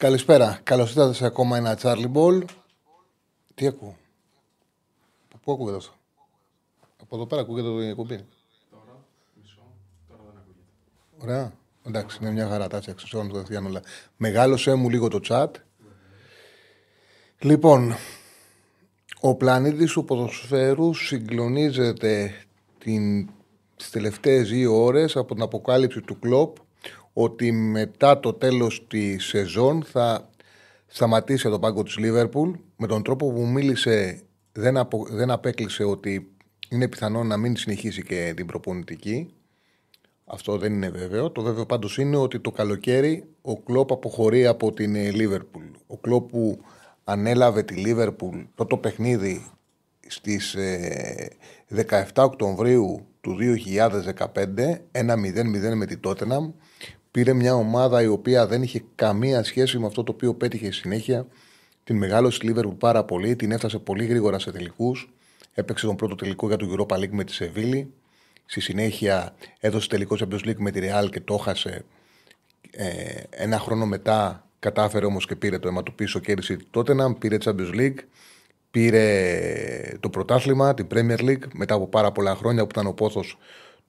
Καλησπέρα. Καλώς ήρθατε σε ακόμα ένα Charlie Ball. Τι ακούω; Πού ακούγεται αυτό; Από εδώ πέρα ακούγεται το εκπομπή. Τώρα, μισό. Τώρα δεν ακούγεται. Ωραία. Εντάξει, είναι μια χαρά. Τα έφτιαξε όλα όλα. Μεγάλωσε μου λίγο το chat. Λοιπόν, ο πλανήτης του ποδοσφαίρου συγκλονίζεται την, τις τελευταίες δύο ώρες από την αποκάλυψη του κλόπ ότι μετά το τέλος της σεζόν θα σταματήσει το πάγκο της Λίβερπουλ. Με τον τρόπο που μίλησε δεν, απο, δεν απέκλεισε ότι είναι πιθανό να μην συνεχίσει και την προπονητική. Αυτό δεν είναι βέβαιο. Το βέβαιο πάντως είναι ότι το καλοκαίρι ο Κλόπ αποχωρεί από την Λίβερπουλ. Ο Κλόπ που ανέλαβε τη Λίβερπουλ το παιχνίδι στις 17 ε, Οκτωβρίου του 2015, 1-0-0 με την Τότεναμ, πήρε μια ομάδα η οποία δεν είχε καμία σχέση με αυτό το οποίο πέτυχε συνέχεια. Την μεγάλωσε Λίβερπουλ πάρα πολύ, την έφτασε πολύ γρήγορα σε τελικούς. Έπαιξε τον πρώτο τελικό για το Europa League με τη Σεβίλη. Στη συνέχεια έδωσε τελικό Champions League με τη Real και το έχασε. Ε, ένα χρόνο μετά κατάφερε όμως και πήρε το αίμα του πίσω, κέρδισε τη Tottenham, πήρε Champions League, πήρε το πρωτάθλημα, την Premier League μετά από πάρα πολλά χρόνια που ήταν ο πόθος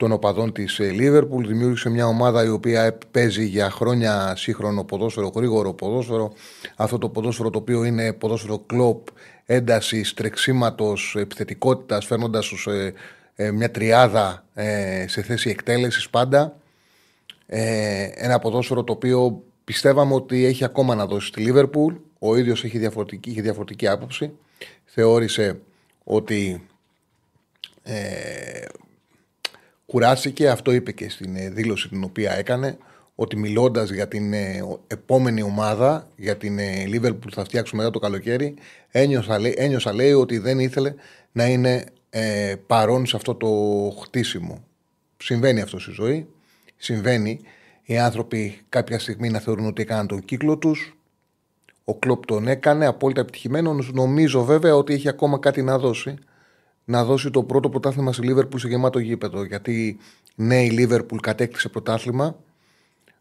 των οπαδών της Λίβερπουλ. Δημιούργησε μια ομάδα η οποία παίζει για χρόνια σύγχρονο ποδόσφαιρο, γρήγορο ποδόσφαιρο. Αυτό το ποδόσφαιρο το οποίο είναι ποδόσφαιρο κλοπ, έντασης, τρεξίματος, επιθετικότητας, φέρνοντας τους ε, ε, μια τριάδα ε, σε θέση εκτέλεσης πάντα. Ε, ένα ποδόσφαιρο το οποίο πιστεύαμε ότι έχει ακόμα να δώσει στη Λίβερπουλ. Ο ίδιος έχει διαφορετική, είχε διαφορετική άποψη. Θεώρησε ότι ε, Κουράστηκε, αυτό είπε και στην ε, δήλωση την οποία έκανε, ότι μιλώντας για την ε, επόμενη ομάδα, για την Λίβερ που θα φτιάξουμε μετά το καλοκαίρι, ένιωσα, ένιωσα λέει ότι δεν ήθελε να είναι ε, παρόν σε αυτό το χτίσιμο. Συμβαίνει αυτό στη ζωή. Συμβαίνει οι άνθρωποι κάποια στιγμή να θεωρούν ότι έκαναν τον κύκλο τους. Ο κλοπ τον έκανε, απόλυτα επιτυχημένο. Νομίζω βέβαια ότι έχει ακόμα κάτι να δώσει να δώσει το πρώτο πρωτάθλημα στη Λίβερπουλ σε γεμάτο γήπεδο. Γιατί ναι, η Λίβερπουλ κατέκτησε πρωτάθλημα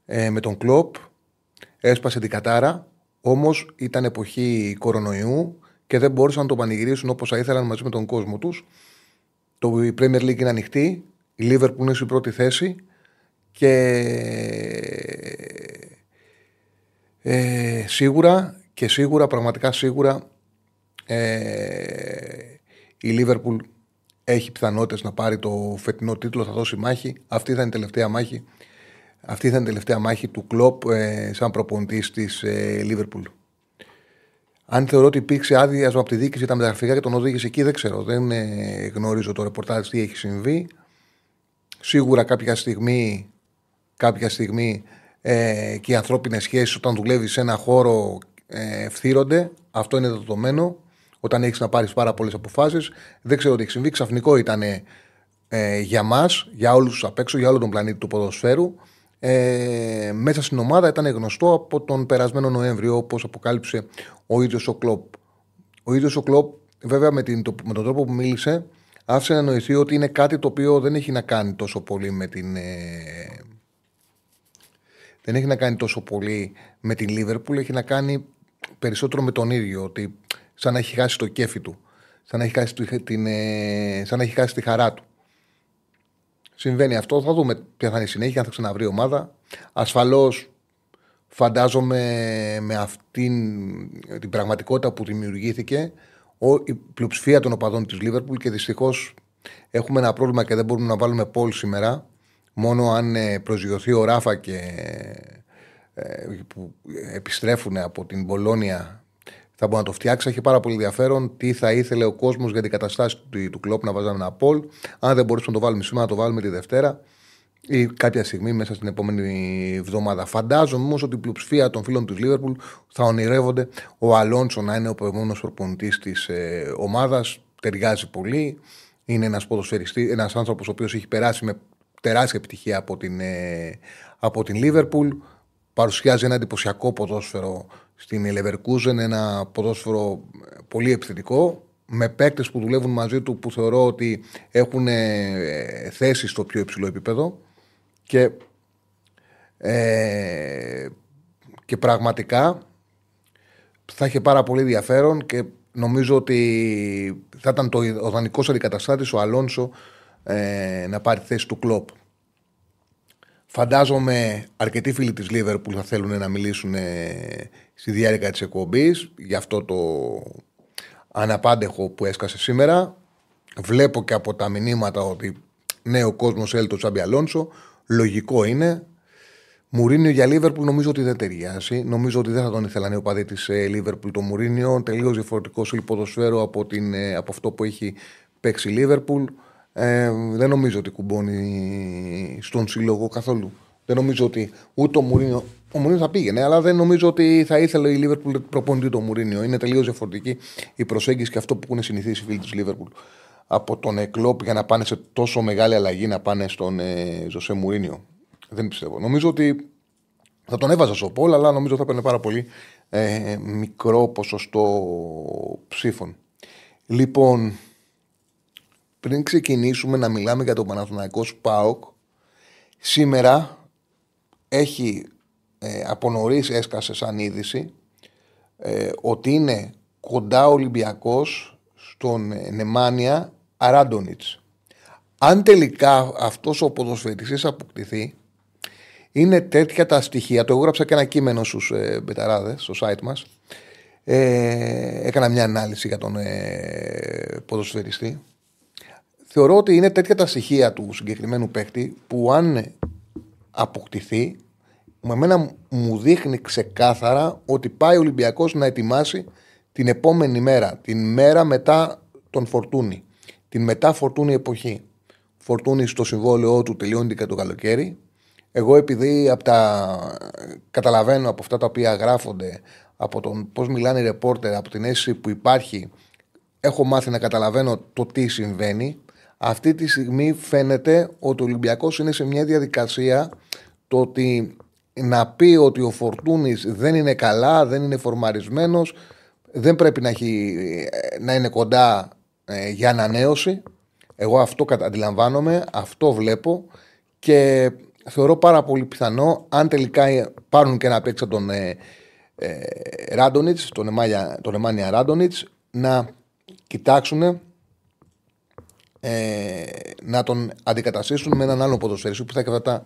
ε, με τον Κλοπ, έσπασε την κατάρα, όμως ήταν εποχή κορονοϊού και δεν μπορούσαν να το πανηγυρίσουν όπως θα ήθελαν μαζί με τον κόσμο τους. Το η Premier League είναι ανοιχτή, η Λίβερπουλ είναι στην πρώτη θέση και ε, σίγουρα και σίγουρα, πραγματικά σίγουρα ε, η Λίβερπουλ έχει πιθανότητες να πάρει το φετινό τίτλο, θα δώσει μάχη. Αυτή θα είναι η τελευταία μάχη. Αυτή θα είναι η τελευταία μάχη του κλοπ ε, σαν προπονητής της ε, Λίβερπουλ. Αν θεωρώ ότι υπήρξε άδεια από τη διοίκηση τα μεταγραφικά και τον οδήγησε εκεί, δεν ξέρω. Δεν ε, γνωρίζω το ρεπορτάζ τι έχει συμβεί. Σίγουρα κάποια στιγμή, κάποια στιγμή ε, και οι ανθρώπινες σχέσεις όταν δουλεύεις σε ένα χώρο ε, ευθύρονται. Αυτό είναι δεδομένο όταν έχεις να πάρεις πάρα πολλές αποφάσεις. Δεν ξέρω τι έχει συμβεί. Ξαφνικό ήταν ε, για μας, για όλους τους απ' έξω, για όλο τον πλανήτη του ποδοσφαίρου. Ε, μέσα στην ομάδα ήταν γνωστό από τον περασμένο Νοέμβριο, όπως αποκάλυψε ο ίδιος ο Κλοπ. Ο ίδιος ο Κλοπ, βέβαια, με, την, με τον τρόπο που μίλησε, άφησε να νοηθεί ότι είναι κάτι το οποίο δεν έχει να κάνει τόσο πολύ με την. Ε, δεν έχει να κάνει τόσο πολύ με την Λίβερπουλ, έχει να κάνει περισσότερο με τον ίδιο. Ότι σαν να έχει χάσει το κέφι του. Σαν να έχει χάσει, την, ε, σαν να έχει χάσει τη χαρά του. Συμβαίνει αυτό. Θα δούμε ποια θα είναι η συνέχεια, αν θα ξαναβρει ομάδα. Ασφαλώς φαντάζομαι με αυτήν την πραγματικότητα που δημιουργήθηκε η πλειοψηφία των οπαδών της Λίβερπουλ και δυστυχώς έχουμε ένα πρόβλημα και δεν μπορούμε να βάλουμε πόλη σήμερα. Μόνο αν ε, προσγειωθεί ο Ράφα και ε, που επιστρέφουν από την Πολώνια θα μπορεί να το φτιάξει. Έχει πάρα πολύ ενδιαφέρον τι θα ήθελε ο κόσμος για την καταστάση του, του κλοπ να βάζαμε ένα πόλ. Αν δεν μπορούσαμε να το βάλουμε σήμερα, να το βάλουμε τη Δευτέρα. ή κάποια στιγμή μέσα στην επόμενη εβδομάδα. Φαντάζομαι όμως ότι η πλειοψηφία των φίλων του Λίβερπουλ θα ονειρεύονται ο Αλόνσο να είναι ο επόμενο προπονητής της ε, ομάδας. Ταιριάζει πολύ. Είναι ένας ποδοσφαιριστής, ένας άνθρωπος ο οποίος έχει περάσει με τεράστια επιτυχία από την, ε, από την Λίβερπουλ. Παρουσιάζει ένα εντυπωσιακό ποδόσφαιρο στην Leverkusen, ένα ποδόσφαιρο πολύ επιθετικό με παίκτες που δουλεύουν μαζί του που θεωρώ ότι έχουν ε, θέση στο πιο υψηλό επίπεδο και, ε, και πραγματικά θα είχε πάρα πολύ ενδιαφέρον και νομίζω ότι θα ήταν το, ο δανεικός αντικαταστάτης ο Αλόνσο ε, να πάρει θέση του κλόπ. Φαντάζομαι αρκετοί φίλοι της Λίβερπουλ θα θέλουν να μιλήσουν ε, στη διάρκεια της εκπομπής για αυτό το αναπάντεχο που έσκασε σήμερα. Βλέπω και από τα μηνύματα ότι ναι, ο κόσμος θέλει τον Τσάμπι Αλόνσο. Λογικό είναι. Μουρίνιο για Λίβερπουλ νομίζω ότι δεν ταιριάζει. Νομίζω ότι δεν θα τον ήθελαν οι οπαδοί της ε, Λίβερπουλ το Μουρίνιο. Τελείως διαφορετικό σε ποδοσφαίρο από, την, ε, από αυτό που έχει παίξει Λίβερπουλ. Ε, δεν νομίζω ότι κουμπώνει στον σύλλογο καθόλου. Δεν νομίζω ότι ούτε ο Μουρίνιο. Ο Μουρίνιος θα πήγαινε, αλλά δεν νομίζω ότι θα ήθελε η Λίβερπουλ προπονητή το Μουρίνιο. Είναι τελείως διαφορετική η προσέγγιση και αυτό που έχουν συνηθίσει οι φίλοι της Λίβερπουλ από τον Εκλόπ για να πάνε σε τόσο μεγάλη αλλαγή να πάνε στον ε, Ζωσέ Μουρίνιο. Δεν πιστεύω. Νομίζω ότι θα τον έβαζα στο Πόλ, αλλά νομίζω θα παίρνει πάρα πολύ ε, μικρό ποσοστό ψήφων. Λοιπόν, πριν ξεκινήσουμε να μιλάμε για τον Παναθηναϊκό ΣΠΑΟΚ, σήμερα έχει ε, από νωρίς έσκασε σαν είδηση ε, ότι είναι κοντά ο Ολυμπιακός στον ε, Νεμάνια Αράντονιτς. Αν τελικά αυτός ο ποδοσφαιριστής αποκτηθεί, είναι τέτοια τα στοιχεία. Το έγραψα και ένα κείμενο στους ε, μπεταράδες, στο site μας. Ε, έκανα μια ανάλυση για τον ε, ποδοσφαιριστή. Θεωρώ ότι είναι τέτοια τα στοιχεία του συγκεκριμένου παίκτη που αν αποκτηθεί, με μένα μου δείχνει ξεκάθαρα ότι πάει ο Ολυμπιακός να ετοιμάσει την επόμενη μέρα, την μέρα μετά τον Φορτούνη, την μετά Φορτούνη εποχή. Φορτούνη στο συμβόλαιό του τελειώνει και το καλοκαίρι. Εγώ επειδή από τα... καταλαβαίνω από αυτά τα οποία γράφονται, από τον πώς μιλάνε οι ρεπόρτερ, από την αίσθηση που υπάρχει, έχω μάθει να καταλαβαίνω το τι συμβαίνει. Αυτή τη στιγμή φαίνεται ότι ο Ολυμπιακός είναι σε μια διαδικασία το ότι να πει ότι ο Φορτούνης δεν είναι καλά, δεν είναι φορμαρισμένος, δεν πρέπει να, έχει, να είναι κοντά ε, για ανανέωση. Εγώ αυτό αντιλαμβάνομαι, αυτό βλέπω και θεωρώ πάρα πολύ πιθανό αν τελικά πάρουν και να παίξει τον ε, ε, Ράντονιτς, τον, Εμάλια, τον Εμάνια Ράντονιτς, να κοιτάξουν ε, να τον αντικαταστήσουν με έναν άλλο ποδοσφαιριστή που θα έχει αυτά τα,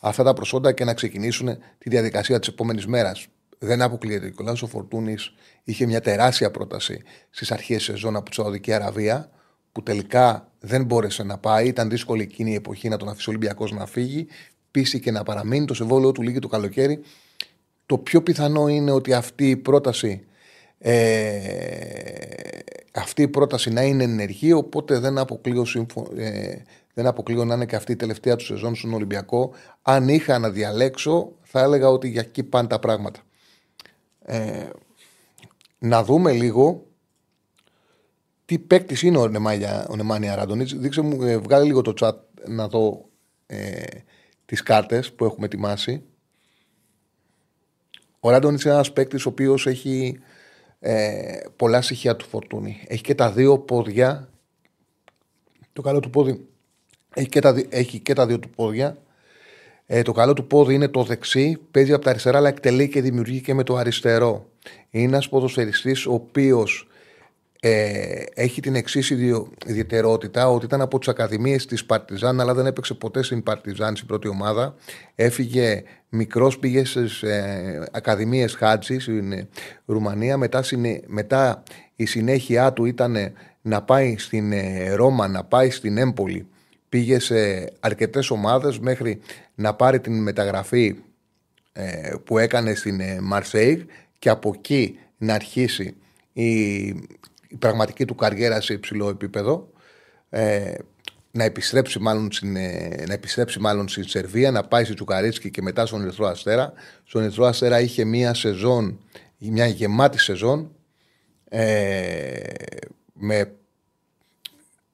αυτά τα προσόντα και να ξεκινήσουν τη διαδικασία της επόμενης μέρας. Δεν αποκλείεται. Ο Λάσο Φορτούνης είχε μια τεράστια πρόταση στις αρχές σεζόν από τη Σαουδική Αραβία, που τελικά δεν μπόρεσε να πάει. Ήταν δύσκολη εκείνη η εποχή να τον αφήσει ο Ολυμπιακός να φύγει. Πείσει και να παραμείνει. Το συμβόλαιο του λίγη το καλοκαίρι. Το πιο πιθανό είναι ότι αυτή η πρόταση ε, αυτή η πρόταση να είναι ενεργή, οπότε δεν αποκλείω, ε, δεν αποκλείω να είναι και αυτή η τελευταία του σεζόν στον Ολυμπιακό. Αν είχα να διαλέξω, θα έλεγα ότι για εκεί πάνε τα πράγματα. Ε, να δούμε λίγο τι παίκτης είναι ο, Νεμάνια, ο Νεμάνια Ράντονιτς. Δείξε μου, ε, βγάλε λίγο το chat να δω ε, τις κάρτες που έχουμε ετοιμάσει. Ο Ράντονιτς είναι ένας παίκτης ο οποίος έχει ε, πολλά στοιχεία του φορτούνη. Έχει και τα δύο πόδια. Το καλό του πόδι έχει και τα, έχει και τα δύο του πόδια. Ε, το καλό του πόδι είναι το δεξί, παίζει από τα αριστερά, αλλά εκτελεί και δημιουργεί και με το αριστερό. Είναι ένας ποδοσφαιριστής ο οποίος ε, έχει την εξής ιδιαιτερότητα ότι ήταν από τις ακαδημίες της Παρτιζάν, αλλά δεν έπαιξε ποτέ στην Παρτιζάν στην πρώτη ομάδα. Έφυγε μικρός, πήγε στις ε, ακαδημίες Χάτζη στην Ρουμανία. Μετά, μετά η συνέχεια του ήταν να πάει στην ε, Ρώμα, να πάει στην Έμπολη. Πήγε σε αρκετές ομάδες μέχρι να πάρει την μεταγραφή ε, που έκανε στην Μαρσέιγ και από εκεί να αρχίσει η, η πραγματική του καριέρα σε υψηλό επίπεδο. Ε, να επιστρέψει, μάλλον στην, ε, να επιστρέψει μάλλον στην Σερβία, να πάει στη Τσουκαρίτσκι και μετά στον Ερυθρό Αστέρα. Στον Ερυθρό Αστέρα είχε μια σεζόν, μια γεμάτη σεζόν ε, με,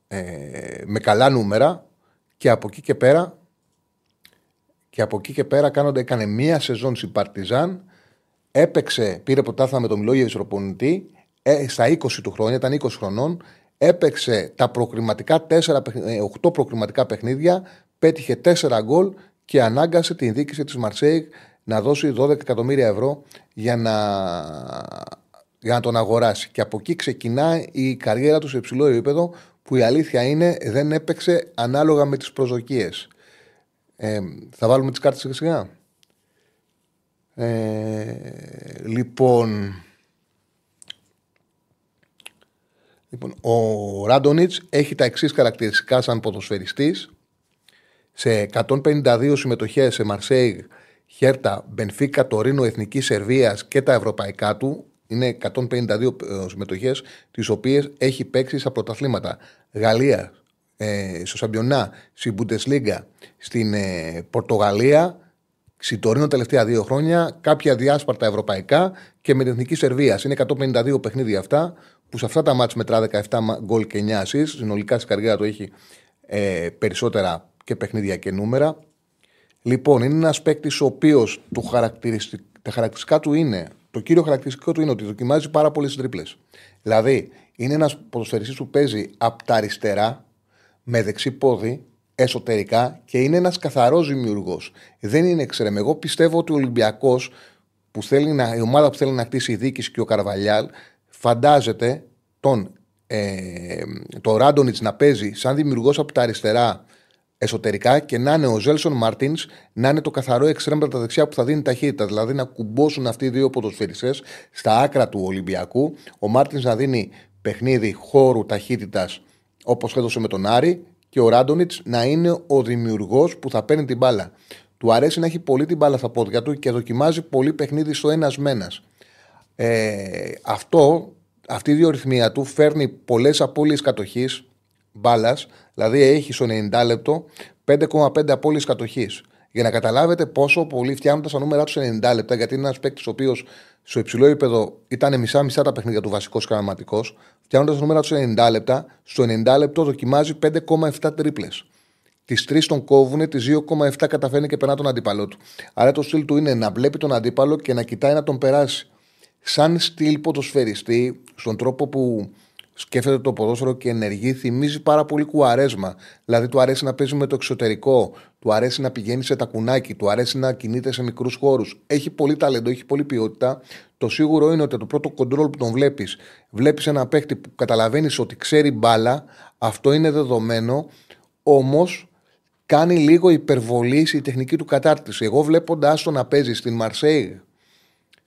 ε, με καλά νούμερα και από εκεί και πέρα και από εκεί και πέρα κάνοντα, έκανε μία σεζόν στην Παρτιζάν έπαιξε, πήρε ποτάθλημα με τον Μιλόγεβιτ προπονητή ε, στα 20 του χρόνια, ήταν 20 χρονών έπαιξε τα προκριματικά 4, 8 ε, προκριματικά παιχνίδια πέτυχε 4 γκολ και ανάγκασε την δίκηση της Μαρσέικ να δώσει 12 εκατομμύρια ευρώ για να για να τον αγοράσει. Και από εκεί ξεκινάει η καριέρα του σε υψηλό επίπεδο που η αλήθεια είναι δεν έπαιξε ανάλογα με τις προσδοκίες. Ε, θα βάλουμε τις κάρτες σιγά σιγά. Ε, λοιπόν, λοιπόν, ο Ράντονιτς έχει τα εξής χαρακτηριστικά σαν ποδοσφαιριστής. Σε 152 συμμετοχές σε Μαρσέιγ, Χέρτα, Μπενφίκα, Τωρίνο, Εθνική Σερβίας και τα ευρωπαϊκά του, είναι 152 ε, συμμετοχές, τις οποίες έχει παίξει στα πρωταθλήματα. Γαλλία, ε, στο Σαμπιονά, στην Bundesliga, στην ε, Πορτογαλία, στην Τωρίνο τελευταία δύο χρόνια, κάποια διάσπαρτα ευρωπαϊκά και με την εθνική Σερβίας. Είναι 152 παιχνίδια αυτά, που σε αυτά τα μάτια μετρά 17 γκολ και 9 assist. Συνολικά στην καριέρα του έχει ε, περισσότερα και παιχνίδια και νούμερα. Λοιπόν, είναι ένας παίκτης ο οποίος τα χαρακτηριστικά του είναι το κύριο χαρακτηριστικό του είναι ότι δοκιμάζει πάρα πολλές τρίπλες. Δηλαδή, είναι ένας ποδοσφαιριστής που παίζει από τα αριστερά με δεξί πόδι εσωτερικά και είναι ένας καθαρός δημιουργός. Δεν είναι εξαιρεμένο. Εγώ πιστεύω ότι ο Ολυμπιακός, που θέλει να, η ομάδα που θέλει να χτίσει η διοίκηση και ο Καρβαλιάλ, φαντάζεται τον, ε, το Ράντονιτς να παίζει σαν δημιουργός από τα αριστερά εσωτερικά και να είναι ο Ζέλσον Μάρτινς να είναι το καθαρό εξτρέμ από τα δεξιά που θα δίνει ταχύτητα. Δηλαδή να κουμπώσουν αυτοί οι δύο ποδοσφαιριστές στα άκρα του Ολυμπιακού. Ο Μάρτινς να δίνει παιχνίδι χώρου ταχύτητας όπως έδωσε με τον Άρη και ο Ράντονιτς να είναι ο δημιουργός που θα παίρνει την μπάλα. Του αρέσει να έχει πολύ την μπάλα στα πόδια του και δοκιμάζει πολύ παιχνίδι στο ένας μένα. Ε, αυτό, αυτή η διορυθμία του φέρνει πολλές απώλειες κατοχής μπάλας, δηλαδή έχει στο 90 λεπτό 5,5 απόλυε κατοχής. Για να καταλάβετε πόσο πολύ φτιάχνουν τα νούμερα τους σε 90 λεπτά, γιατί είναι ένας παίκτης ο οποίος στο υψηλό επίπεδο ήταν μισά-μισά τα παιχνίδια του βασικός καναματικό. Φτιάχνοντας τα νούμερα τους σε 90 λεπτά, στο 90 λεπτό δοκιμάζει 5,7 τρίπλες. Τις τρεις τον κόβουν, τις 2,7 καταφέρνει και περνά τον αντίπαλό του. Άρα το στυλ του είναι να βλέπει τον αντίπαλο και να κοιτάει να τον περάσει. Σαν στυλ ποδοσφαιριστή, στον τρόπο που σκέφτεται το ποδόσφαιρο και ενεργεί, θυμίζει πάρα πολύ κουαρέσμα. Δηλαδή, του αρέσει να παίζει με το εξωτερικό, του αρέσει να πηγαίνει σε τακουνάκι, του αρέσει να κινείται σε μικρούς χώρους. Έχει πολύ ταλέντο, έχει πολύ ποιότητα. Το σίγουρο είναι ότι το πρώτο κοντρόλ που τον βλέπεις, βλέπεις ένα παίχτη που καταλαβαίνεις ότι ξέρει μπάλα, αυτό είναι δεδομένο, όμως κάνει λίγο υπερβολή στη τεχνική του κατάρτιση. Εγώ βλέποντας τον να παίζει στην Μαρσέη,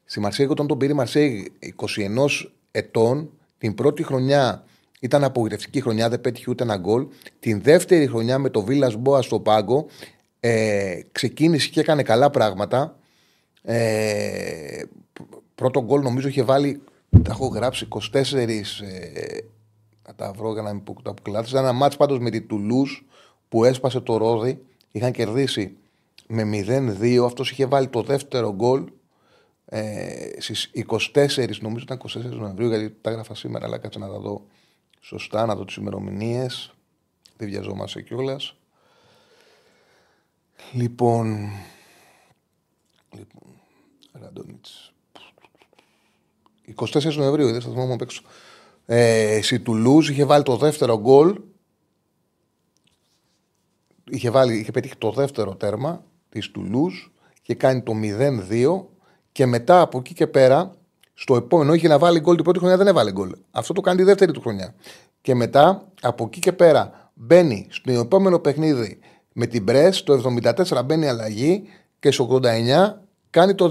στη Μαρσέη όταν τον πήρε η Μαρσέη 21 ετών, την πρώτη χρονιά ήταν απογοητευτική χρονιά, δεν πέτυχε ούτε ένα γκολ. Την δεύτερη χρονιά με το Βίλα Μπόα στο πάγκο ε, ξεκίνησε και έκανε καλά πράγματα. Ε, πρώτο γκολ νομίζω είχε βάλει, τα έχω γράψει 24. Ε, να τα βρω για να μην πω τα Ήταν ένα μάτς πάντως με τη Τουλούς που έσπασε το ρόδι. Είχαν κερδίσει με 0-2. Αυτός είχε βάλει το δεύτερο γκολ ε, στις 24 νομίζω ήταν 24 Νοεμβρίου γιατί τα έγραφα σήμερα αλλά κάτσε να τα δω σωστά να δω τις ημερομηνίες. δεν βιαζόμαστε κιόλας. λοιπόν λοιπόν Ραντονίτς 24 Νοεμβρίου δεν θα θυμάμαι απ' έξω ε, στη Τουλούζ είχε βάλει το δεύτερο γκολ είχε, βάλει, είχε πετύχει το δεύτερο τέρμα της Τουλούζ και κάνει το 0-2 και μετά από εκεί και πέρα, στο επόμενο είχε να βάλει γκολ την πρώτη χρονιά, δεν έβαλε γκολ. Αυτό το κάνει τη δεύτερη του χρονιά. Και μετά από εκεί και πέρα μπαίνει στο επόμενο παιχνίδι με την Πρέ, το 74 μπαίνει αλλαγή και στο 89 κάνει το 2-1.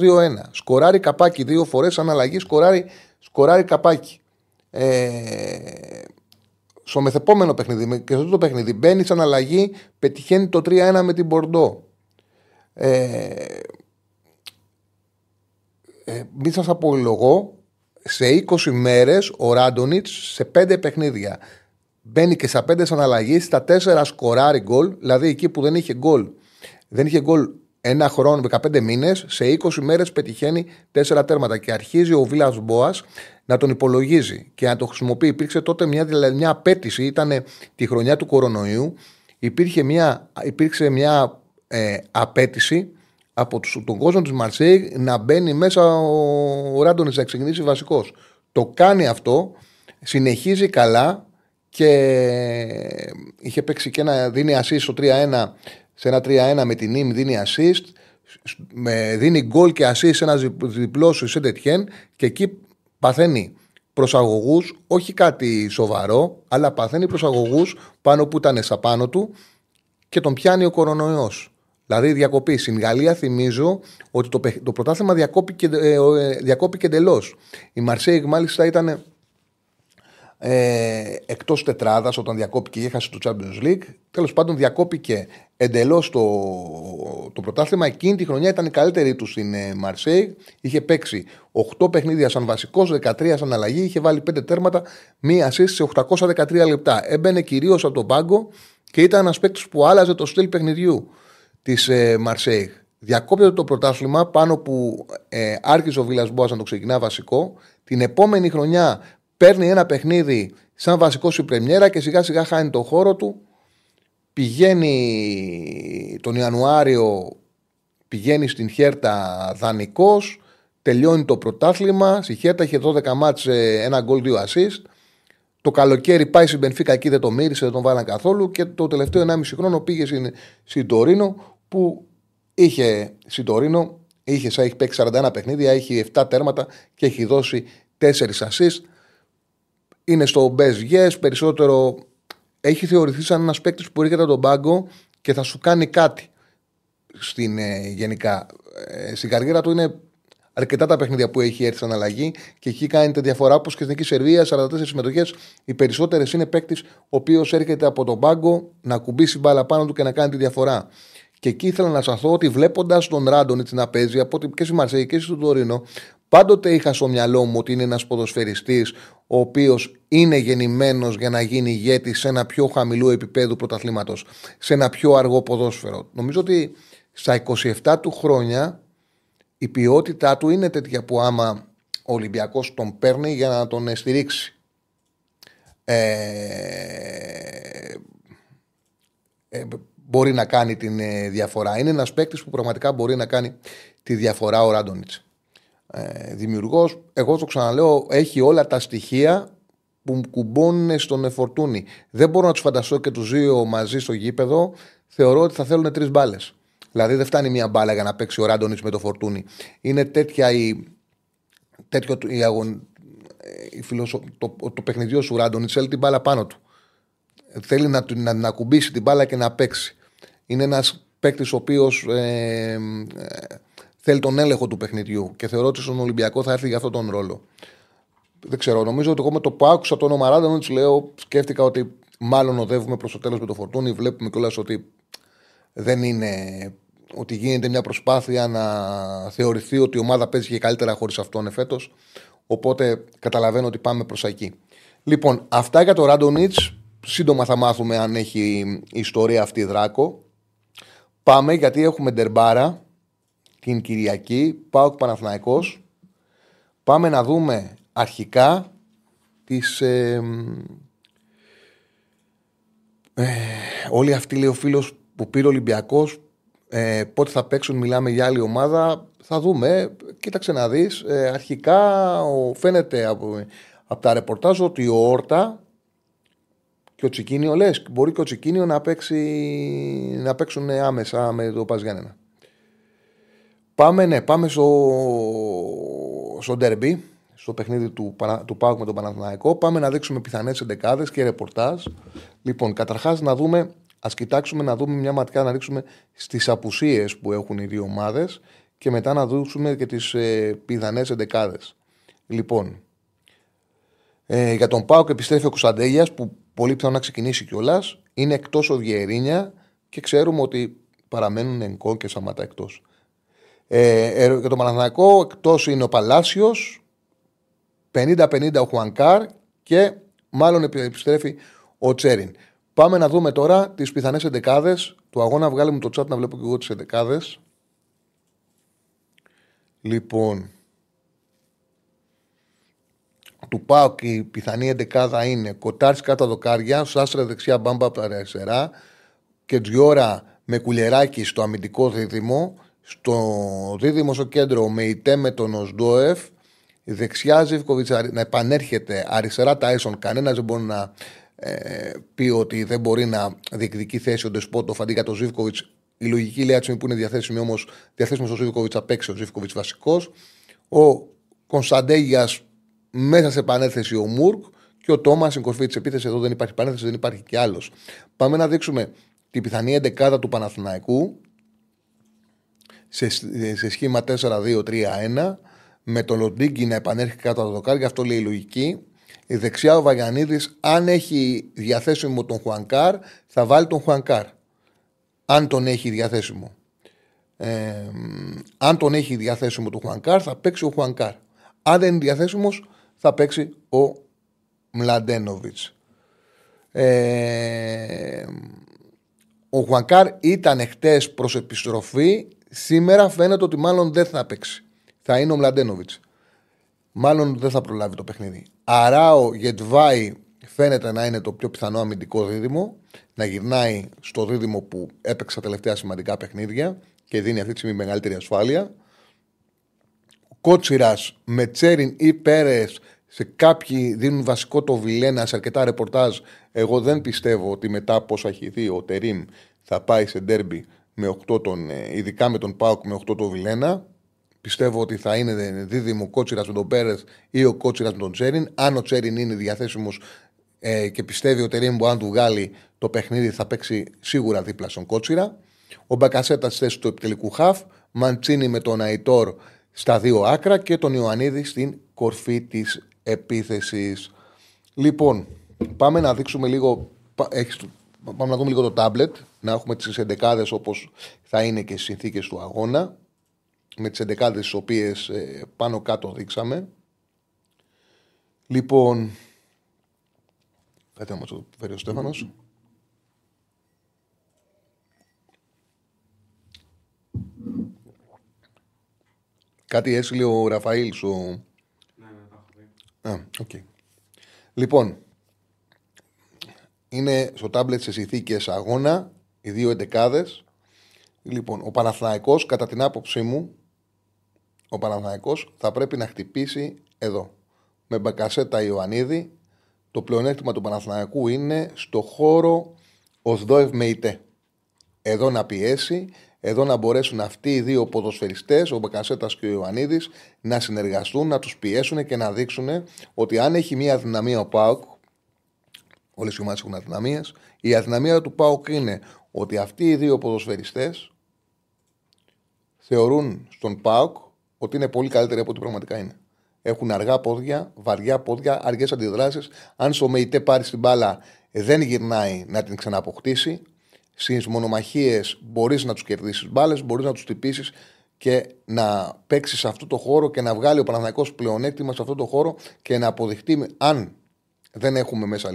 Σκοράρει καπάκι δύο φορές, αν αλλαγή σκοράρει, σκοράρει καπάκι. Ε, στο μεθεπόμενο παιχνίδι και στο το παιχνίδι μπαίνει σαν αλλαγή, πετυχαίνει το 3-1 με την Μπορντό. Ε, ε, μην σας απολογώ, σε 20 μέρες ο Ράντονιτς σε 5 παιχνίδια. Μπαίνει και στα 5 αναλλαγή, στα 4 σκοράρει γκολ, δηλαδή εκεί που δεν είχε γκολ, δεν είχε γκολ ένα χρόνο, 15 μήνες, σε 20 μέρες πετυχαίνει 4 τέρματα και αρχίζει ο Βίλας Μπόας να τον υπολογίζει. Και να το χρησιμοποιεί. Υπήρξε τότε μια, δηλαδή μια απέτηση, ήταν τη χρονιά του κορονοϊού, υπήρχε μια, υπήρξε μια ε, απέτηση από τον κόσμο της Μαρσέη να μπαίνει μέσα ο, ο Ράντονης να ξεκινήσει βασικός. Το κάνει αυτό, συνεχίζει καλά και είχε παίξει και ένα δίνει assist στο 3-1 σε ένα 3-1 με την νήμη δίνει assist με, δίνει γκολ και assist σε ένα διπλό σου σε τέτοιεν και εκεί παθαίνει προσαγωγού, όχι κάτι σοβαρό, αλλά παθαίνει προσαγωγού πάνω που ήταν στα πάνω του και τον πιάνει ο κορονοϊός. Δηλαδή διακοπή. Στην Γαλλία θυμίζω ότι το, το πρωτάθλημα διακόπηκε, ε, ε, διακόπηκε εντελώς. Η Μαρσέη μάλιστα ήταν ε, εκτός τετράδας όταν διακόπηκε και έχασε το Champions League. Τέλος πάντων, διακόπηκε εντελώς το, το πρωτάθλημα. Εκείνη τη χρονιά ήταν η καλύτερη του στην ε, Μαρσέη. Είχε παίξει 8 παιχνίδια σαν βασικός, 13 σαν αλλαγή. Είχε βάλει 5 τέρματα, μία assist σε 813 λεπτά. Έμπαινε κυρίως από τον πάγκο και ήταν ένας παίκτης που άλλαζε το στυλ παιχνιδιού της ε, Μαρσέη. Διακόπτεται το πρωτάθλημα πάνω που ε, άρχισε ο Βίλας Μπόας να το ξεκινά βασικό. Την επόμενη χρονιά παίρνει ένα παιχνίδι σαν βασικό σου πρεμιέρα και σιγά σιγά χάνει το χώρο του. Πηγαίνει τον Ιανουάριο, πηγαίνει στην Χέρτα δανεικός, τελειώνει το πρωτάθλημα. Στη Χέρτα είχε 12 μάτς, ένα γκολ, δύο assist. Το καλοκαίρι πάει στην Μπενφίκα εκεί δεν το μύρισε, δεν τον βάλαν καθόλου και το τελευταίο 1,5 χρόνο πήγε στην, στην Τωρίνο που είχε στην Τωρίνο, είχε, έχει παίξει 41 παιχνίδια, έχει 7 τέρματα και έχει δώσει 4 assist. Είναι στο best yes, περισσότερο έχει θεωρηθεί σαν ένας παίκτης που έρχεται από τον πάγκο και θα σου κάνει κάτι στην, ε, γενικά. Ε, στην καριέρα του είναι αρκετά τα παιχνίδια που έχει έρθει σαν αλλαγή και εκεί κάνει τη διαφορά. Όπως και στην Εθνική Σερβία, 44 συμμετοχές. Οι περισσότερες είναι παίκτης ο οποίος έρχεται από τον πάγκο να κουμπίσει μπάλα πάνω του και να κάνει τη διαφορά. Και εκεί ήθελα να σταθώ ότι βλέποντας τον Ράντονιτ να παίζει από ότι και στη Μαρσέη και στο Τωρίνο, πάντοτε είχα στο μυαλό μου ότι είναι ένας ποδοσφαιριστής ο οποίος είναι γεννημένος για να γίνει ηγέτης σε ένα πιο χαμηλό επίπεδο πρωταθλήματος, σε ένα πιο αργό ποδόσφαιρο. Νομίζω ότι στα 27 του χρόνια η ποιότητά του είναι τέτοια που άμα ο Ολυμπιακός τον παίρνει για να τον στηρίξει. Ε, ε, μπορεί να κάνει την ε, διαφορά. Είναι ένας παίκτης που πραγματικά μπορεί να κάνει τη διαφορά ο Ράντονιτς. Ε, δημιουργός, εγώ το ξαναλέω, έχει όλα τα στοιχεία που κουμπώνουν στον εφορτούνι. Δεν μπορώ να τους φανταστώ και τους δύο μαζί στο γήπεδο. Θεωρώ ότι θα θέλουν τρεις μπάλες. Δηλαδή δεν φτάνει μία μπάλα για να παίξει ο Ράντονιτς με το φορτούνι. Είναι τέτοια η. Τέτοιο η αγων... η φιλοσο... το, το παιχνιδιό σου Ράντονιτς θέλει την μπάλα πάνω του. Θέλει να, να, να κουμπίσει την μπάλα και να παίξει. Είναι ένας παίκτης ο οποίος ε, ε, θέλει τον έλεγχο του παιχνιδιού και θεωρώ ότι στον Ολυμπιακό θα έρθει για αυτόν τον ρόλο. Δεν ξέρω, νομίζω ότι εγώ με το που άκουσα το όνομα Ράντονιτ λέω, σκέφτηκα ότι μάλλον οδεύουμε προς το τέλος με το φορτούνι. Βλέπουμε κιόλας ότι δεν είναι ότι γίνεται μια προσπάθεια να θεωρηθεί ότι η ομάδα παίζει και καλύτερα χωρίς αυτόν εφέτος. Οπότε καταλαβαίνω ότι πάμε προς εκεί. Λοιπόν, αυτά για το Ράντονιτ. Σύντομα θα μάθουμε αν έχει η ιστορία αυτή δράκο. Πάμε γιατί έχουμε ντερμπάρα την Κυριακή, πάω Παναθηναϊκός. Πάμε να δούμε αρχικά τις... Ε, ε, όλοι αυτοί λέει ο φίλος που πήρε ο Ολυμπιακός ε, πότε θα παίξουν, μιλάμε για άλλη ομάδα. Θα δούμε. Κοίταξε να δεις. Ε, αρχικά ο, φαίνεται από, από τα ρεπορτάζ ότι ο Όρτα και ο Τσικίνιο λες, μπορεί και ο Τσικίνιο να, παίξει, να παίξουν άμεσα με το Παζιάννενα. Πάμε, ναι, πάμε στο, στο ντερμπι, στο παιχνίδι του, του Πάουκ με τον Παναθηναϊκό. Πάμε να δείξουμε πιθανές εντεκάδες και ρεπορτάζ. Λοιπόν, καταρχάς να δούμε Α κοιτάξουμε να δούμε μια ματιά να ρίξουμε στις απουσίες που έχουν οι δύο ομάδες και μετά να δούμε και τις ε, πιθανές εντεκάδες. Λοιπόν, ε, για τον Πάο και επιστρέφει ο Κωνσταντέλιας που πολύ πιθανό να ξεκινήσει κιόλας. Είναι εκτός ο Βιερίνια και ξέρουμε ότι παραμένουν Ενκό και Σαμάτα εκτός. Ε, ε, για τον Παναθηναϊκό εκτός είναι ο Παλάσιος, 50-50 ο Χουανκάρ και μάλλον επιστρέφει ο Τσέριν. Πάμε να δούμε τώρα τις πιθανές εντεκάδες του αγώνα. Βγάλε μου το chat να βλέπω και εγώ τις εντεκάδες. Λοιπόν, του πάω και η πιθανή εντεκάδα είναι Κοτάρι κάτω δοκάρια, Σάστρα δεξιά, Μπάμπα από αριστερά και Τζιώρα με κουλεράκι στο αμυντικό δίδυμο. Στο δίδυμο στο κέντρο με ητέ με τον Οσντόεφ. Δεξιά Ζήφκοβιτς να επανέρχεται αριστερά τα Έσον. Κανένας δεν μπορεί να ε, πει ότι δεν μπορεί να διεκδικεί θέση ο Ντεσπότοφ αντί για τον Ζήφκοβιτς. Η λογική λέει που είναι διαθέσιμη όμως διαθέσιμος ο Ζήφκοβιτς απ' έξω, ο Ζήφκοβιτς βασικός. Ο Κωνσταντέγιας μέσα σε επανέθεση ο Μουρκ και ο Τόμας στην κορφή της επίθεσης. Εδώ δεν υπάρχει επανέθεση, δεν υπάρχει κι άλλος. Πάμε να δείξουμε την πιθανή εντεκάδα του Παναθηναϊκού σε, σε σχήμα 4-2-3-1 με τον Λοντίγκη να επανέρχεται κάτω από το δοκάρι, αυτό λέει η λογική. Η δεξιά ο Βαγιανίδης, αν έχει διαθέσιμο τον Χουανκάρ, θα βάλει τον Χουανκάρ. Αν τον έχει διαθέσιμο. Ε, αν τον έχει διαθέσιμο τον Χουανκάρ, θα παίξει ο Χουανκάρ. Αν δεν είναι διαθέσιμος, θα παίξει ο Μλαντένοβιτς. Ε, ο Χουανκάρ ήταν χτες προς επιστροφή. Σήμερα φαίνεται ότι μάλλον δεν θα παίξει. Θα είναι ο Μλαντένοβιτς. Μάλλον δεν θα προλάβει το παιχνίδι. Αράο Γεντβάι φαίνεται να είναι το πιο πιθανό αμυντικό δίδυμο. Να γυρνάει στο δίδυμο που έπαιξε τελευταία σημαντικά παιχνίδια και δίνει αυτή τη στιγμή μεγαλύτερη ασφάλεια. Κότσιρας με Τσέριν ή Πέρες. Σε κάποιοι δίνουν βασικό το Βιλένα σε αρκετά ρεπορτάζ. Εγώ δεν πιστεύω ότι μετά από όσα έχει δει ο Τερήμ θα πάει σε ντέρμπι με 8 τον, ε, ειδικά με τον Πάουκ με 8 τον Βιλένα. Πιστεύω ότι θα είναι δίδυμο κότσιρας με τον Πέρες ή ο κότσιρας με τον Τσέριν. Αν ο Τσέριν είναι διαθέσιμος ε, και πιστεύει ο Τερήμ που αν του βγάλει το παιχνίδι θα παίξει σίγουρα δίπλα στον κότσιρα. Ο Μπακασέτας στη θέση του επιτελικού χαφ. Μαντσίνη με τον Αϊτόρ στα δύο άκρα και τον Ιωαννίδη στην κορφή της επίθεσης. Λοιπόν, πάμε να δείξουμε λίγο. πάμε να δούμε λίγο το τάμπλετ, να έχουμε τις εντεκάδες όπως θα είναι και στις συνθήκες του αγώνα. Με τις εντεκάδες τις οποίες ε, πάνω κάτω δείξαμε. Λοιπόν. Κάτι να μας το φέρει ο Στέφανος. Κάτι έστειλε ο Ραφαήλ σου. Ναι, ναι, Α, okay. Λοιπόν, είναι στο τάμπλετ σε συνθήκες αγώνα, οι δύο εντεκάδες. Λοιπόν, ο Παναθηναϊκός, κατά την άποψή μου, ο Παναθηναϊκός θα πρέπει να χτυπήσει εδώ. Με μπακασέτα Ιωαννίδη, το πλεονέκτημα του Παναθηναϊκού είναι στο χώρο Οσδόευ με ητέ. Εδώ να πιέσει, εδώ να μπορέσουν αυτοί οι δύο ποδοσφαιριστές, ο Μπακασέτας και ο Ιωαννίδης, να συνεργαστούν, να τους πιέσουν και να δείξουν ότι αν έχει μία αδυναμία ο Πάουκ, όλες οι ομάδες έχουν αδυναμίες, η αδυναμία του Πάουκ είναι ότι αυτοί οι δύο ποδοσφαιριστές θεωρούν στον Πάουκ ότι είναι πολύ καλύτεροι από ό,τι πραγματικά είναι. Έχουν αργά πόδια, βαριά πόδια, αργές αντιδράσεις. Αν στο ΜΕΙΤΕ πάρει την μπάλα, δεν γυρνάει να την ξαναποκτήσει στις μονομαχίες μπορείς να τους κερδίσεις μπάλες, μπορείς να τους τυπήσεις και να παίξεις σε αυτό το χώρο και να βγάλει ο Παναθηναϊκός πλεονέκτημα σε αυτό το χώρο και να αποδειχτεί αν δεν έχουμε μέσα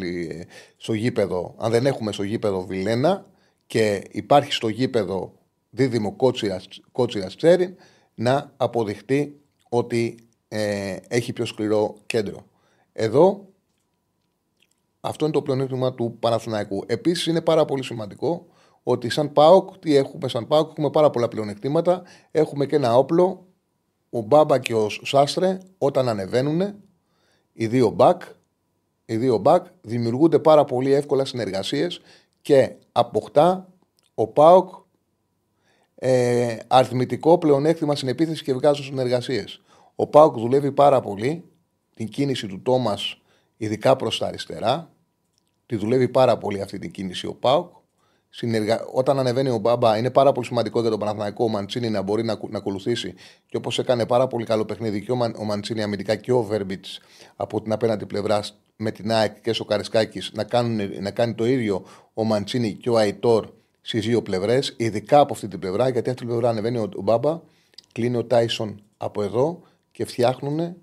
στο γήπεδο, αν δεν έχουμε στο γήπεδο Βιλένα και υπάρχει στο γήπεδο δίδυμο κότσιρας Τσέριν να αποδειχτεί ότι ε, έχει πιο σκληρό κέντρο. Εδώ αυτό είναι το πλεονέκτημα του Παναθηναϊκού. Επίσης είναι πάρα πολύ σημαντικό ότι σαν ΠΑΟΚ, τι έχουμε σαν ΠΑΟΚ, έχουμε πάρα πολλά πλεονεκτήματα. Έχουμε και ένα όπλο, ο Μπάμπα και ο Σάστρε, όταν ανεβαίνουν, οι δύο μπακ, οι δύο μπακ δημιουργούνται πάρα πολύ εύκολα συνεργασίες και αποκτά ο ΠΑΟΚ ε, αριθμητικό πλεονέκτημα στην επίθεση και βγάζουν συνεργασίες. Ο ΠΑΟΚ δουλεύει πάρα πολύ την κίνηση του Τόμας ειδικά προς τα αριστερά. Τη δουλεύει πάρα πολύ αυτή την κίνηση ο Πάουκ. Συνεργα... Όταν ανεβαίνει ο Μπάμπα, είναι πάρα πολύ σημαντικό για τον Παναθηναϊκό ο Μαντσίνη να μπορεί να, να ακολουθήσει. Και όπως έκανε πάρα πολύ καλό παιχνίδι και ο, Μαν... ο Μαντσίνη αμυντικά και ο Βέρμπιτς από την απέναντι πλευρά με την ΑΕΚ και ο Καρεσκάκη να, να κάνει το ίδιο ο Μαντσίνη και ο Αϊτόρ στις δύο πλευρές, ειδικά από αυτή την πλευρά, γιατί αυτή την πλευρά ανεβαίνει ο, ο Μπάμπα, κλείνει ο Τάισον από εδώ και φτιάχνουν,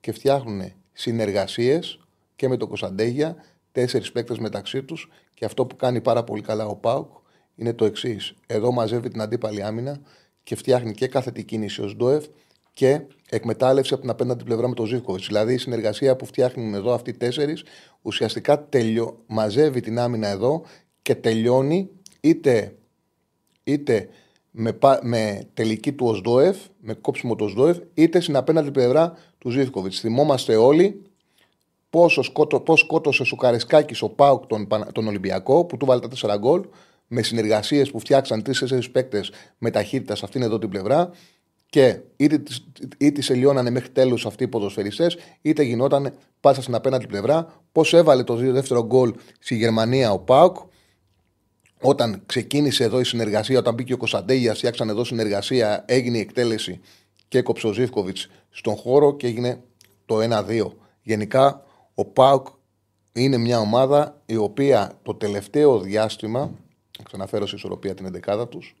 και φτιάχνουν συνεργασίες και με τον Κωνσταντέγια τέσσερις παίκτες μεταξύ τους και αυτό που κάνει πάρα πολύ καλά ο Πάουκ είναι το εξής. Εδώ μαζεύει την αντίπαλη άμυνα και φτιάχνει και κάθετη κίνηση ω Ντόεφ και εκμετάλλευση από την απέναντι πλευρά με τον Ζήφκοβιτς. Δηλαδή η συνεργασία που φτιάχνουν εδώ αυτοί οι τέσσερις ουσιαστικά τελειω... μαζεύει την άμυνα εδώ και τελειώνει είτε, είτε με, με τελική του Οσδόεφ, με κόψιμο του Οσδόεφ, είτε στην απέναντι πλευρά του Ζήφκοβιτς. Θυμόμαστε όλοι πόσο σκότω, πώς σκότωσε ο Σουκαρισκάκη ο Πάουκ τον, τον Ολυμπιακό που του βάλε τα 4 γκολ με συνεργασίες που φτιάξαν τρει-τέσσερι παίκτες με ταχύτητα σε αυτήν εδώ την πλευρά και είτε, είτε σε λιώνανε μέχρι τέλους αυτοί οι ποδοσφαιριστές, είτε γινόταν πάσα στην απέναντι πλευρά. Πώς έβαλε το δεύτερο γκολ στη Γερμανία ο Πάουκ, όταν ξεκίνησε εδώ η συνεργασία, όταν μπήκε ο Κωνσταντέγιας, φτιάξαν εδώ συνεργασία, έγινε η εκτέλεση και έκοψε ο Ζήφκοβιτς στον χώρο και έγινε το 1-2. Γενικά, ο Πάουκ είναι μια ομάδα η οποία το τελευταίο διάστημα, ξαναφέρω σε ισορροπία την 11 τους,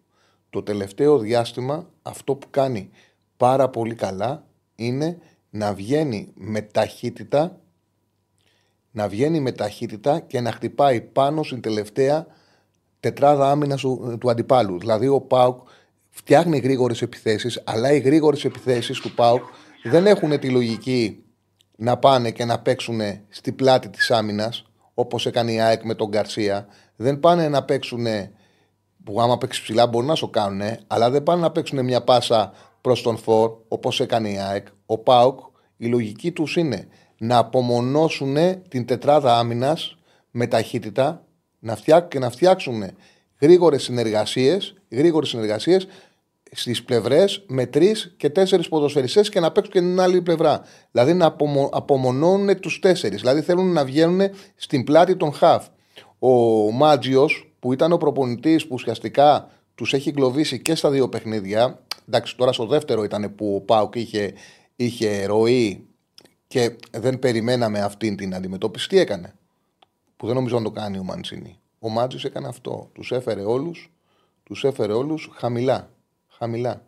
το τελευταίο διάστημα αυτό που κάνει πάρα πολύ καλά είναι να βγαίνει με ταχύτητα να βγαίνει με ταχύτητα και να χτυπάει πάνω στην τελευταία τετράδα άμυνας του, του αντιπάλου. Δηλαδή ο Πάουκ φτιάχνει γρήγορες επιθέσεις, αλλά οι γρήγορες επιθέσεις του Πάουκ δεν έχουν τη λογική να πάνε και να παίξουν στη πλάτη της άμυνας, όπως έκανε η ΑΕΚ με τον Γκαρσία. Δεν πάνε να παίξουν που άμα παίξεις ψηλά μπορεί να σου κάνουν, αλλά δεν πάνε να παίξουν μια πάσα προς τον Φορ, όπως έκανε η ΑΕΚ. Ο Πάουκ, η λογική τους είναι να απομονώσουν την τετράδα άμυνας με ταχύτητα να φτιάξουν και να φτιάξουν γρήγορες συνεργασίες γρήγορες συνεργασίες στις πλευρές με τρεις και τέσσερις ποδοσφαιριστές και να παίξουν και την άλλη πλευρά. Δηλαδή να απομο, απομονώνουν τους τέσσερις. Δηλαδή θέλουν να βγαίνουν στην πλάτη των χαφ. Ο Μάτζιος, που ήταν ο προπονητής που ουσιαστικά τους έχει γκλωβίσει και στα δύο παιχνίδια. Εντάξει, τώρα στο δεύτερο ήταν που ο Πάουκ είχε, είχε ροή και δεν περιμέναμε αυτή την αντιμετώπιση. Τι έκανε; Που δεν νομίζω να το κάνει ο Μαντσίνη. Ο Μάτζη έκανε αυτό. Τους έφερε όλους τους έφερε όλους χαμηλά. Χαμηλά.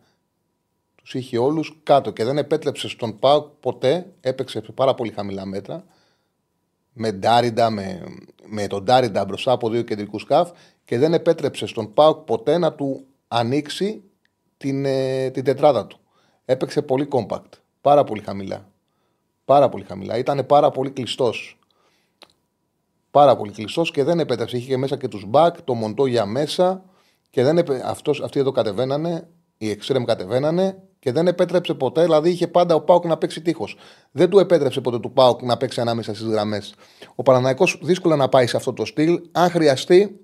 Τους είχε όλους κάτω και δεν επέτρεψε στον Πάουκ ποτέ. Έπαιξε σε πάρα πολύ χαμηλά μέτρα. Με Ντάριντα, με, με τον Ντάριντα μπροστά από δύο κεντρικούς σκάφ και δεν επέτρεψε στον Πάουκ ποτέ να του ανοίξει την, ε, την τετράδα του. Έπαιξε πολύ compact. Πάρα πολύ χαμηλά. Πάρα πολύ χαμηλά. Ήταν πάρα πολύ κλειστός πάρα πολύ κλειστός και δεν επέτρεψε. Είχε και μέσα και τους μπακ, το Μοντόγια μέσα και δεν επέ... Αυτός, αυτοί εδώ κατεβαίνανε, οι εξτρέμ κατεβαίνανε και δεν επέτρεψε ποτέ. Δηλαδή είχε πάντα ο Πάουκ να παίξει τείχος. Δεν του επέτρεψε ποτέ του Πάουκ να παίξει ανάμεσα στις γραμμές. Ο Παναναναϊκό δύσκολα να πάει σε αυτό το στυλ. Αν χρειαστεί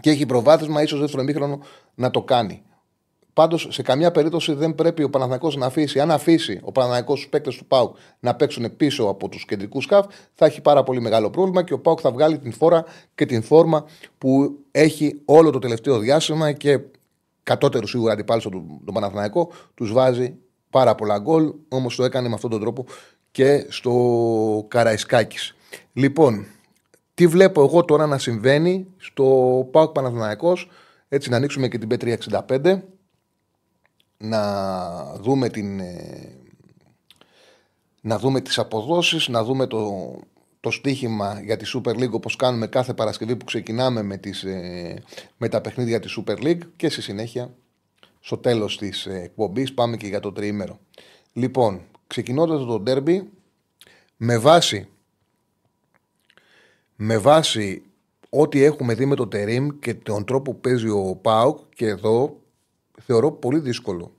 και έχει προβάδισμα, ίσως δεύτερο ημίχρονο να το κάνει. Πάντως, σε καμιά περίπτωση δεν πρέπει ο Παναθηναϊκός να αφήσει. Αν αφήσει ο Παναθηναϊκός τους παίκτες του Πάουκ να παίξουν πίσω από τους κεντρικούς σκαφ, θα έχει πάρα πολύ μεγάλο πρόβλημα και ο Πάουκ θα βγάλει την φόρα και την φόρμα που έχει όλο το τελευταίο διάστημα και κατώτερος σίγουρα αντιπάλου του τον Παναθηναϊκό τους βάζει πάρα πολλά γκολ. Όμως το έκανε με αυτόν τον τρόπο και στο Καραϊσκάκης. Λοιπόν, τι βλέπω εγώ τώρα να συμβαίνει στο Πάουκ Παναθηναϊκός έτσι να ανοίξουμε και την P365 να δούμε την ε, να δούμε τις αποδόσεις, να δούμε το, το στοίχημα για τη Super League όπως κάνουμε κάθε Παρασκευή που ξεκινάμε με, τις, ε, με τα παιχνίδια της Super League και στη συνέχεια στο τέλος της ε, εκπομπής πάμε και για το τριήμερο. Λοιπόν, ξεκινώντας το derby με βάση με βάση ό,τι έχουμε δει με το Τερίμ και τον τρόπο που παίζει ο Πάουκ και εδώ θεωρώ πολύ δύσκολο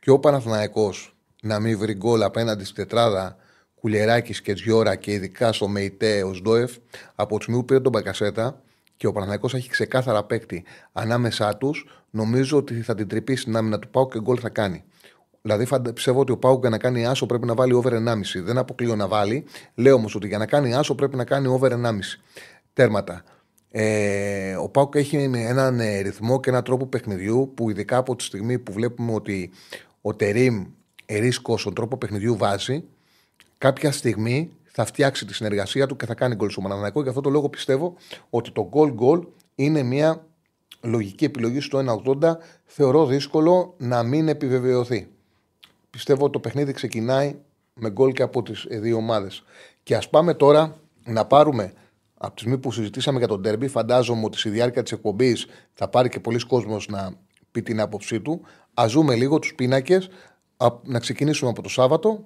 και ο Παναθηναϊκός να μην βρει γκολ απέναντι στη τετράδα Κουλεράκης και Τζιώρα και ειδικά στο Μεϊτέ ω Ντόεφ από τη στιγμή που πήρε τον Μπακασέτα και ο Παναθηναϊκός έχει ξεκάθαρα παίκτη ανάμεσά τους, νομίζω ότι θα την τρυπήσει την άμυνα του Πάου και γκολ θα κάνει. Δηλαδή, πιστεύω ότι ο Πάου για να κάνει άσο πρέπει να βάλει over 1,5. Δεν αποκλείω να βάλει. Λέω όμως ότι για να κάνει άσο πρέπει να κάνει over 1,5. Τέρματα. Ε, ο Πάουκ έχει έναν ε, ρυθμό και έναν τρόπο παιχνιδιού που ειδικά από τη στιγμή που βλέπουμε ότι ο Τερήμ Ερίσκο στον τρόπο παιχνιδιού βάζει, κάποια στιγμή θα φτιάξει τη συνεργασία του και θα κάνει γκολ στο Μαναναναϊκό. Γι' αυτό το λόγο πιστεύω ότι το γκολ γκολ είναι μια λογική επιλογή στο 1,80. Θεωρώ δύσκολο να μην επιβεβαιωθεί. Πιστεύω ότι το παιχνίδι ξεκινάει με γκολ και από τις δύο ομάδες. Και ας πάμε τώρα να πάρουμε Από τη στιγμή που συζητήσαμε για τον Ντέρμπι, φαντάζομαι ότι στη διάρκεια της εκπομπής θα πάρει και πολλοί κόσμος να πει την άποψή του. Α ζούμε λίγο τους πίνακες, να ξεκινήσουμε από το Σάββατο.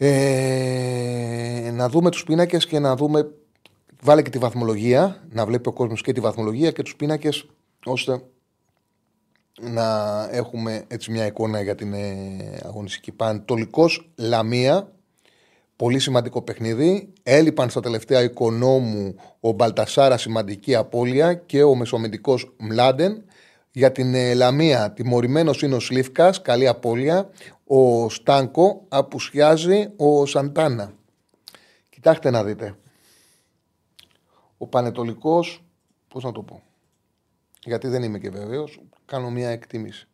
Ε, να δούμε τους πίνακες και να δούμε βάλε και τη βαθμολογία να βλέπει ο κόσμος και τη βαθμολογία και τους πίνακες ώστε να έχουμε έτσι μια εικόνα για την ε, αγωνιστική. Πανετολικός Λαμία πολύ σημαντικό παιχνίδι. Έλειπαν στα τελευταία οικονόμου ο Μπαλτασάρα σημαντική απώλεια και ο μεσομεντικός Μλάντεν για την ε, Λαμία τιμωρημένος είναι ο Σλίφκας, καλή απώλεια. Ο Στάνκο απουσιάζει ο Σαντάνα. Κοιτάξτε να δείτε. Ο Πανετολικός, πώς να το πω. Γιατί δεν είμαι και βέβαιος, κάνω μια εκτίμηση.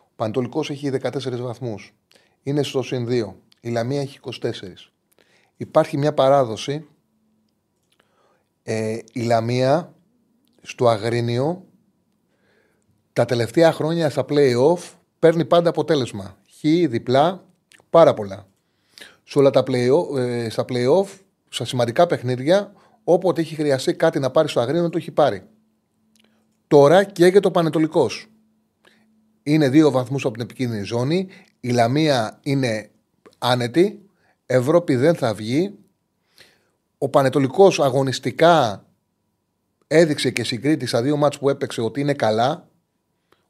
Ο Πανετολικός έχει 14 βαθμούς. Είναι στο συν 2. Η Λαμία έχει 24. Υπάρχει μια παράδοση. Ε, η Λαμία στο Αγρίνιο τα τελευταία χρόνια στα play-off παίρνει πάντα αποτέλεσμα. Χ, διπλά, πάρα πολλά. Σε όλα τα play-off, ε, στα play-off, στα σημαντικά παιχνίδια, όποτε έχει χρειαστεί κάτι να πάρει στο αγρίνο, το έχει πάρει. Τώρα και το Πανετολικός. Είναι δύο βαθμούς από την επικίνδυνη ζώνη. Η Λαμία είναι άνετη. Ευρώπη δεν θα βγει. Ο Πανετολικός αγωνιστικά έδειξε και συγκρίτη στα δύο μάτς που έπαιξε ότι είναι καλά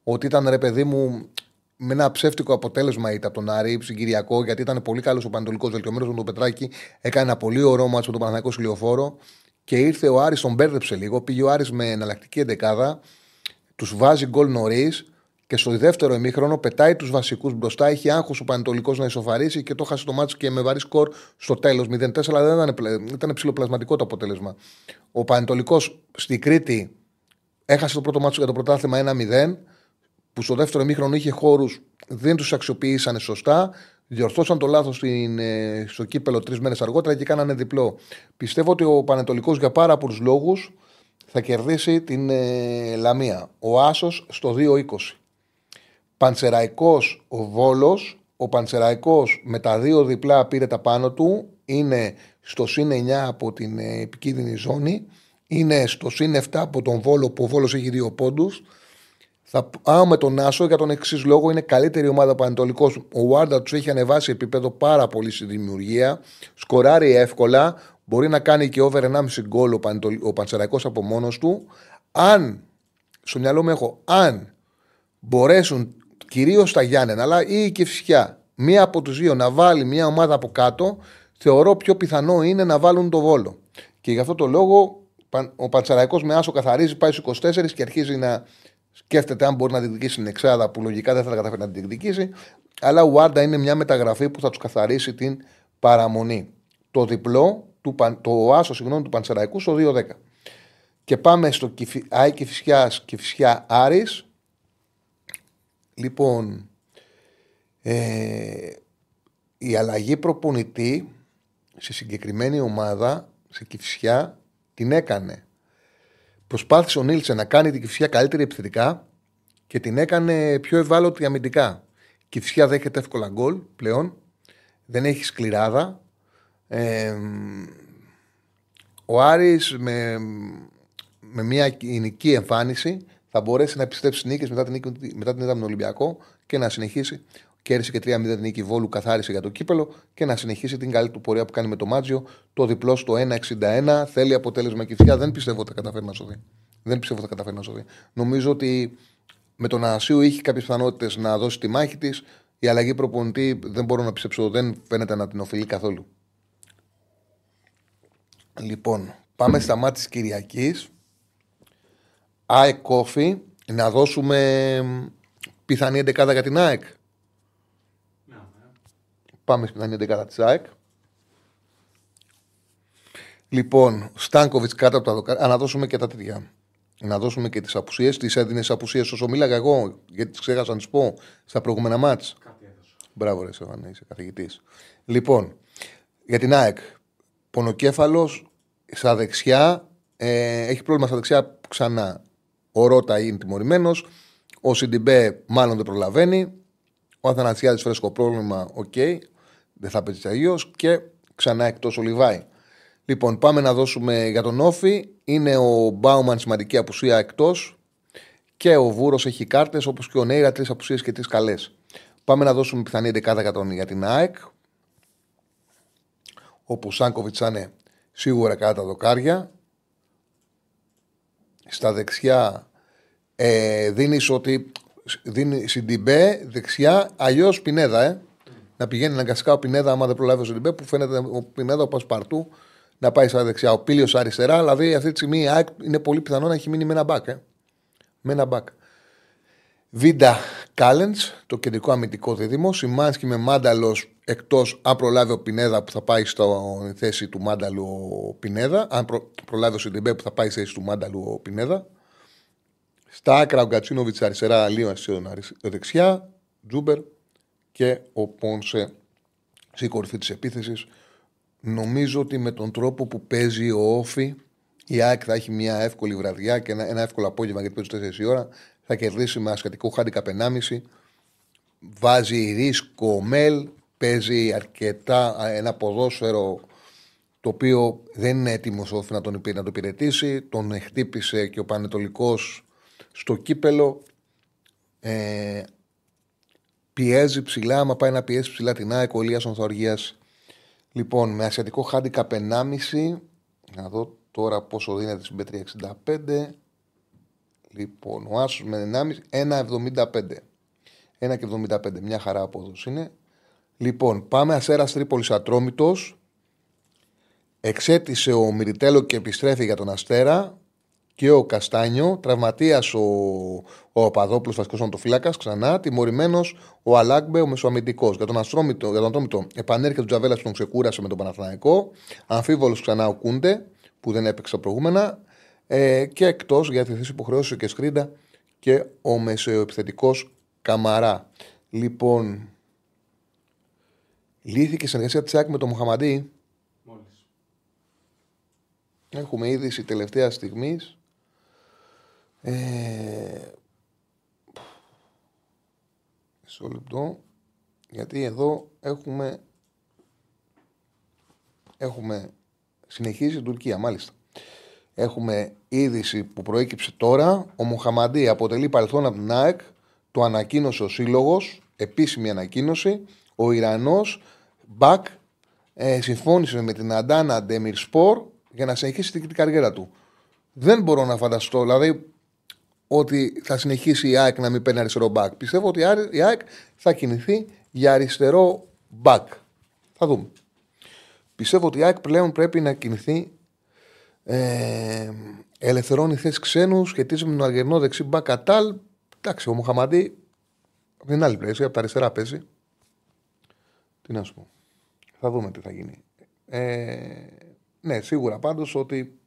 ότι ήταν ρε παιδί μου με ένα ψεύτικο αποτέλεσμα ήταν από τον Άρη συγκυριακό, γιατί ήταν πολύ καλός ο Πανατολικό βελτιωμένος με τον Πετράκη. Έκανε ένα πολύ ωραίο μάτσο με τον Παναγιακό Σιλιοφόρο. Και ήρθε ο Άρης, τον μπέρδεψε λίγο. Πήγε ο Άρης με εναλλακτική εντεκάδα. Τους βάζει γκολ νωρίς. Και στο δεύτερο ημίχρονο πετάει τους βασικούς μπροστά. Είχε άγχος ο Πανετολικός να ισοφαρίσει και το χάσει το μάτσο και με βαρύ σκορ στο τέλος. 0-4, αλλά δεν ήταν, ήταν ψηλοπλασματικό το αποτέλεσμα. Ο Πανετολικός στη Κρήτη έχασε το πρώτο μάτσο για το πρωτάθλημα 1-0 που στο δεύτερο ημίχρονο είχε χώρους, δεν τους αξιοποίησαν σωστά. Διορθώσαν το λάθος ε, στο κύπελο τρεις μέρες αργότερα και κάνανε διπλό. Πιστεύω ότι ο Πανετολικός για πάρα πολλούς λόγους θα κερδίσει την ε, Λαμία. Ο Άσος στο 2-20. Πανσεραϊκός ο Βόλος. Ο Πανσεραϊκός με τα δύο διπλά πήρε τα πάνω του. Είναι στο συν 9 από την ε, επικίνδυνη ζώνη. Είναι στο συν 7 από τον Βόλο που ο Βόλος έχει δύο πόντους. Θα πάω με τον Άσο για τον εξής λόγο. Είναι καλύτερη ομάδα Πανετολικό. Ο Βάρντα του έχει ανεβάσει επίπεδο πάρα πολύ στη δημιουργία. Σκοράρει εύκολα. Μπορεί να κάνει και over 1,5 γκολ ο, Πανετολ... ο Πανσεραϊκός από μόνος του. Αν, στο μυαλό μου έχω, αν μπορέσουν κυρίως τα Γιάννενα αλλά ή η Κυφσιά, μία από τους δύο να βάλει μία ομάδα από κάτω, θεωρώ πιο πιθανό είναι να βάλουν το βόλο. Και γι' αυτό το λόγο ο Πανσεραϊκός με άσο καθαρίζει, πάει στους 24 και αρχίζει να Σκέφτεται αν μπορεί να διεκδικήσει την εξάδα που λογικά δεν θα καταφέρει να την διεκδικήσει. Αλλά ο Άρντα είναι μια μεταγραφή που θα τους καθαρίσει την παραμονή. Το διπλό, του, το άσο συγγνώμη, του Πανσεραϊκού στο 2-10. Και πάμε στο Άι Κηφισιά Κηφισιά Άρης. Λοιπόν, ε, η αλλαγή προπονητή σε συγκεκριμένη ομάδα, σε Κηφισιά, την έκανε Προσπάθησε ο Νίλσε να κάνει την Κυφσιά καλύτερη επιθετικά και την έκανε πιο ευάλωτη αμυντικά. Η Κυφσιά δέχεται εύκολα γκολ πλέον. Δεν έχει σκληράδα. Ε, ο Άρης με, με μια κοινική εμφάνιση θα μπορέσει να επιστρέψει νίκες μετά την, μετά την είδα με τον Ολυμπιακό και να συνεχίσει Κέρδισε και 3-0 την νίκη Βόλου, καθάρισε για το κύπελο και να συνεχίσει την καλή του πορεία που κάνει με το Μάτζιο. Το διπλό στο 1-61. Θέλει αποτέλεσμα και φυσικά δεν πιστεύω ότι θα καταφέρει να σωθεί. Δεν πιστεύω ότι θα καταφέρει να σωθεί. Νομίζω ότι με τον Ασίου είχε κάποιες πιθανότητες να δώσει τη μάχη της. Η αλλαγή προπονητή δεν μπορώ να πιστέψω, δεν φαίνεται να την οφείλει καθόλου. Λοιπόν, πάμε στα μάτια της Κυριακής. ΑΕΚ Κόφι, να δώσουμε πιθανή εντεκάδα για την ΑΕΚ. Πάμε στην πιθανή εντεκάδα της ΑΕΚ. Λοιπόν, Στάνκοβιτς κάτω από τα δοκάρια. Να δώσουμε και τα τέτοια. Να δώσουμε και τις απουσίες. Τις έδινες απουσίες όσο μίλαγα εγώ, γιατί τις ξέχασα να τις πω στα προηγούμενα μάτς. Μπράβο, ρε Σεβανέ, είσαι καθηγητής. Λοιπόν, για την ΑΕΚ. Πονοκέφαλος στα δεξιά. Ε, έχει πρόβλημα στα δεξιά ξανά. Ο Ρότα είναι τιμωρημένος. Ο Σιντιμπέ μάλλον δεν προλαβαίνει. Ο Αθανασιάδης φρέσκο πρόβλημα, οκ δεν θα παίζει αλλιώς και ξανά εκτός ο Λιβάη. Λοιπόν, πάμε να δώσουμε για τον Όφη. Είναι ο Μπάουμαν σημαντική απουσία εκτός. Και ο Βούρος έχει κάρτες, όπως και ο Νέιρα, τρεις απουσίες και τρεις καλές. Πάμε να δώσουμε πιθανή δεκάδα για, τον, για την ΑΕΚ. Όπου ο Σάνκοβιτς θα είναι σίγουρα κατά τα δοκάρια. Στα δεξιά ε, δίνεις ότι. Δίνει Σιντιμπέ δεξιά, αλλιώς Πινέδα, ε. Να πηγαίνει αναγκαστικά ο Πινέδα, άμα δεν προλάβει ο Σιντιμπέ, που φαίνεται ο Πινέδα ο Πασπαρτού να πάει στα δεξιά. Ο Πήλιος αριστερά, δηλαδή αυτή τη στιγμή η ΑΕΚ είναι πολύ πιθανό να έχει μείνει με ένα μπακ. Ε. Με ένα μπακ. Βίντα Κάλεντς, το κεντρικό αμυντικό δίδυμο. Σιμάνσκι με Μάνταλος εκτός αν προλάβει ο Πινέδα που θα πάει στη θέση του Μάνταλου ο Πινέδα. Αν προ, προλάβει ο Σιντιμπέ που θα πάει στη θέση του Μάνταλου ο Πινέδα. Στα άκρα ο Γκατσίνοβιτς αριστερά, Λίον δεξιά. Τζούμπερ και ο Πόνσε στην κορυφή της επίθεσης. Νομίζω ότι με τον τρόπο που παίζει ο Όφη, η ΑΕΚ θα έχει μια εύκολη βραδιά και ένα, ένα εύκολο απόγευμα γιατί παίζει 4 η ώρα. Θα κερδίσει με ασχετικό χάντικα 1,5. Βάζει ρίσκο μέλ. Παίζει αρκετά ένα ποδόσφαιρο το οποίο δεν είναι έτοιμος Όφη να τον να το υπηρετήσει. Τον χτύπησε και ο Πανετολικός στο κύπελο. Ε, πιέζει ψηλά. Άμα πάει να πιέσει ψηλά την ΑΕΚ, ο Λίασον Λοιπόν, με ασιατικό χάντικα 1,5. Να δω τώρα πόσο δίνεται στην B365. Λοιπόν, ο Άσος με 1,5, 1,75. 1,75. Μια χαρά απόδοση είναι. Λοιπόν, πάμε Αστέρας Τρίπολης Ατρόμητος. Εξέτησε ο Μυριτέλο και επιστρέφει για τον Αστέρα και ο Καστάνιο. Τραυματίας ο, ο Παπαδόπουλο, βασικό ονοτοφύλακα, ξανά. Τιμωρημένος ο Αλάγκμπε, ο Μεσοαμυντικός. Για τον Αστρόμητο, για τον Ατρόμητο, επανέρχεται ο Τζαβέλας που τον ξεκούρασε με τον Παναθηναϊκό. Αμφίβολος ξανά ο Κούντε, που δεν έπαιξε προηγούμενα. Ε, και εκτός για τη θέση υποχρεώσεων και σκρίντα και ο μεσοεπιθετικός Καμαρά. Λοιπόν, λύθηκε η συνεργασία της ΑΚ με τον Μοχαμαντή. Έχουμε είδηση τελευταία στιγμής ε, μισό λεπτό. Γιατί εδώ έχουμε έχουμε συνεχίσει την Τουρκία, μάλιστα. Έχουμε είδηση που προέκυψε τώρα. Ο Μοχαμαντή αποτελεί παρελθόν από την ΑΕΚ. Το ανακοίνωσε ο Σύλλογος. Επίσημη ανακοίνωση. Ο Ιρανός Μπακ ε, συμφώνησε με την Αντάνα Ντέμιρ Σπορ για να συνεχίσει την καριέρα του. Δεν μπορώ να φανταστώ. Δηλαδή, ότι θα συνεχίσει η ΑΕΚ να μην παίρνει αριστερό μπακ. Πιστεύω ότι η ΑΕΚ θα κινηθεί για αριστερό μπακ. Θα δούμε. Πιστεύω ότι η ΑΕΚ πλέον πρέπει να κινηθεί. Ε, ελευθερώνει θέση ξένου, σχετίζεται με τον Αλγερινό δεξί μπακ Ατάλ. Εντάξει, ο Μοχαμαντή από την άλλη πλευρά, από τα αριστερά παίζει. Τι να σου πω. Θα δούμε τι θα γίνει. Ε, ναι, σίγουρα πάντως ότι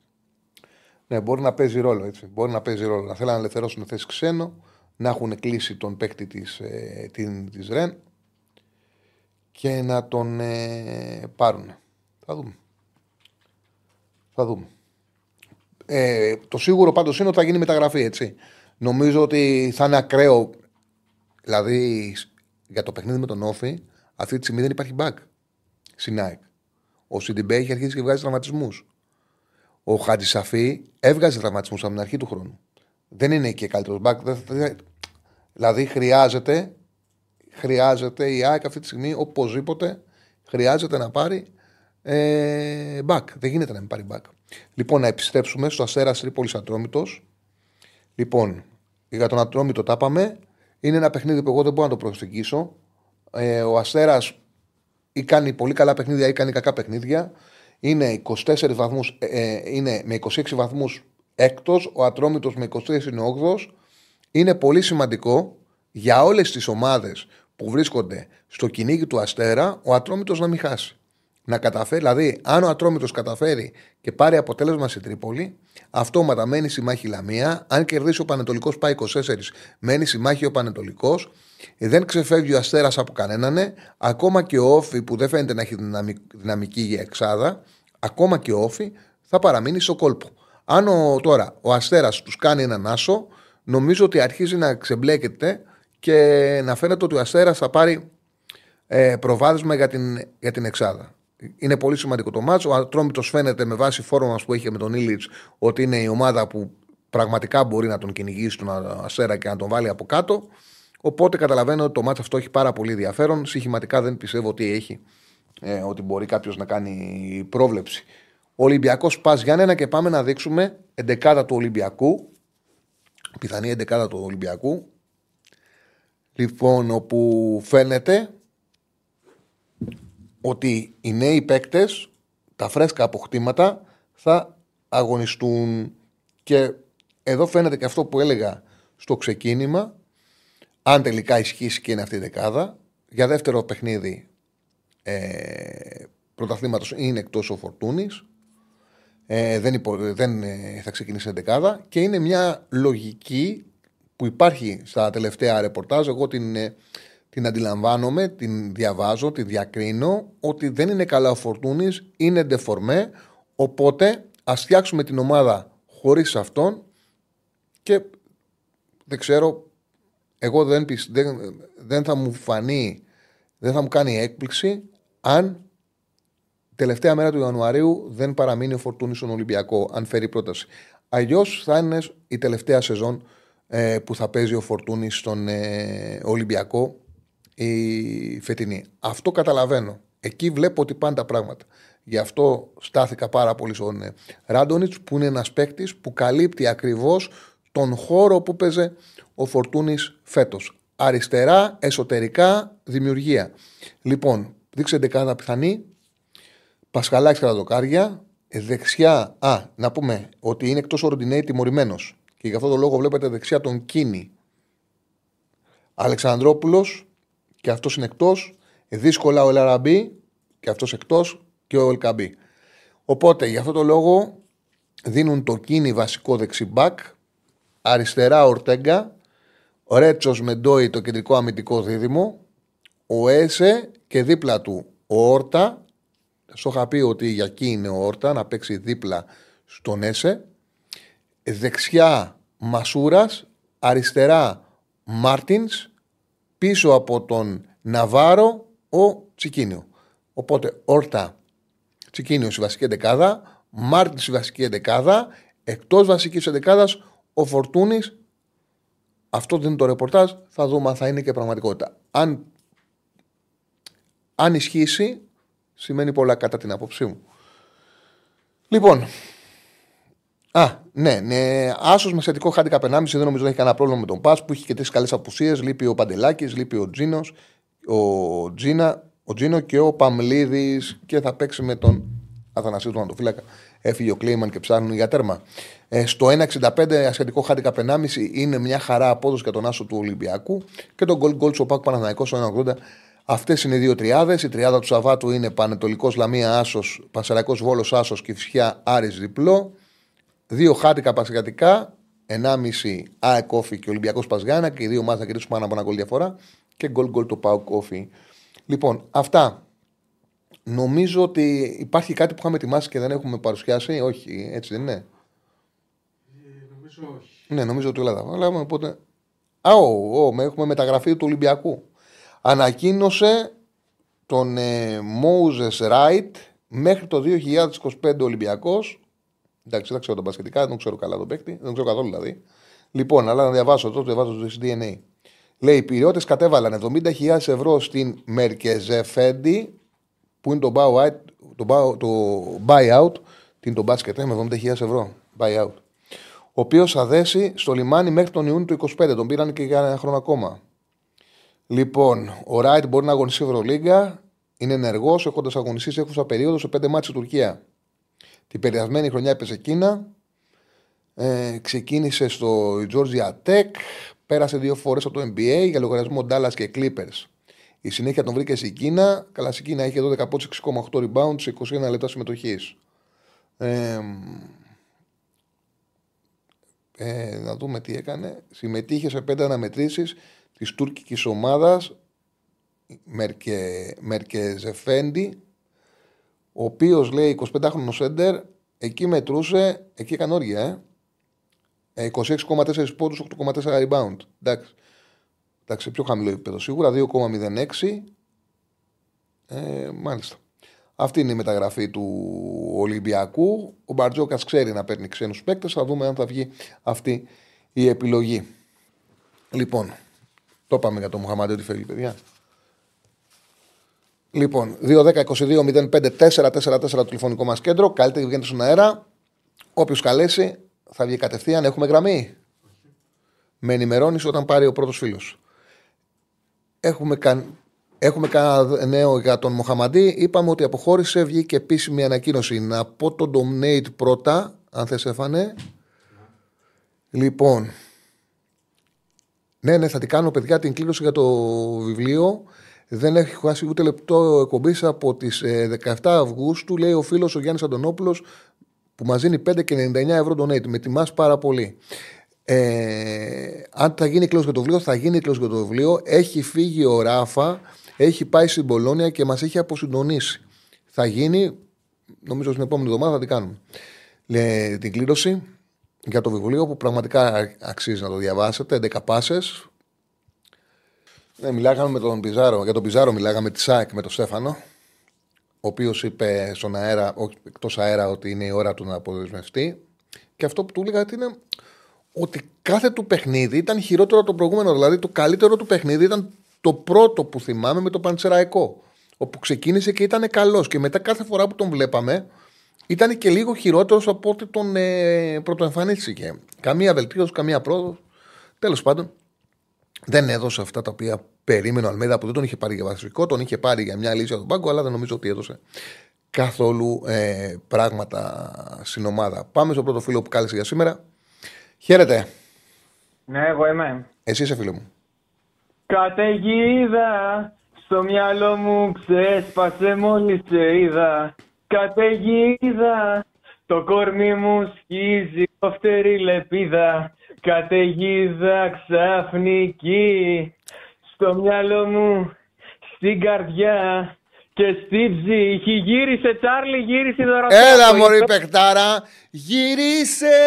ναι, μπορεί να παίζει ρόλο. Έτσι. Μπορεί να παίζει ρόλο. Να θέλουν να ελευθερώσουν θέση ξένο, να έχουν κλείσει τον παίκτη της ε, της Ρεν και να τον ε, πάρουν. Θα δούμε. Θα δούμε. Ε, το σίγουρο πάντως είναι ότι θα γίνει μεταγραφή, έτσι. Νομίζω ότι θα είναι ακραίο. Δηλαδή, για το παιχνίδι με τον Όφη, αυτή τη στιγμή δεν υπάρχει back. Στην Ο Σιντιμπέ έχει αρχίσει και βγάζει τραυματισμούς. Ο Χατζησαφή έβγαζε τραυματισμούς από την αρχή του χρόνου. Δεν είναι και καλύτερος μπακ. Δηλαδή χρειάζεται, χρειάζεται η ΑΕΚ αυτή τη στιγμή οπωσδήποτε χρειάζεται να πάρει ε, μπακ. Δεν γίνεται να μην πάρει μπακ. Λοιπόν, να επιστρέψουμε στο Αστέρα Τρίπολης Ατρόμητος. Λοιπόν, για τον Ατρόμητο τα είπαμε. Είναι ένα παιχνίδι που εγώ δεν μπορώ να το προσεγγίσω. Ε, ο Αστέρας ή κάνει πολύ καλά παιχνίδια ή κάνει κακά παιχνίδια είναι 24 βαθμούς, ε, ε, είναι με 26 βαθμούς έκτος, ο Ατρόμητος με 23 είναι 8 Είναι πολύ σημαντικό για όλες τις ομάδες που βρίσκονται στο κυνήγι του Αστέρα, ο Ατρόμητος να μην χάσει. Να καταφέρει, δηλαδή, αν ο Ατρόμητος καταφέρει και πάρει αποτέλεσμα σε Τρίπολη, αυτόματα μένει στη μάχη Λαμία. Αν κερδίσει ο Πανετολικός, πάει 24, μένει στη μάχη ο Πανετολικός. Δεν ξεφεύγει ο Αστέρας από κανέναν. Ακόμα και ο Όφη που δεν φαίνεται να έχει δυναμική για εξάδα, ακόμα και ο Όφη θα παραμείνει στο κόλπο. Αν ο, τώρα ο Αστέρας τους κάνει έναν άσο, νομίζω ότι αρχίζει να ξεμπλέκεται και να φαίνεται ότι ο Αστέρας θα πάρει ε, προβάδισμα για την, για την εξάδα. είναι πολύ σημαντικό το μάτσο. Ο Ατρόμητος φαίνεται με βάση φόρμα που είχε με τον Ήλιτ ότι είναι η ομάδα που πραγματικά μπορεί να τον κυνηγήσει τον Αστέρα και να τον βάλει από κάτω. Οπότε καταλαβαίνω ότι το μάτσο αυτό έχει πάρα πολύ ενδιαφέρον. Συχηματικά δεν πιστεύω ότι έχει ε, ότι μπορεί κάποιος να κάνει πρόβλεψη. Ο Ολυμπιακός πας Γιάννενα και πάμε να δείξουμε εντεκάδα του Ολυμπιακού. Πιθανή εντεκάδα του Ολυμπιακού. Λοιπόν, όπου φαίνεται ότι οι νέοι παίκτες, τα φρέσκα αποκτήματα, θα αγωνιστούν. Και εδώ φαίνεται και αυτό που έλεγα στο ξεκίνημα, αν τελικά ισχύσει και είναι αυτή η δεκάδα, για δεύτερο παιχνίδι ε, πρωταθλήματος είναι εκτός ο Φορτούνης. Ε, δεν, δεν ε, θα ξεκινήσει η δεκάδα και είναι μια λογική που υπάρχει στα τελευταία ρεπορτάζ. Εγώ την, ε, την αντιλαμβάνομαι, την διαβάζω, την διακρίνω ότι δεν είναι καλά ο Φορτούνης, είναι ντεφορμέ. Οπότε ας φτιάξουμε την ομάδα χωρίς αυτόν και δεν ξέρω, εγώ δεν, δεν, δεν θα μου φανεί, δεν θα μου κάνει έκπληξη αν τελευταία μέρα του Ιανουαρίου δεν παραμείνει ο Φορτούνης στον Ολυμπιακό, αν φέρει πρόταση. Αλλιώς θα είναι η τελευταία σεζόν ε, που θα παίζει ο Φορτούνης στον ε, Ολυμπιακό η φετινή. Αυτό καταλαβαίνω. Εκεί βλέπω ότι πάνε τα πράγματα. Γι' αυτό στάθηκα πάρα πολύ στον ε, Ράντονιτς, που είναι ένας παίκτης που καλύπτει ακριβώς τον χώρο που παίζει ο Φορτούνης φέτος. Αριστερά, εσωτερικά, δημιουργία. Λοιπόν, Δείξε δεκάδα πιθανή. Πασχαλάκη κατά δοκάρια. Ε, δεξιά, α, να πούμε ότι είναι εκτός ορντινέη τιμωρημένος. Και γι' αυτό το λόγο βλέπετε δεξιά τον Κίνη. Αλεξανδρόπουλος και αυτός είναι εκτός. Ε, δύσκολα ο Ελαραμπή και αυτός εκτός και ο Ελκαμπή. Οπότε γι' αυτό το λόγο δίνουν το Κίνη βασικό δεξιμπάκ. Αριστερά Ορτέγκα. Ο Ρέτσο Μεντόι το κεντρικό αμυντικό δίδυμο ο Έσε και δίπλα του ο Όρτα. Σου είχα πει ότι για εκεί είναι ο Όρτα να παίξει δίπλα στον Έσε. Δεξιά Μασούρας, αριστερά Μάρτινς, πίσω από τον Ναβάρο ο Τσικίνιο. Οπότε Όρτα Τσικίνιος στη βασική εντεκάδα, Μάρτινς στη βασική εντεκάδα, εκτός βασικής εντεκάδας ο Φορτούνης. Αυτό δεν είναι το ρεπορτάζ. Θα δούμε αν θα είναι και πραγματικότητα. Αν αν ισχύσει, σημαίνει πολλά κατά την άποψή μου. Λοιπόν, Α, ναι, ναι. Άσος με θετικό χάντικα 1,5 δεν νομίζω να έχει κανένα πρόβλημα με τον Πα που έχει και τρεις καλές απουσίες. Λείπει ο Παντελάκης, λείπει ο Τζίνος, ο, Τζίνα, ο Τζίνο και ο Παμλίδης και θα παίξει με τον Αθανασίου του Αντοφύλακα. Έφυγε ο Κλέιμαν και ψάχνουν για τέρμα. Ε, στο 1,65 ασχετικό χάντικα 1,5 είναι μια χαρά απόδοση για τον Άσο του Ολυμπιακού και τον γκολ γκολ στο Πάκου Παναναναϊκό στο 1,80 Αυτές είναι οι δύο τριάδες. Η τριάδα του Σαββάτου είναι Πανετολικός Λαμία Άσος, Πασαρακό Βόλος Άσος και Φυσιά Άρης διπλό. Δύο χάτικα πασιατικά, 1,5 ΑΕΚ Κόφι και Ολυμπιακός Πασγάνα και οι δύο μάτια να κερδίσουν πάνω από ένα γκολ διαφορά και γκολ γκολ το Πάου Κόφι. Λοιπόν, αυτά. Νομίζω ότι υπάρχει κάτι που είχαμε ετοιμάσει και δεν έχουμε παρουσιάσει. Όχι, έτσι δεν είναι; Ε, νομίζω όχι. Ναι, νομίζω ότι όλα τα βάλαμε. Οπότε. Α, ο, ο, έχουμε μεταγραφή του Ολυμπιακού ανακοίνωσε τον ε, Moses Wright μέχρι το 2025 Ολυμπιακός. Εντάξει, δεν ξέρω τον πασχετικά, δεν ξέρω καλά τον παίκτη, δεν ξέρω καθόλου δηλαδή. Λοιπόν, αλλά να διαβάσω το διαβάσω το DNA. Λέει: Οι πυριώτε κατέβαλαν 70.000 ευρώ στην Μερκεζεφέντη, που είναι το, buyout, το, το buyout, την το μπάσκετ, ε, με 70.000 ευρώ. Buyout. Ο οποίος θα δέσει στο λιμάνι μέχρι τον Ιούνιο του 25. Τον πήραν και για ένα χρόνο ακόμα. Λοιπόν, ο Ράιτ μπορεί να αγωνιστεί Ευρωλίγκα. Είναι ενεργός, έχοντας αγωνιστεί έχουσα περίοδο σε πέντε μάτια Τουρκία. Την περασμένη χρονιά έπεσε Κίνα. Ε, ξεκίνησε στο Georgia Tech. Πέρασε δύο φορές από το NBA για λογαριασμό Dallas και Clippers. Η συνέχεια τον βρήκες στην Κίνα. Καλά, στην Κίνα είχε 12 πόντους 6,8 rebound σε 21 λεπτά συμμετοχής. Ε, ε, να δούμε τι έκανε. Συμμετείχε σε πέντε αναμετρήσεις της τουρκικής ομάδας Μερκε, Μερκεζεφέντη ο οποίος λέει 25χρονο σέντερ εκεί μετρούσε, εκεί έκανε όργια ε. 26,4 ε, πόντους, 8,4 rebound εντάξει Εντάξει, πιο χαμηλό επίπεδο σίγουρα, 2,06 ε, μάλιστα. Αυτή είναι η μεταγραφή του Ολυμπιακού. Ο Μπαρτζόκας ξέρει να παίρνει ξένους παίκτες. Θα δούμε αν θα βγει αυτή η επιλογή. Λοιπόν, το είπαμε για τον Μουχαμαντέ ότι φεύγει, παιδιά. Λοιπόν, 2-10-22-05-4-4-4 το τηλεφωνικό μας κέντρο. Καλύτερα βγαίνετε στον αέρα. Όποιος καλέσει θα βγει κατευθείαν. Έχουμε γραμμή. Με ενημερώνεις όταν πάρει ο πρώτος φίλος. Έχουμε, καν... Έχουμε κανένα νέο για τον Μοχαμαντή. Είπαμε ότι αποχώρησε, βγήκε επίσημη ανακοίνωση. Να πω το donate πρώτα, αν θες έφανε. Λοιπόν, ναι, ναι, θα την κάνω παιδιά την κλήρωση για το βιβλίο. Δεν έχει χάσει ούτε λεπτό εκπομπής από τις 17 ε, Αυγούστου, λέει ο φίλος ο Γιάννης Αντωνόπουλος, που μας δίνει 5 και 99 ευρώ donate. Με τιμάς πάρα πολύ. Ε, αν θα γίνει κλώση για το βιβλίο, θα γίνει κλώση για το βιβλίο. Έχει φύγει ο Ράφα, έχει πάει στην Πολώνια και μας έχει αποσυντονίσει. Θα γίνει, νομίζω στην επόμενη εβδομάδα θα την κάνουμε. Λέει, την κλήρωση για το βιβλίο που πραγματικά αξίζει να το διαβάσετε. 11 πάσες. Ναι, μιλάγαμε με τον Πιζάρο. Για τον Πιζάρο μιλάγαμε τη ΣΑΕΚ με τον Στέφανο. Ο οποίος είπε στον αέρα, εκτός αέρα, ότι είναι η ώρα του να αποδεσμευτεί. Και αυτό που του έλεγα είναι ότι κάθε του παιχνίδι ήταν χειρότερο από το προηγούμενο. Δηλαδή, το καλύτερο του παιχνίδι ήταν το πρώτο που θυμάμαι με το Παντσεραϊκό. Όπου ξεκίνησε και ήταν καλός. Και μετά κάθε φορά που τον βλέπαμε, ήταν και λίγο χειρότερος από ό,τι τον ε, πρωτοεμφανίστηκε. Καμία βελτίωση, καμία πρόοδος. Τέλος πάντων, δεν έδωσε αυτά τα οποία περίμενε ο Αλμέδα που δεν τον είχε πάρει για βασικό, τον είχε πάρει για μια λύση από τον πάγκο, αλλά δεν νομίζω ότι έδωσε καθόλου ε, πράγματα στην ομάδα. Πάμε στο πρώτο φίλο που κάλεσε για σήμερα. Χαίρετε. Ναι, εγώ είμαι. Εσύ είσαι φίλο μου. Καταιγίδα, στο μυαλό μου ξέσπασε μόλις σε είδα. Καταιγίδα, το κορμί μου σκίζει φτερή λεπίδα. Καταιγίδα ξαφνική, στο μυαλό μου, στην καρδιά και στη ψυχή. Γύρισε Τσάρλι, γύρισε δωροδιά. Έλα μωρή παιχτάρα, γύρισε.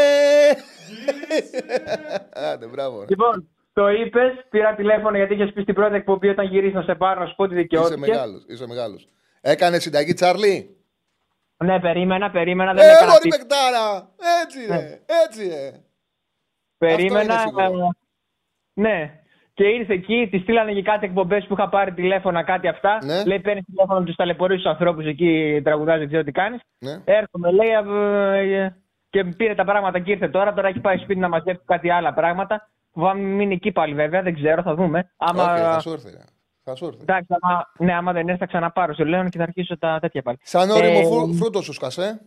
Άντε, μπράβο. Λοιπόν, το είπες, πήρα τηλέφωνο γιατί είχες πει στην πρώτη εκπομπή όταν γυρίσει να σε πάρω να σου πω ότι δικαιώθηκε. Είσαι μεγάλος, είσαι μεγάλος. Έκανε συνταγή Τσάρλι; Ναι, περίμενα, περίμενα. Δεν ε, έκανα μωρή παιχτάρα. Έτσι είναι, έτσι είναι. Περίμενα. Ναι. Και ήρθε εκεί, τη στείλανε και κάτι εκπομπές που είχα πάρει τηλέφωνα, κάτι αυτά. Ναι. Λέει: Παίρνεις τηλέφωνο τους ταλαιπωρείς τους ανθρώπους εκεί, τραγουδάζεις, δεν ξέρω τι κάνεις. Ναι. Έρχομαι, λέει, ε, και πήρε τα πράγματα και ήρθε τώρα. Τώρα έχει πάει σπίτι να μαζέψει κάτι άλλα πράγματα. Φοβάμαι μείνει εκεί πάλι βέβαια, δεν ξέρω, θα δούμε. Άμα... Okay, θα σου έρθει. Θα σου έρθει. Εντάξει, άμα, ναι, άμα δεν έρθει θα ξαναπάρω σε Λέων και θα αρχίσω τα τέτοια πάλι. Σαν όριμο ε, φρούτο σου σκασέ.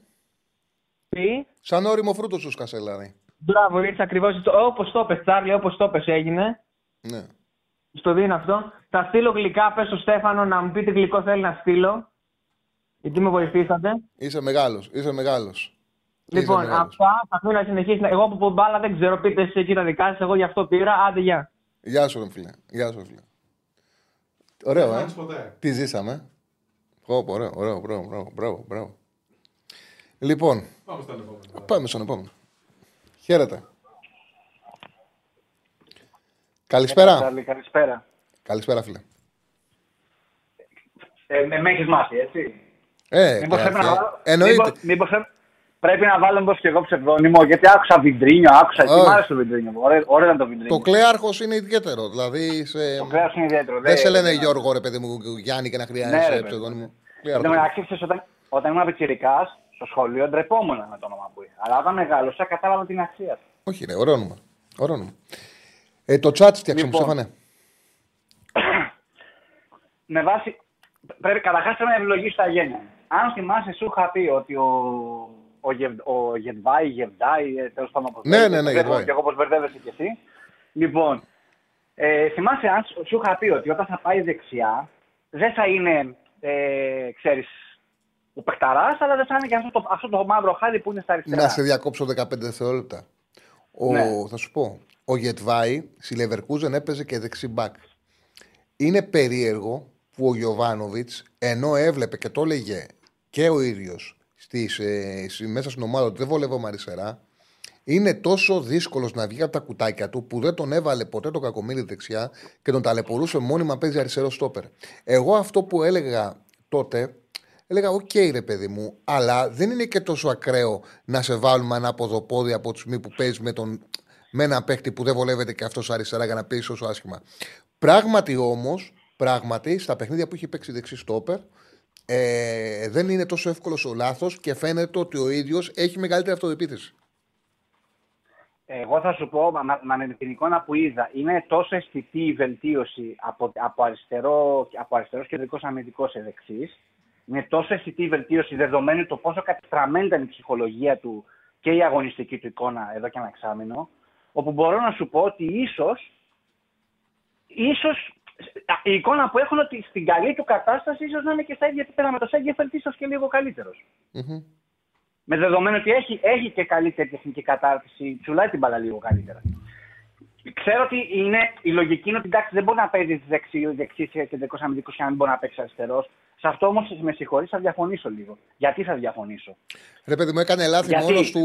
Τι; Σαν όριμο φρούτο σου σκασέ, δηλαδή. Μπράβο, ήρθες ακριβώς όπως το είπε, Τσάρλι, όπως το είπε έγινε. Ναι. Στο δίνω αυτό. Θα στείλω γλυκά, πες στο Στέφανο να μου πει τι γλυκό θέλει να στείλω. Γιατί με βοηθήσατε. Είσαι μεγάλος, είσαι μεγάλος. Λοιπόν, είσαι αυτά θα θέλω να συνεχίσει. Εγώ που πω μπάλα δεν ξέρω, πείτε εσεί εκεί τα δικά σας. Εγώ γι' αυτό πήρα. Άντε, γεια. Γεια σου, φίλε. Γεια σου, φίλε. Ωραίο, ε. Τι ζήσαμε. Πω, ωραίο, ωραίο, μπράβο, μπράβο, μπράβο. Λοιπόν, πάμε στον επόμενο. Πάμε στον επόμενο. Χαίρετε. Καλησπέρα. Καλή, καλησπέρα. Καλησπέρα, φίλε. Ε, με, με έχεις μάθει, έτσι; Ε, μήπως ε, πρέπει, να, βάλω- εννοείται. μήπως, μήπως πρέπει να βάλω μπρος και εγώ ψευδόνυμο, γιατί άκουσα βιντρίνιο, άκουσα. Όχι. Τι μ' άρεσε το βιντρίνιο. Ωραίο, ωραίο ήταν το βιντρίνιο. Το κλέαρχος είναι ιδιαίτερο. Δηλαδή, σε... Το κρέας είναι ιδιαίτερο. δεν σε λένε δεν- Γιώργο, ρε παιδί μου, Γιάννη και να Ναι, ρε, χρειάζεσαι παιδί. ψευδόνυμο. Εν Κλέαρχος. τω μεταξύ, ξέρεις, όταν, όταν ήμουν πιτσιρικάς, στο σχολείο ντρεπόμουν με το όνομα που είχα. Αλλά όταν μεγάλωσα, κατάλαβα την αξία του. Όχι, ρε, ωραίο όνομα. Ωραίο όνομα. Ε, το chat φτιάξαμε, Λοιπόν. Στέφανε. Με βάση. Πρέπει καταρχάς πρέπει να ευλογήσει τα γένια. Αν θυμάσαι, σου είχα πει ότι ο, ο, Γευ, ο Γετβάη, Γεβδάη, ε, τέλος πάντων. όπως Ναι, λέγεται, ναι, ναι, βλέπω Γετβάη. Και εγώ όπω μπερδεύεσαι κι εσύ. Λοιπόν, ε, θυμάσαι, αν σου- σου είχα πει ότι όταν θα πάει δεξιά, δεν θα είναι, ε, ξέρεις, ο παιχταράς, αλλά δεν θα είναι και αυτό το, αυτό το μαύρο χάδι που είναι στα αριστερά. Να σε διακόψω 15 δευτερόλεπτα. Ο, Ναι. Θα σου πω. Ο Γετβάη στη Leverkusen έπαιζε και δεξί μπακ. Είναι περίεργο που ο Γιωβάνοβιτς, ενώ έβλεπε και το έλεγε και ο ίδιος μέσα στην ομάδα ότι δεν βολεύομαι αριστερά, είναι τόσο δύσκολος να βγει από τα κουτάκια του που δεν τον έβαλε ποτέ τον κακομοίρη δεξιά και τον ταλαιπωρούσε μόνιμα παίζει αριστερό στόπερ. Εγώ αυτό που έλεγα τότε, έλεγα: Οκ, ρε παιδί μου, αλλά δεν είναι και τόσο ακραίο να σε βάλουμε ανάποδο πόδι από τη στιγμή που παίζεις με, τον, με έναν παίχτη που δεν βολεύεται και αυτός αριστερά για να παίζει όσο άσχημα. Πράγματι όμως, πράγματι, στα παιχνίδια που έχει παίξει δεξί στόπερ, ε, δεν είναι τόσο εύκολος ο λάθος και φαίνεται ότι ο ίδιος έχει μεγαλύτερη αυτοεπίθεση. Εγώ θα σου πω, μα, μα με την εικόνα που είδα, είναι τόσο αισθητή η βελτίωση από, από, αριστερό, από αριστερός κεντρικός αμυντικός σε δεξής, είναι τόσο αισθητή η βελτίωση δεδομένου το πόσο κατεστραμμένη ήταν η ψυχολογία του και η αγωνιστική του εικόνα εδώ και ένα εξάμεινο, όπου μπορώ να σου πω ότι ίσως, ίσως η εικόνα που έχουν ότι στην καλή του κατάσταση ίσως να είναι και στα ίδια επίπεδα με το Σέγγεφελτ, ίσως και λίγο καλύτερος. Mm-hmm. Με δεδομένο ότι έχει, έχει και καλύτερη τεχνική κατάρτιση, τσουλάει την μπαλά λίγο καλύτερα. Ξέρω ότι είναι, η λογική είναι ότι εντάξει, δεν μπορεί να παίζει δεξί, δεξί κεντρικό αμυντικό και να μην μπορεί να παίξει αριστερός. Σε αυτό όμως με συγχωρείς, θα διαφωνήσω λίγο. Γιατί θα διαφωνήσω; Ρε παιδί μου, έκανε λάθη Γιατί- μόνος του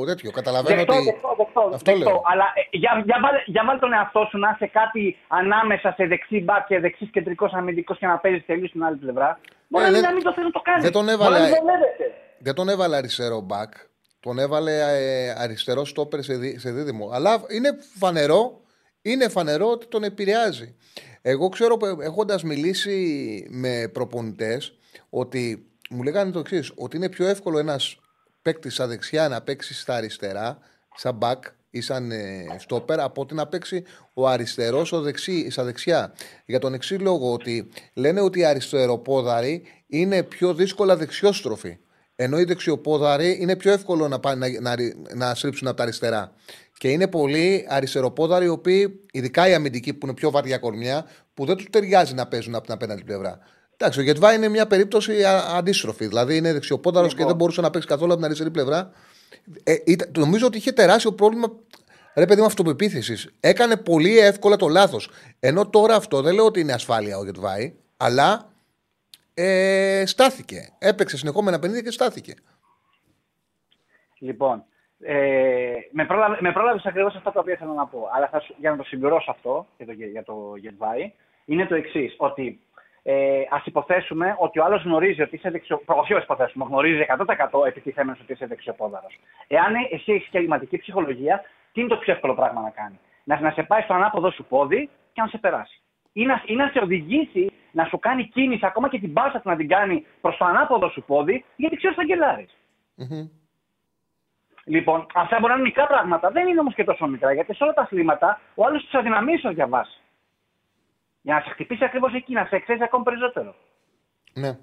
ο, τέτοιο. Καταλαβαίνω Δεκτό, ότι. δεκτό, δεκτό, Αυτό δεκτό. λέω. Αλλά ε, για, για, βάλε, για βάλε τον εαυτό σου να είσαι κάτι ανάμεσα σε δεξί μπακ και δεξίς κεντρικός αμυντικός και να παίζεις τελείως στην άλλη πλευρά. Μπορεί Ε, να μην- δεν- να μην το θέλει να το κάνει. δεν τον Μπορεί έβαλε- να μην βολεύεται. Δεν τον έβαλε αριστερό μπακ. Τον έβαλε ε, αριστερό στόπερ σε, δί- σε δίδυμο. Αλλά είναι φανερό, είναι φανερό ότι τον επηρεάζει. Εγώ ξέρω, έχοντας μιλήσει με προπονητές, ότι μου λέγανε το εξής: Ότι είναι πιο εύκολο ένας παίκτης στα δεξιά να παίξει στα αριστερά, σαν μπακ ή σαν ε, στόπερ, από ότι να παίξει ο αριστερός στα δεξιά. Για τον εξής λόγο, ότι λένε ότι οι αριστεροπόδαροι είναι πιο δύσκολα δεξιόστροφοι. Ενώ οι δεξιοπόδαροι είναι πιο εύκολο να, πάνε, να, να, να στρίψουν από τα αριστερά. Και είναι πολλοί αριστεροπόδαροι, οι οποίοι, ειδικά οι αμυντικοί που είναι πιο βαριά κορμιά, που δεν τους ταιριάζει να παίζουν από την απέναντι πλευρά. Εντάξει, ο Γετβά είναι μια περίπτωση α, αντίστροφη. Δηλαδή είναι δεξιοπόδαρος και Λοιπόν. δεν μπορούσε να παίξει καθόλου από την αριστερή πλευρά. Ε, ήταν- νομίζω ότι είχε τεράστιο πρόβλημα. Ρε παιδί μου, αυτοπεποίθησης. Έκανε πολύ εύκολα το λάθος. Ενώ τώρα αυτό δεν λέω ότι είναι ασφάλεια ο Γετβάη, αλλά ε, στάθηκε. Έπαιξε συνεχόμενα παιχνίδια και στάθηκε. Λοιπόν, ε, με, πρόλαβε, με πρόλαβες ακριβώς αυτά τα οποία θέλω να πω. Αλλά θα, σου- για να το συμπληρώσω αυτό για το, για το Γετβάη, είναι το εξής. Ότι ε, ας υποθέσουμε ότι ο άλλος γνωρίζει ότι είσαι δεξιο. Όχι, ας υποθέσουμε, γνωρίζει 100% επιτιθέμενο ότι είσαι δεξιοπόδαρος. Εάν εσύ έχεις κλιματική ψυχολογία, τι είναι το πιο εύκολο πράγμα να κάνει; Να, να σε πάει στο ανάποδο σου πόδι και να σε περάσει. Ή να, ή να σε οδηγήσει να σου κάνει κίνηση, ακόμα και την πάσα του να την κάνει προς το ανάποδο σου πόδι, γιατί ξέρεις θα γκελάρει. Μμμ. Λοιπόν, αυτά μπορεί να είναι μικρά πράγματα, δεν είναι όμως και τόσο μικρά, γιατί σε όλα τα αθλήματα ο άλλος τους αδυναμεί ω διαβάσει. Για να σε χτυπήσει ακριβώς εκεί, να σε εξέσει ακόμη περισσότερο. Ναι.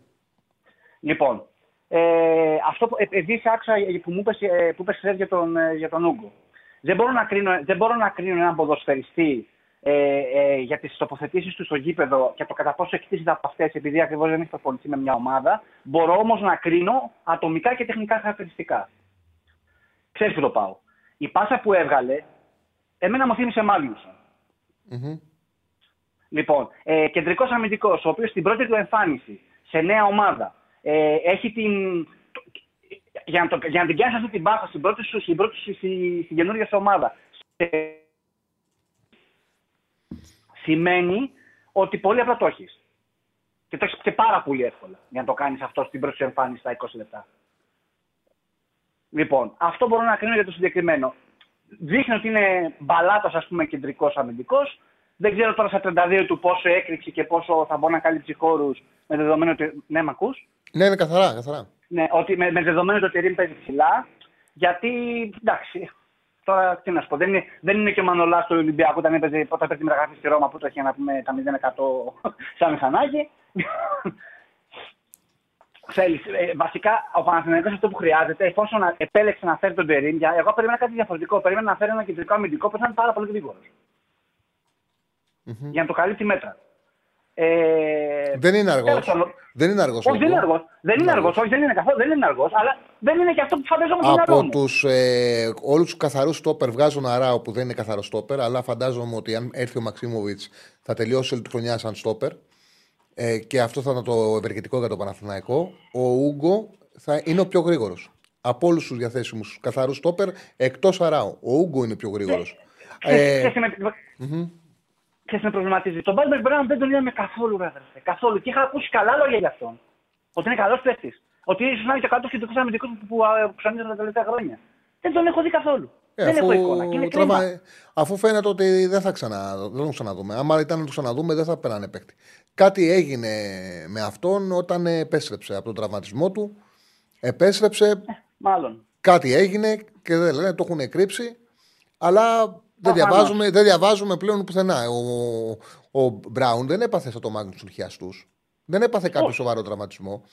Λοιπόν, ε, αυτό που επειδή σε άκουσα που μου είπες, ε, που είπες χθες για τον, ε, για τον Ούγκο. Δεν μπορώ να κρίνω, δεν μπορώ να κρίνω έναν ποδοσφαιριστή ε, ε, για τις τοποθετήσεις του στο γήπεδο και το κατά πόσο εκτίθεται από αυτές επειδή ακριβώς δεν έχει προπονηθεί με μια ομάδα. Μπορώ όμως να κρίνω ατομικά και τεχνικά χαρακτηριστικά. Ξέρεις που το πάω. Η πάσα που έβγαλε, εμένα μου θύμισε Μάλιουσον. Μμμ. Λοιπόν, ε, κεντρικός αμυντικός, ο οποίος στην πρώτη του εμφάνιση σε νέα ομάδα ε, έχει την. το- Για να, το, για να την κάνει αυτή την μπάσα στην πρώτη σου, στην, πρώτη σου, στη, στην καινούργια σου ομάδα, ε, σημαίνει ότι πολύ απλά το έχεις. Και το έχεις και πάρα πολύ εύκολα για να το κάνεις αυτό στην πρώτη σου εμφάνιση στα 20 λεπτά. Λοιπόν, αυτό μπορώ να κρίνω για το συγκεκριμένο. Δείχνει ότι είναι μπαλάτος, ας πούμε, κεντρικός αμυντικός. Δεν ξέρω τώρα στα 32 του πόσο έκρηξη και πόσο θα μπορεί να καλύψει χώρους με δεδομένο ότι. Ναι, μ' ακούς; Ναι, είναι καθαρά, καθαρά. Ναι, ότι με, με δεδομένο ότι ο Τερήμ παίζει ψηλά. Γιατί, εντάξει, τώρα τι να σου πω, δεν είναι, δεν είναι και ο Μανολάς του Ολυμπιακού όταν έπαιζε, όταν έπαιζε τη μεταγραφή στη Ρώμα που το είχε να πούμε τα 0% σαν μηχανάκι. Θέλεις, ε, βασικά ο Παναθηναϊκός αυτό που χρειάζεται, εφόσον να- επέλεξε να φέρει τον Τερήμ, για, εγώ περίμενα κάτι διαφορετικό. Περίμενα να φέρει ένα κεντρικό αμυντικό που θα είναι πάρα πολύ γρήγορος. Για να το καλύψει μέτρα. Ε, Δεν είναι αργός. τέλος πάντων, Δεν είναι αργός. όχι, δεν είναι αργός. Δεν είναι αργός. Όχι, δεν είναι καθόλου. Δεν είναι αργός. Αλλά δεν είναι και αυτό που φανταζόμουν στο μυαλό Από μου. τους ε, όλους τους καθαρούς στόπερ βγάζουν αράο που δεν είναι καθαρό στόπερ, αλλά φαντάζομαι ότι αν έρθει ο Μαξίμοβιτς θα τελειώσει όλη τη χρονιά σαν στόπερ. Ε, και αυτό θα ήταν το ευεργετικό για το Παναθηναϊκό. Ο Ούγκο θα είναι ο πιο γρήγορος. Από όλους τους διαθέσιμους καθαρούς στόπερ εκτός αράο. Ο Ούγκο είναι πιο γρήγορος. Ξέρεις- ξέρεις τι με- Ξέρεις τι με προβληματίζει. Τον Μπάλμπερ Μπράουν δεν τον είδαμε καθόλου, ρε αδερφέ. Καθόλου. Και είχα ακούσει καλά λόγια για αυτόν. Ότι είναι καλός παίκτης. Ότι ίσως να είναι και ο καλύτερος κεντρικός αμυντικός που, που, που ψωνίζει τα τελευταία χρόνια. Δεν τον έχω δει καθόλου. Ε, δεν αφού, έχω εικόνα. Και είναι τραβα- κρίμα. αφού φαίνεται ότι δεν θα ξανα, δεν θα τον ξαναδούμε. Άμα ήταν να το ξαναδούμε, δεν θα πέρανε παίκτη. Κάτι έγινε με αυτόν όταν επέστρεψε από τον τραυματισμό του. Επέστρεψε, Μάλλον. κάτι έγινε και δεν λένε, το έχουν κρύψει. Αλλά δεν Προφανώς. διαβάζουμε, δεν διαβάζουμε πλέον πουθενά. Ο, ο Μπράουν δεν έπαθε σαν το Μάγνου του Χιαστούς. Δεν έπαθε κάποιο Όχι. σοβαρό τραυματισμό.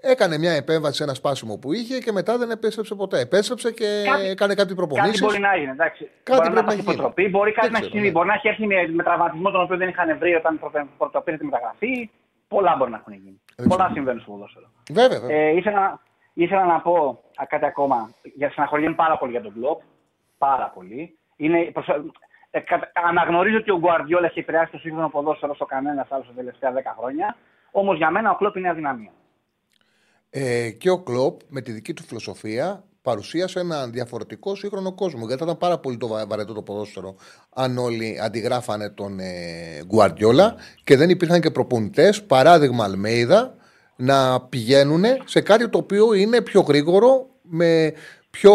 Έκανε μια επέμβαση σε ένα σπάσιμο που είχε και μετά δεν επέστρεψε ποτέ. Επέστρεψε και Κάτι- έκανε κάτι Κάτι προπονήσεις. μπορεί να έγινε. Εντάξει. Κάτι μπορεί πρέπει να να γίνει. έχει υποτροπή, μπορεί κάτι Δεν να ξέρω, έχει συμβεί. ναι. Μπορεί να έχει έρθει με, με τραυματισμό τον οποίο δεν είχαν βρει όταν πρωτε- πρωτοπήρε τη μεταγραφή. Πολλά μπορεί να έχουν γίνει. Δεν Πολλά ξέρω. συμβαίνουν στο ποδόσφαιρο. Βέβαια, βέβαια. Ε, ήθελα, ήθελα να πω α, κάτι ακόμα. Για στεναχωριέμαι πάρα πολύ για τον Κλοπ. Πάρα πολύ. Είναι, προσ- ε, κατα- αναγνωρίζω ότι ο Γκουαρδιόλα έχει επηρεάσει το σύγχρονο ποδόσφαιρο όσο κανένας άλλο τα τελευταία 10 χρόνια. Όμως για μένα ο Κλοπ είναι αδυναμία. Ε, και ο Κλοπ με τη δική του φιλοσοφία παρουσίασε έναν διαφορετικό σύγχρονο κόσμο. Γιατί θα ήταν πάρα πολύ το βα- βαρετό το ποδόσφαιρο αν όλοι αντιγράφανε τον ε, Γκουαρδιόλα και δεν υπήρχαν και προπονητές, παράδειγμα Αλμέιδα, να πηγαίνουν σε κάτι το οποίο είναι πιο γρήγορο, με πιο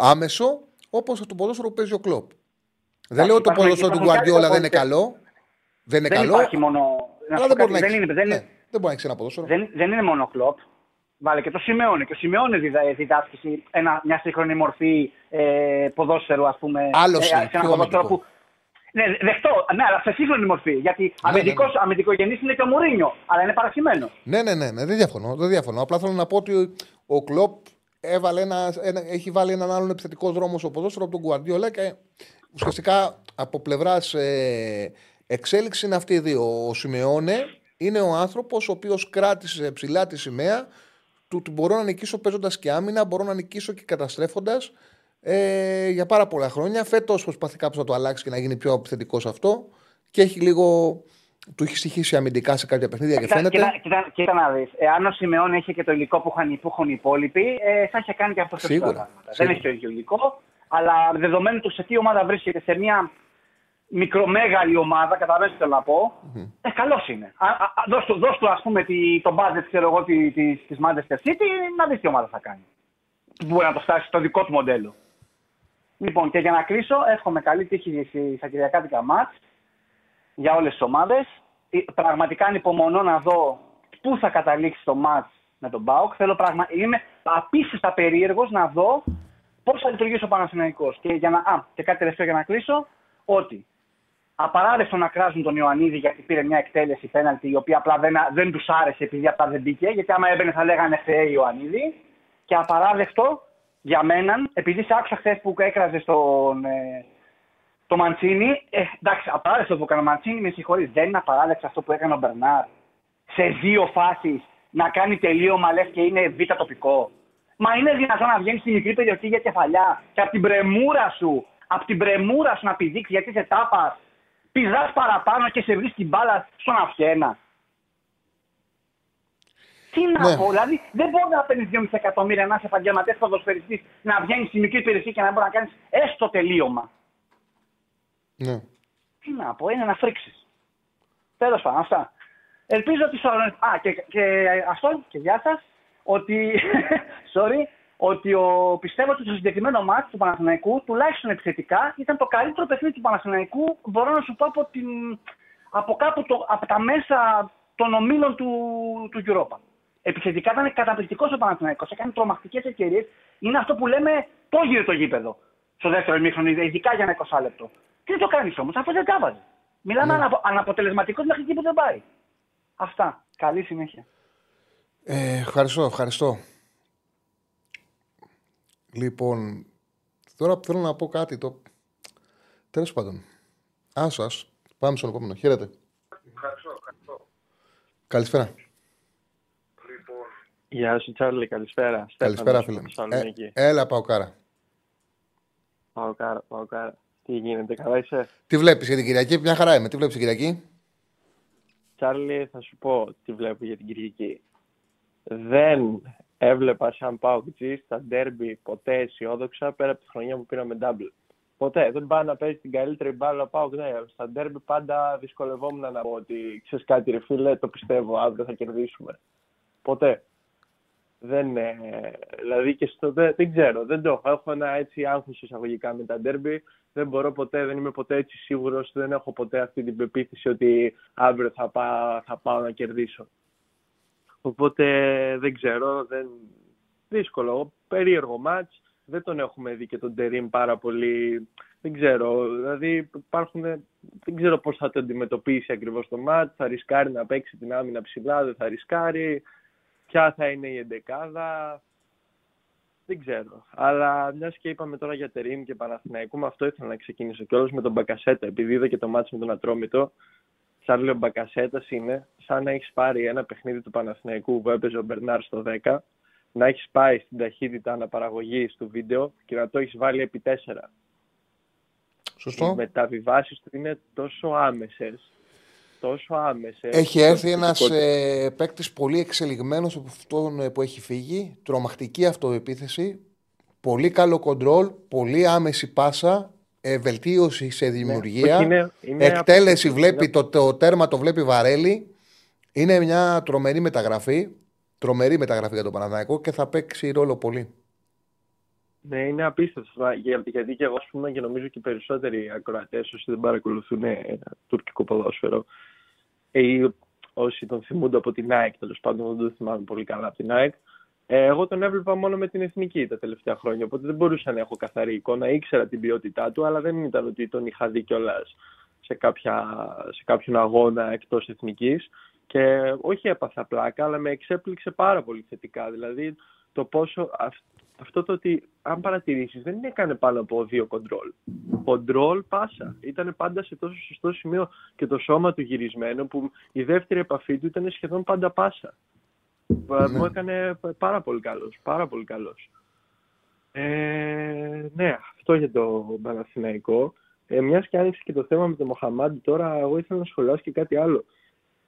άμεσο, όπως το ποδόσφαιρο που παίζει ο Κλοπ. Δεν λέω ότι το υπάρχουν- ποδόσφαιρο του υπάρχουν Γκουαρδιόλα κάποιοι δεν είναι καλό. Δεν είναι Δεν καλό. υπάρχει μόνο. να αλλά σου δεν πω μπορεί να κάτι, έχει. δεν είναι, δεν, ναι, είναι, δεν μπορεί να έχει ένα ποδόσφαιρο. δεν, δεν είναι μόνο κλοπ. Βάλε και το Σιμεώνε. Και ο Σιμεώνε διδα- διδάσκεις ένα, μια σύγχρονη μορφή ε, ποδόσφαιρου, ας πούμε. Άλλος ε, είναι, σε ένα πιο ποδόσφαιρο αμυντικό. που. Ναι, δεχτώ, ναι, αλλά σε σύγχρονη μορφή. Γιατί ναι, αμυντικός, αμυντικογενής είναι και ο Μουρίνιο, αλλά είναι παρασυμένο. Ναι, ναι, ναι, ναι, δεν διαφωνώ. Δεν διαφωνώ. Απλά θέλω να πω ότι ο Κλοπ έβαλε ένα, ένα, έχει βάλει έναν άλλον επιθετικό δρόμο στο ποδόσφαιρο από τον Γκουαρδιόλα και ουσιαστικά από πλευράς ε, εξέλιξη είναι αυτοί οι δύο. Ο Σιμεώνε είναι ο άνθρωπος ο οποίος κράτησε ψηλά τη σημαία του ότι μπορώ να νικήσω παίζοντας και άμυνα, μπορώ να νικήσω και καταστρέφοντας ε, για πάρα πολλά χρόνια. Φέτος προσπαθεί κάποιο να το αλλάξει και να γίνει πιο επιθετικός αυτό και έχει λίγο. Του έχει στοιχήσει αμυντικά σε κάποια παιχνίδια και Κοίτα, φαίνεται. κοίτα, κοίτα, κοίτα να δεις. Εάν ο Σιμεών είχε και το υλικό που είχαν, που έχουν οι υπόλοιποι, ε, θα είχε κάνει και αυτό Σίγουρα, σωστά πράγματα. Δεν σίγουρα. έχει το ίδιο υλικό, αλλά δεδομένου του σε τι ομάδα βρίσκεται, σε μια μικρομέγαλη ομάδα, καταλαβαίνετε τι θέλω να πω, ε, καλός είναι. Α, α, α, δώσ' του, δώσ' του, ας πούμε, τη, το budget, ξέρω εγώ, τη, τη, της Manchester City, να δεις τι ομάδα θα κάνει. Μπορεί να το φτάσει στο δικό του μοντέλο. Λοιπόν, και για να κλείσω, εύχομαι καλή τύχη στη- στα κυριακάτικα μάτς για όλες τις ομάδες. Ε, Πραγματικά ανυπομονώ να δω πού θα καταλήξει το μάτς με τον Μπάουκ. Θέλω πραγμα... Είμαι απίστευτα περίεργος να δω πώς θα λειτουργήσει ο Παναθηναϊκός. Και, για να... Α, και κάτι τελευταίο για να κλείσω, ότι απαράδεκτο να κράζουν τον Ιωαννίδη γιατί πήρε μια εκτέλεση πέναλτη η οποία απλά δεν, δεν τους άρεσε επειδή απλά δεν μπήκε. Γιατί άμα έμπαινε θα λέγανε Θεέ Ιωαννίδη. Και απαράδεκτο για μένα, επειδή σε άκουσα χθες που έκραζε στον, ε, το Μαντσίνη, ε, εντάξει, απαράδεκτο που έκανε ο Μαντσίνη, με συγχωρείς. Δεν είναι απαράδεκτο αυτό που έκανε ο Μπερνάρ σε δύο φάσεις να κάνει τελείωμα λες και είναι β' τοπικό. Μα είναι δυνατόν να βγαίνει στη μικρή περιοχή για κεφαλιά και από την πρεμούρα σου, από την πρεμούρα σου να πηδήξεις γιατί σε τάπας, πηδάς παραπάνω και σε βρίσκεις μπάλα στον αυχένα. Τι να Ναι. πω, δηλαδή δεν μπορεί να παίρνεις 2,5 εκατομμύρια να είσαι επαγγελματίας ποδοσφαιριστής, να βγαίνεις στη μικρή περιοχή και να μπορεί να κάνεις έστω τελείωμα. Ναι. Τι να πω, είναι να φρίξεις. Τέλος πάντων, αυτά. Ελπίζω ότι. στο- Α, και, και αυτό, και γεια σας. Ότι. sorry. Ότι ο, πιστεύω ότι στο συγκεκριμένο μάτι του Παναθηναϊκού, τουλάχιστον επιθετικά, ήταν το καλύτερο παιχνίδι του Παναθηναϊκού. Μπορώ να σου πω από, την, από κάπου το, από τα μέσα των ομίλων του, του Europa. Επιθετικά ήταν καταπληκτικός ο Παναθηναϊκός. Έκανε τρομακτικές ευκαιρίες. Είναι αυτό που λέμε το γύρω το γήπεδο. Στο δεύτερο ημίχρονο, ειδικά για ένα 20 λεπτό. Τι δεν το κάνεις όμως, αφού δεν τα βάζει. Μιλάμε αναπο, αναποτελεσματικός μέχρι εκεί που δεν πάει. Αυτά. Καλή συνέχεια. Ε, ευχαριστώ, ευχαριστώ. Λοιπόν, τώρα θέλω να πω κάτι. Το... Τέλος πάντων. Άσο, άσο. Πάμε στον επόμενο. Χαίρετε. Καλησπέρα. Γεια σου Τσάρλι, καλησπέρα. Καλησπέρα, Στέφανος φίλε. από μου. Θεσσαλονίκη. Ε, έλα, πάω κάρα. Πάω κάρα, πάω κάρα. Τι γίνεται, καλά είσαι; Τι βλέπεις για την Κυριακή, μια χαρά είμαι. Τι βλέπεις την Κυριακή; Τσάρλι, θα σου πω τι βλέπω για την Κυριακή. Δεν έβλεπα σαν πάω στα ντέρμπι ποτέ αισιόδοξα πέρα από τη χρονιά που πήραμε double. Ποτέ. Δεν πάω να παίζει την καλύτερη μπάλα πάω ναι. Στα ντέρμπι πάντα δυσκολευόμουν να πω ότι ξέρεις κάτι, ρε φίλε, το πιστεύω, αύριο θα κερδίσουμε. Ποτέ. Δεν, ε, δηλαδή και στο, δεν, δεν ξέρω, δεν το έχω. Έχω ένα έτσι άγχος εισαγωγικά με τα ντέρμπι. Δεν μπορώ ποτέ, δεν είμαι ποτέ έτσι σίγουρος, δεν έχω ποτέ αυτή την πεποίθηση ότι αύριο θα πάω, θα πάω να κερδίσω. Οπότε δεν ξέρω, δεν... δύσκολο. Περίεργο μάτς. Δεν τον έχουμε δει και τον Τερίμ πάρα πολύ. Δεν ξέρω. Δηλαδή υπάρχουν. Δεν ξέρω πώς θα το αντιμετωπίσει ακριβώς το μάτς. Θα ρισκάρει να παίξει την άμυνα ψηλά, δεν θα ρισκάρει. Ποια θα είναι η εντεκάδα. Δεν ξέρω. Αλλά μιας και είπαμε τώρα για Τερίμ και Παναθηναϊκού, με αυτό ήθελα να ξεκινήσω κιόλας με τον Μπακασέτα. Επειδή είδα και το μάτς με τον Ατρόμητο, σαν λέω Μπακασέτας είναι σαν να έχεις πάρει ένα παιχνίδι του Παναθηναϊκού που έπαιζε ο Μπερνάρ στο 10, να έχεις πάει στην ταχύτητα αναπαραγωγής του βίντεο και να το έχεις βάλει επί 4. Σωστό. Οι μεταβιβάσεις του είναι τόσο άμεσες. Τόσο άμεσες. Έχει έρθει ένας ε, παίκτης πολύ εξελιγμένος από αυτόν ε, που έχει φύγει. Τρομακτική αυτοεπίθεση. Πολύ καλό κοντρόλ. Πολύ άμεση πάσα. Ε, βελτίωση σε δημιουργία. όχι, είναι- είναι εκτέλεση απ- βλέπει, είναι- το, το τέρμα το βλέπει βαρέλι. Είναι μια τρομερή μεταγραφή. Τρομερή μεταγραφή για τον Παναθηναϊκό και θα παίξει ρόλο πολύ. Ναι, είναι απίστευτο. Για- Γιατί και εγώ, ας πούμε, και νομίζω και οι περισσότεροι ακροατές, όσοι δεν παρακολουθούν ε, τουρκικό ποδόσφαιρο, ή όσοι τον θυμούνται από την ΑΕΚ, τέλος πάντων δεν τον θυμάμαι πολύ καλά από την ΑΕΚ, ε, εγώ τον έβλεπα μόνο με την εθνική τα τελευταία χρόνια. Οπότε δεν μπορούσα να έχω καθαρή εικόνα. Ήξερα την ποιότητά του, αλλά δεν ήταν ότι τον είχα δει κιόλας σε, κάποια, σε κάποιον αγώνα εκτός εθνικής. Και όχι έπαθα πλάκα, αλλά με εξέπληξε πάρα πολύ θετικά. Δηλαδή το πόσο. αυ- αυτό το ότι, αν παρατηρήσεις, δεν έκανε πάνω από δύο κοντρόλ. Κοντρόλ πάσα. Ήταν πάντα σε τόσο σωστό σημείο και το σώμα του γυρισμένο που η δεύτερη επαφή του ήταν σχεδόν πάντα πάσα. Μου έκανε πάρα πολύ καλός. Πάρα πολύ καλός. Ε, ναι, αυτό για το Παναθηναϊκό. Ε, μιας και άνοιξε και το θέμα με τον Μοχαμάντη, τώρα εγώ ήθελα να σχολιάσω και κάτι άλλο.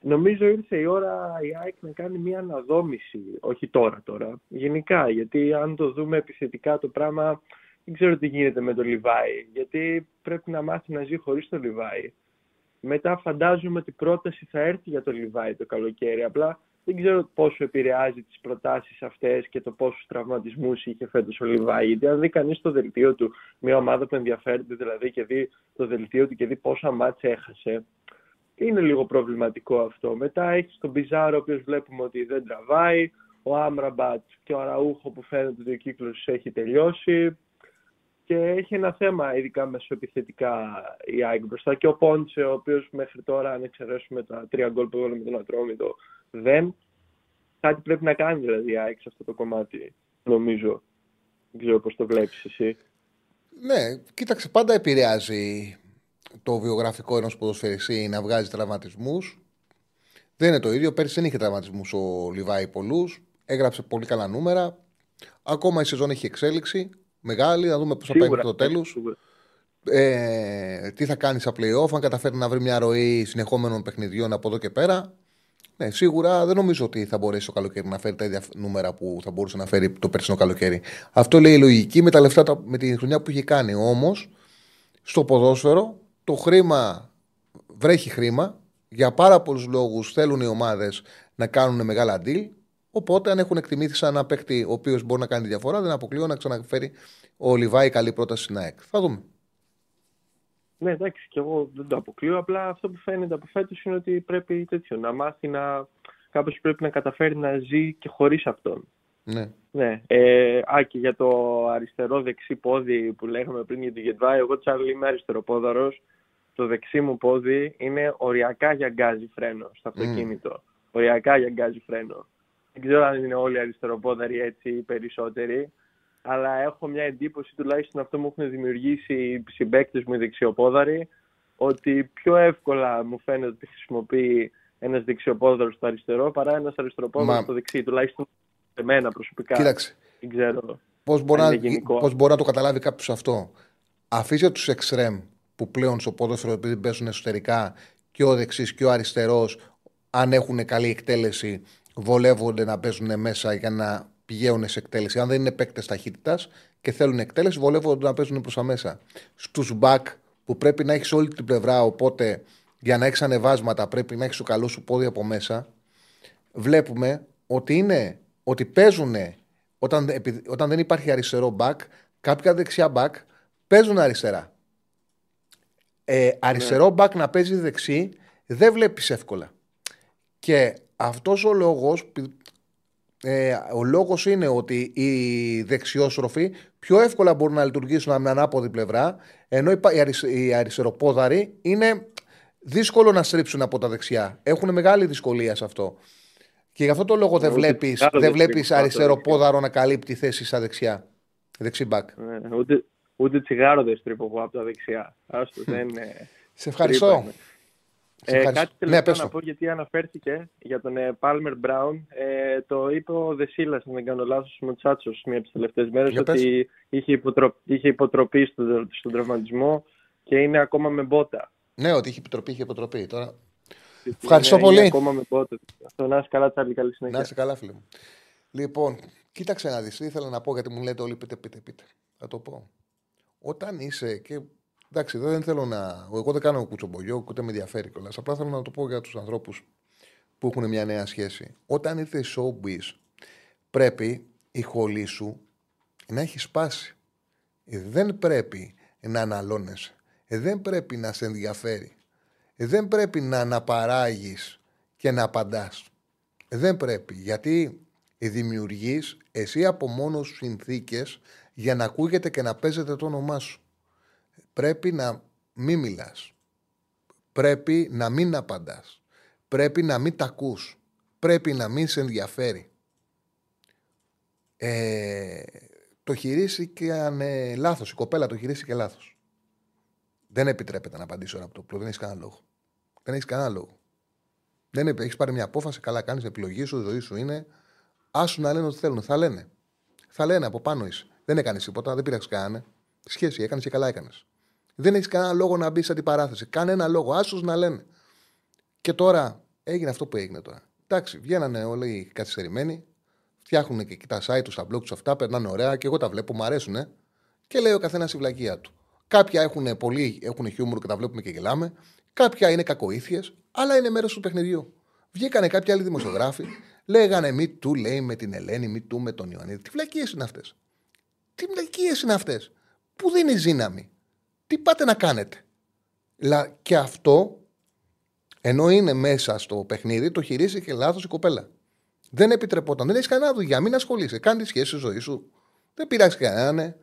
Νομίζω ήρθε η ώρα η ΑΕΚ να κάνει μια αναδόμηση, όχι τώρα τώρα, γενικά, γιατί αν το δούμε επιθετικά το πράγμα δεν ξέρω τι γίνεται με τον Λιβάη, γιατί πρέπει να μάθει να ζει χωρίς τον Λιβάη. Μετά φαντάζομαι ότι η πρόταση θα έρθει για τον Λιβάη το καλοκαίρι, απλά δεν ξέρω πόσο επηρεάζει τις προτάσεις αυτές και το πόσους τραυματισμούς είχε φέτος ο Λιβάη, γιατί αν δει κανείς το δελτίο του, μια ομάδα που ενδιαφέρεται δηλαδή και δει το δελτίο του και δει πόσα μάτια έχασε, είναι λίγο προβληματικό αυτό. Μετά έχει τον Πιζάρο, ο οποίος βλέπουμε ότι δεν τραβάει. Ο Άμραμπατ και ο Αραούχο που φαίνεται ότι ο κύκλος έχει τελειώσει. Και έχει ένα θέμα, ειδικά μεσοεπιθετικά η ΑΕΚ μπροστά. Και ο Πόντσε, ο οποίος μέχρι τώρα, αν εξαιρέσουμε τα τρία γκολ που έβαλε με τον Ατρόμητο, δεν. Κάτι πρέπει να κάνει δηλαδή η ΑΕΚ σε αυτό το κομμάτι, νομίζω. Δεν ξέρω πώς το βλέπεις εσύ. Ναι, κοίταξε, πάντα επηρεάζει το βιογραφικό ενός ποδοσφαιριστή να βγάζει τραυματισμούς. Δεν είναι το ίδιο. Πέρυσι δεν είχε τραυματισμούς ο Λιβάη πολλού. Έγραψε πολύ καλά νούμερα. Ακόμα η σεζόν έχει εξέλιξη μεγάλη. Να δούμε πώς θα πάει μέχρι το τέλος. Σίγουρα. Ε, τι θα κάνει στα playoff, αν καταφέρει να βρει μια ροή συνεχόμενων παιχνιδιών από εδώ και πέρα. Ναι, σίγουρα δεν νομίζω ότι θα μπορέσει το καλοκαίρι να φέρει τα ίδια νούμερα που θα μπορούσε να φέρει το περσινό καλοκαίρι. Αυτό λέει η λογική με τα λεφτά τα- με τη χρονιά που είχε κάνει. Όμως, στο ποδόσφαιρο το χρήμα βρέχει χρήμα. Για πάρα πολλούς λόγους θέλουν οι ομάδες να κάνουν μεγάλα deal. Οπότε, αν έχουν εκτιμήσει σαν ένα παίκτη ο οποίος μπορεί να κάνει τη διαφορά, δεν αποκλείω να ξαναφέρει ο Λιβάη καλή πρόταση στην ΑΕΚ. Θα δούμε. Ναι, εντάξει, και εγώ δεν το αποκλείω. Απλά αυτό που φαίνεται από φέτος είναι ότι πρέπει τέτοιο, να μάθει να. Κάπω πρέπει να καταφέρει να ζει και χωρίς αυτόν. Ναι. Ναι. Ε, α, και για το αριστερό δεξί πόδι που λέγαμε πριν για τη Γετβάη, εγώ Τσάρλι είμαι αριστεροπόδαρος. Το δεξί μου πόδι είναι οριακά για γκάζι φρένο στο αυτοκίνητο. Οριακά για γκάζι φρένο. Δεν ξέρω αν είναι όλοι αριστεροπόδαροι έτσι ή περισσότεροι. Αλλά έχω μια εντύπωση, τουλάχιστον αυτό μου έχουν δημιουργήσει οι συμπαίκτες μου οι δεξιοπόδαροι, ότι πιο εύκολα μου φαίνεται ότι χρησιμοποιεί ένας δεξιοπόδαρος στο αριστερό παρά ένας αριστεροπόδαρος Μα- στο δεξί. Τουλάχιστον σε μένα προσωπικά. Κοίταξε. Δεν ξέρω. Πώς μπορεί, Αν να, είναι γενικό. πώς μπορεί να το καταλάβει κάποιος αυτό; Αφήστε τους εξτρέμ που πλέον στο ποδόσφαιρο επειδή παίζουν εσωτερικά και ο δεξί και ο αριστερός, αν έχουν καλή εκτέλεση, βολεύονται να παίζουν μέσα για να πηγαίνουν σε εκτέλεση. Αν δεν είναι παίκτες ταχύτητας και θέλουν εκτέλεση, βολεύονται να παίζουν προς τα μέσα. Στους back που πρέπει να έχεις όλη την πλευρά, οπότε για να έχεις ανεβάσματα πρέπει να έχεις το καλό σου πόδι από μέσα. Βλέπουμε ότι, είναι, ότι παίζουν όταν, επει- όταν δεν υπάρχει αριστερό back, κάποια δεξιά back παίζουν αριστερά. Ε, αριστερό back να παίζει δεξί δεν βλέπεις εύκολα. Και αυτός ο λόγος, πι- ε, ο λόγος είναι ότι οι δεξιόστροφοι πιο εύκολα μπορούν να λειτουργήσουν με ανάποδη πλευρά, ενώ οι, πα- οι, αρισ- οι αριστεροπόδαροι είναι δύσκολο να στρίψουν από τα δεξιά. Έχουν μεγάλη δυσκολία σε αυτό. Και γι' αυτό το λόγο δεν Ούτε βλέπεις, τσιγάρο δεν δεν βλέπεις στρίβουν από τα αριστεροπόδαρο να καλύπτει θέση στα δεξιά. Δεξί back. Ναι, ούτε, ούτε τσιγάρο δεν στρίβω εγώ από τα δεξιά. Άστο, δεν είναι. Σε ευχαριστώ. τρύπα είναι. Σε Ε, ευχαριστώ. κάτι Ναι, τελευταίο πες να το. πω γιατί αναφέρθηκε για τον ε, Palmer Brown. Ε, το είπε ο Δεσίλα, αν δεν κάνω λάθος, ο Τσάτσο μία από τις τελευταίες μέρες Για πες. ότι είχε, υποτρο... είχε υποτροπή στον, στον τραυματισμό και είναι ακόμα με μπότα. Ναι, ότι είχε επιτροπή, είχε επιτροπή. Τώρα... Είναι- Ευχαριστώ είναι πολύ. ακόμα με μπότα. Αυτό να είσαι καλά, Τσάρλι, καλή συνέχεια. Να είσαι καλά, φίλε μου. Λοιπόν, κοίταξε να δεις, τι ήθελα να πω γιατί μου λέτε όλοι πείτε, πείτε, πείτε. Θα το πω. Όταν είσαι και. Εντάξει, δεν θέλω να. Εγώ δεν κάνω κουτσομπολιό, ούτε με ενδιαφέρει κιόλας. Απλά θέλω να το πω για τους ανθρώπους που έχουν μια νέα σχέση. Όταν ήρθε η showbiz, πρέπει η χολή σου να έχει σπάσει. Ε, Δεν πρέπει να αναλώνεσαι. Ε, Δεν πρέπει να σε ενδιαφέρει. Ε, Δεν πρέπει να αναπαράγεις και να απαντάς. Ε, Δεν πρέπει. Γιατί δημιουργείς εσύ από μόνος σου συνθήκες για να ακούγεται και να παίζεται το όνομά σου. Πρέπει να μην μιλάς. Πρέπει να μην απαντάς. Πρέπει να μην τα ακούς. Πρέπει να μην σε ενδιαφέρει. Ε, το χειρίστηκε ε, λάθος. Η κοπέλα το χειρίστηκε λάθος. Δεν επιτρέπεται να απαντήσει ώρα από το πλοίο. Δεν έχεις κανένα λόγο. Δεν έχεις κανένα λόγο. Δεν έχεις πάρει μια απόφαση, καλά κάνεις, επιλογή σου, η ζωή σου είναι. Άσου να λένε ό,τι θέλουν. Θα λένε. Θα λένε από πάνω είσαι. Δεν έκανες τίποτα, δεν πήραξε κανένα. Σχέση έκανες και καλά έκανες. Δεν έχεις κανένα λόγο να μπεις σε αντιπαράθεση. Κανένα λόγο. Άσου να λένε. Και τώρα έγινε αυτό που έγινε τώρα. Εντάξει, βγαίνανε όλοι καθυστερημένοι, φτιάχνουν και τα site τους, τα blog τους αυτά, περνάνε ωραία και εγώ τα βλέπω, μου αρέσουν. Και λέει ο καθένας η βλακεία του. Κάποια έχουν πολύ έχουν χιούμορ και τα βλέπουμε και γελάμε. Κάποια είναι κακοήθειες, αλλά είναι μέρος του παιχνιδιού. Βγήκανε κάποιοι άλλοι δημοσιογράφοι, λέγανε μη του, λέει με την Ελένη, μη του με τον Ιωαννίδη. Τι βλακίε είναι αυτές; Τι βλακίε είναι αυτές; Πού δίνει δύναμη; Τι πάτε να κάνετε; Λα, και αυτό, ενώ είναι μέσα στο παιχνίδι, το χειρίστηκε λάθος η κοπέλα. Δεν επιτρεπόταν. Δεν έχεις κανένα δουλειά. Μην ασχολείσαι. Κάνει τη σχέση στη ζωής σου. Δεν πειράζει κανέναν. ναι.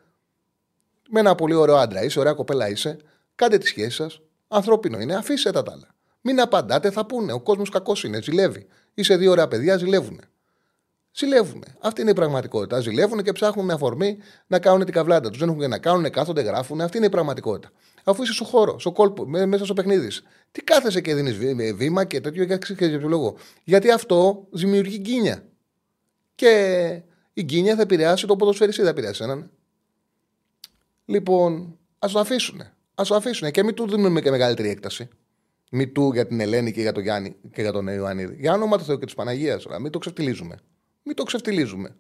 Με ένα πολύ ωραίο άντρα είσαι, ωραία κοπέλα είσαι. Κάντε τη σχέση σας. Ανθρώπινο είναι. Αφήστε τα τα άλλα. Μην απαντάτε, θα πούνε. Ο κόσμος κακός είναι. Ζηλεύει. Είσαι δύο ωραία παιδιά, ζηλεύουν. Ζηλεύουν. Αυτή είναι η πραγματικότητα. Ζηλεύουν και ψάχνουν αφορμή να κάνουν την καβλάντα τους. Δεν έχουν και να κάνουν, κάθονται, γράφουν. Αυτή είναι η πραγματικότητα. Αφού είσαι στο χώρο, στο κόλπο, μέ- μέσα στο παιχνίδι. σου. Τι κάθεσαι και δίνεις βήμα και τέτοιο για και για ποιο λόγο. Γιατί αυτό δημιουργεί γκίνια. Και η γκίνια θα επηρεάσει το ποδοσφαιριστή, θα επηρεάσει έναν. Λοιπόν, ας το αφήσουν. Α το αφήσουν και μην του δίνουμε και μεγαλύτερη έκταση. Μη του για την Ελένη και για τον Γιάννη και για τον Ιωαννίδη. Για όνομα του Θεού και της Παναγίας, μην το ξεφτιλίζουμε. Μην το ξεφτιλίζουμε.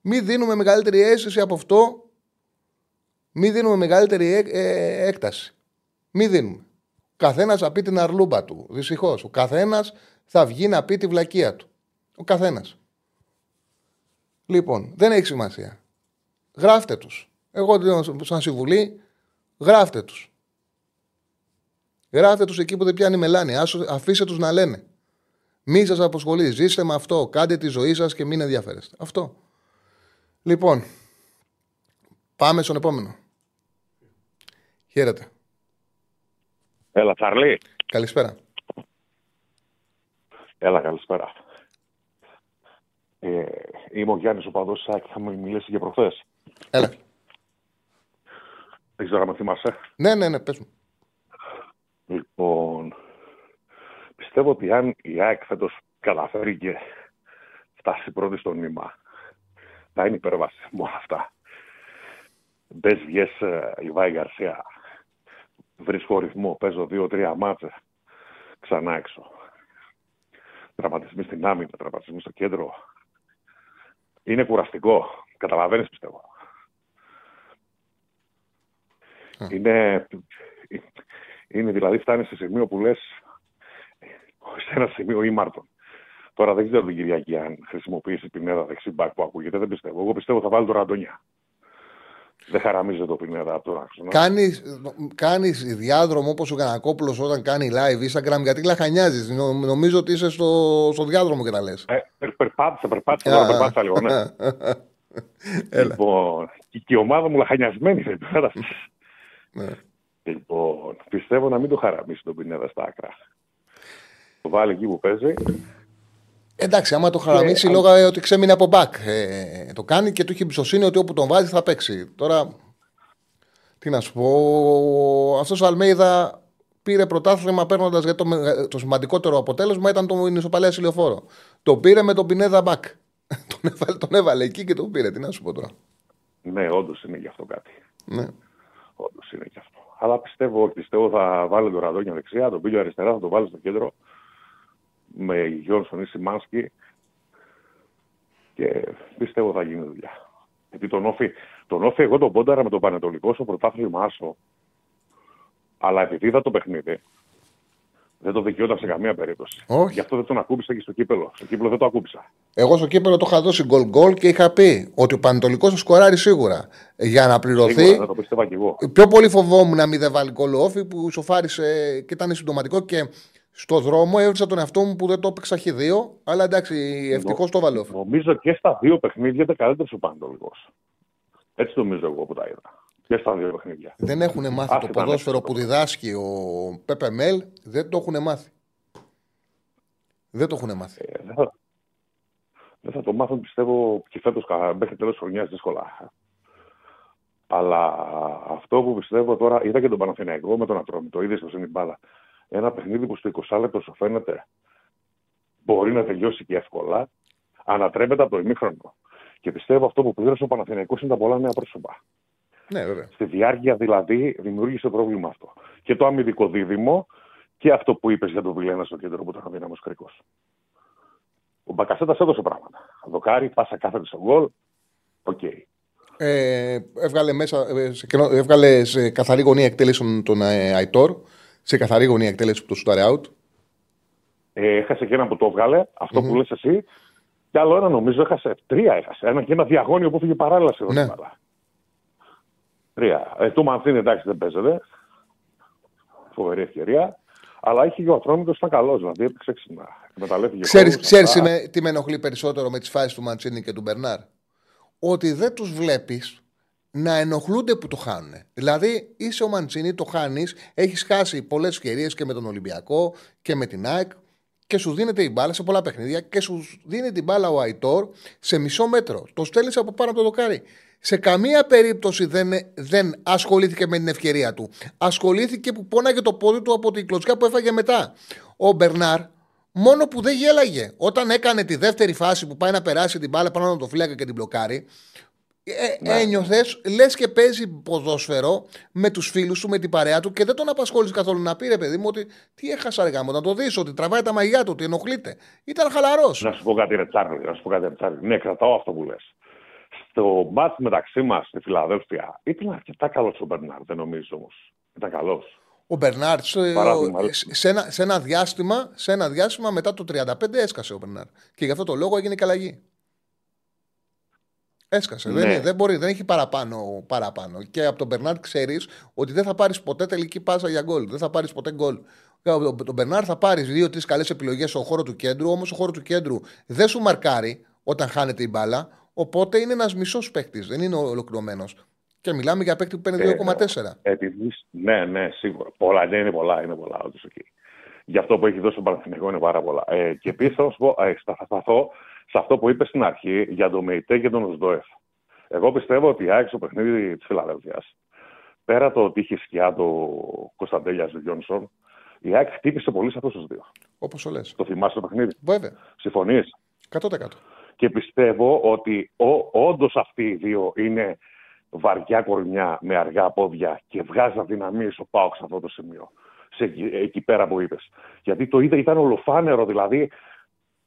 Μην δίνουμε μεγαλύτερη αίσθηση από αυτό. Μην δίνουμε μεγαλύτερη ε, ε, έκταση. Μην δίνουμε. Ο καθένας θα πει την αρλούμπα του. Δυστυχώς. Ο καθένας θα βγει να πει τη βλακεία του. Ο καθένας. Λοιπόν, δεν έχει σημασία. Γράφτε τους. Εγώ λέω σαν συμβουλή, γράφτε τους. Γράφτε τους εκεί που δεν πιάνει μελάνη. Άσο- Αφήστε τους να λένε. Μη σας αποσχολεί. Ζήστε με αυτό. Κάντε τη ζωή σας και μην ενδιαφέρεστε. Αυτό. Λοιπόν, πάμε στον επόμενο. Χαίρετε. Έλα, Τσαρλί. Καλησπέρα. Έλα, καλησπέρα. Ε, είμαι ο Γιάννης ο Παδός Σάκη, θα μου μιλήσει για προχθές. Έλα. Δεν ξέρω αν με θυμάσαι. Ναι, ναι, ναι, πες μου. Λοιπόν, πιστεύω ότι αν η ΑΕΚ φέτος καταφέρει και φτάσει πρώτη στο νήμα, θα είναι υπέρβαση μόνο αυτά. Μπες, βγες, ε, η Βάη Γκαρσία, βρίσκω ρυθμό, παίζω δύο-τρία μάτσε, ξανά έξω. Τραυματισμοί στην άμυνα, τραυματισμοί στο κέντρο. Είναι κουραστικό. Καταλαβαίνεις πιστεύω. Είναι, είναι δηλαδή φτάνεις σε σημείο που λες σε ένα σημείο ήμαρτον. Τώρα δεν ξέρω την Κυριακή αν χρησιμοποιήσει Πινέδα δεξί μπακ που ακούγεται. Δεν πιστεύω. Εγώ πιστεύω θα βάλει τον Ραντονιά. Δεν χαραμίζει το Πινέδα από τον άξονα. Κάνεις κάνεις διάδρομο όπως ο Κανακόπουλο όταν κάνει live Instagram γιατί λαχανιάζεις. Νομίζω ότι είσαι στο, στο διάδρομο και τα λες. Ε, περ, περπάτησα, περπάτησα, τώρα περπάτησα λίγο, ναι. Έλα. λοιπόν, και, και η ομάδα μου λαχανιασμένη δεν πέρα. Ναι. λοιπόν, πιστεύω να μην το χαραμίσει τον Πινέδα στα άκρα. Το βάλει εκεί που παίζει. Εντάξει, άμα το χαραμίσει αν- λόγω ε, ότι ξέμεινε από μπακ. Ε, το κάνει και του έχει εμπιστοσύνη ότι όπου τον βάζει θα παίξει. Τώρα, τι να σου πω, αυτός ο Αλμέιδα πήρε πρωτάθλημα παίρνοντας για το, με- το σημαντικότερο αποτέλεσμα ήταν το Νησοπαλέα Ηλιοφόρο. Το πήρε με τον Πινέδα μπακ. τον, έβαλε, τον έβαλε εκεί και τον πήρε. Τι να σου πω τώρα. Ναι, όντως είναι γι' αυτό κάτι. Ναι. Όντως είναι γι' αυτό. Αλλά πιστεύω, πιστεύω θα βάλει τον Ραδόνια δεξιά, τον Πίλιο αριστερά, θα τον βάλει στο κέντρο με Γιόνσον ή Σιμάνσκι και πιστεύω θα γίνει δουλειά. Γιατί τον Όφη, τον Όφη εγώ τον πόνταρα με τον Πανετολικό στο πρωτάθλημα Άσο. Αλλά επειδή είδα το παιχνίδι, δεν το δικαιώταν σε καμία περίπτωση. Όχι. Γι' αυτό δεν τον ακούμπησα και στο κύπελο. Στο κύπελο δεν το ακούμπησα. Εγώ στο κύπελο το είχα δώσει γκολ γκολ και είχα πει ότι ο Πανετολικός θα σκοράρει σίγουρα. Για να πληρωθεί. Σίγουρα, δεν το πίστευα κι εγώ. Πιο πολύ φοβόμουν να μην δεν βάλει γκολ ο Όφη που σοφάρισε και ήταν συντοματικό και στο δρόμο έβρισα τον εαυτό μου που δεν το έπαιξα χ2. Αλλά εντάξει, ευτυχώς το βάλε ο Όφη. Νομίζω και στα δύο παιχνίδια ήταν καλύτερος ο Πανετολικό. Έτσι νομίζω εγώ που τα είδα. Και στα δύο παιχνίδια. Δεν έχουν μάθει Άσχετα, το ναι, ποδόσφαιρο το που διδάσκει ο Πέπε Μέλ. Δεν το έχουν μάθει. Δεν το έχουν μάθει. Ε, δεν, θα, δεν θα το μάθουν πιστεύω και φέτος μέχρι τέλος χρονιάς δύσκολα. Αλλά αυτό που πιστεύω τώρα, είδα και τον Παναθηναϊκό με τον Ατρόμη, το είδε στην μπάλα. Ένα παιχνίδι που στο 20 λεπτό σου φαίνεται μπορεί να τελειώσει και εύκολα, ανατρέπεται από το ημίχρονο. Και πιστεύω αυτό που πλήρωσε ο Παναθηναϊκός είναι τα πολλά νέα πρόσωπα. Ναι, βέβαια. Στη διάρκεια δηλαδή δημιούργησε πρόβλημα αυτό. Και το αμυντικό δίδυμο και αυτό που είπες για τον Βιλένα στο κέντρο που ήταν αδύναμο κρίκο. Ο Μπακασέτας έδωσε πράγματα. Δοκάρι, πάσα κάθεται στο γκολ. Οκ. Ε, έβγαλε, μέσα, ε, σε, κενό- έβγαλε σε καθαρή γωνία εκτέλεσης τον, τον ε, Αϊτόρ. Σε καθαρή γωνία εκτέλεση που το σουτάρε out. Ε, έχασε και ένα που το έβγαλε, αυτό που λες εσύ. Και άλλο ένα νομίζω έχασε. Τρία έχασε. Ένα και ένα διαγώνιο που φύγε παράλληλα σε Ναι. ναι. Τρία. Ε, το Μανθίνη εντάξει δεν παίζεται. Φοβερή ευκαιρία. Αλλά είχε και ο Ατρόμητος ήταν καλός. Δηλαδή έπαιξε έξυπνα. Εκμεταλλεύτηκε Ξέρεις, χώρους, ξέρεις αυτά. είμαι- τι με ενοχλεί περισσότερο με τις φάσεις του Μαντσίνη και του Μπερνάρ; Ότι δεν τους βλέπεις να ενοχλούνται που το χάνουν. Δηλαδή είσαι ο Μαντσίνη, το χάνεις, έχεις χάσει πολλές ευκαιρίες και με τον Ολυμπιακό και με την ΑΕΚ και σου δίνεται η μπάλα σε πολλά παιχνίδια και σου δίνει την μπάλα ο Αϊτόρ σε μισό μέτρο. Το στέλνεις από πάνω από το δοκάρι. Σε καμία περίπτωση δεν, δεν ασχολήθηκε με την ευκαιρία του. Ασχολήθηκε που πόναγε το πόδι του από την κλωτσιά που έφαγε μετά. Ο Μπερνάρ Μόνο που δεν γέλαγε. Όταν έκανε τη δεύτερη φάση που πάει να περάσει την μπάλα πάνω από το φύλακα και την μπλοκάρει, ε, Ναι. ένιωθες λες και παίζει ποδόσφαιρο με τους φίλους του, με την παρέα του και δεν τον απασχόλησες καθόλου να πει ρε παιδί μου ότι τι έχασα αργά μου, να το δεις ότι τραβάει τα μαγιά του, ότι ενοχλείται. Ήταν χαλαρός. Να σου πω κάτι, ρε Τσάρλι, να σου πω κάτι, ρε Τσάρλι. Ναι, κρατάω αυτό που λες. Στο μάτς μεταξύ μας στη Φιλαδέλφια ήταν αρκετά καλός ο Μπερνάρ, δεν νομίζω όμως. Ήταν καλός. Ο Μπερνάρ σε, Παράδειγμα, ο- σε, ένα, σε, ένα διάστημα, σε ένα διάστημα μετά το 35 έσκασε ο Μπερνάρ. Και γι' αυτό το λόγο έγινε και αλλαγή. Έσκασε. Ναι. Δεν, είναι- δεν μπορεί, δεν έχει παραπάνω, παραπάνω. Και από τον Μπερνάρ ξέρεις ότι δεν θα πάρεις ποτέ τελική πάσα για γκολ. Δεν θα πάρεις ποτέ γκολ. Από τον Μπερνάρ θα πάρεις δύο-τρεις καλές επιλογές στο χώρο του κέντρου, όμως ο χώρο του κέντρου δεν σου μαρκάρει όταν χάνεται η μπάλα. Οπότε είναι ένας μισός παίκτης, δεν είναι ολοκληρωμένος. Και μιλάμε για παίκτη που παίρνει 2,4. Επειδή, ναι, ναι, σίγουρα. Πολλά, ναι, είναι πολλά, είναι πολλά, όντως εκεί. Γι' αυτό που έχει δώσει ο Παναθηναϊκός είναι πάρα πολλά. Ε, και επίσης θα σου πω, ε, θα θα σταθώ σε αυτό που είπες στην αρχή για τον Μεϊτέ και τον Οσδόεφ. Εγώ πιστεύω ότι η ΑΕΚ στο παιχνίδι της Φιλαδέλφια, πέρα το ότι είχε σκιά το Κωνσταντέλιας του Γιόνσον, η ΑΕΚ χτύπησε πολύ σε αυτούς τους δύο. Όπως το λες. Το θυμάσαι το παιχνίδι; Βέβαια. Συμφωνείς; 100%. Και πιστεύω ότι όντως αυτοί οι δύο είναι βαριά κορμιά με αργά πόδια και βγάζει αδυναμίες ο Πάοξ σε αυτό το σημείο. Σε, εκεί- εκεί πέρα που είπες. Γιατί το είδα, ήταν ολοφάνερο. Δηλαδή,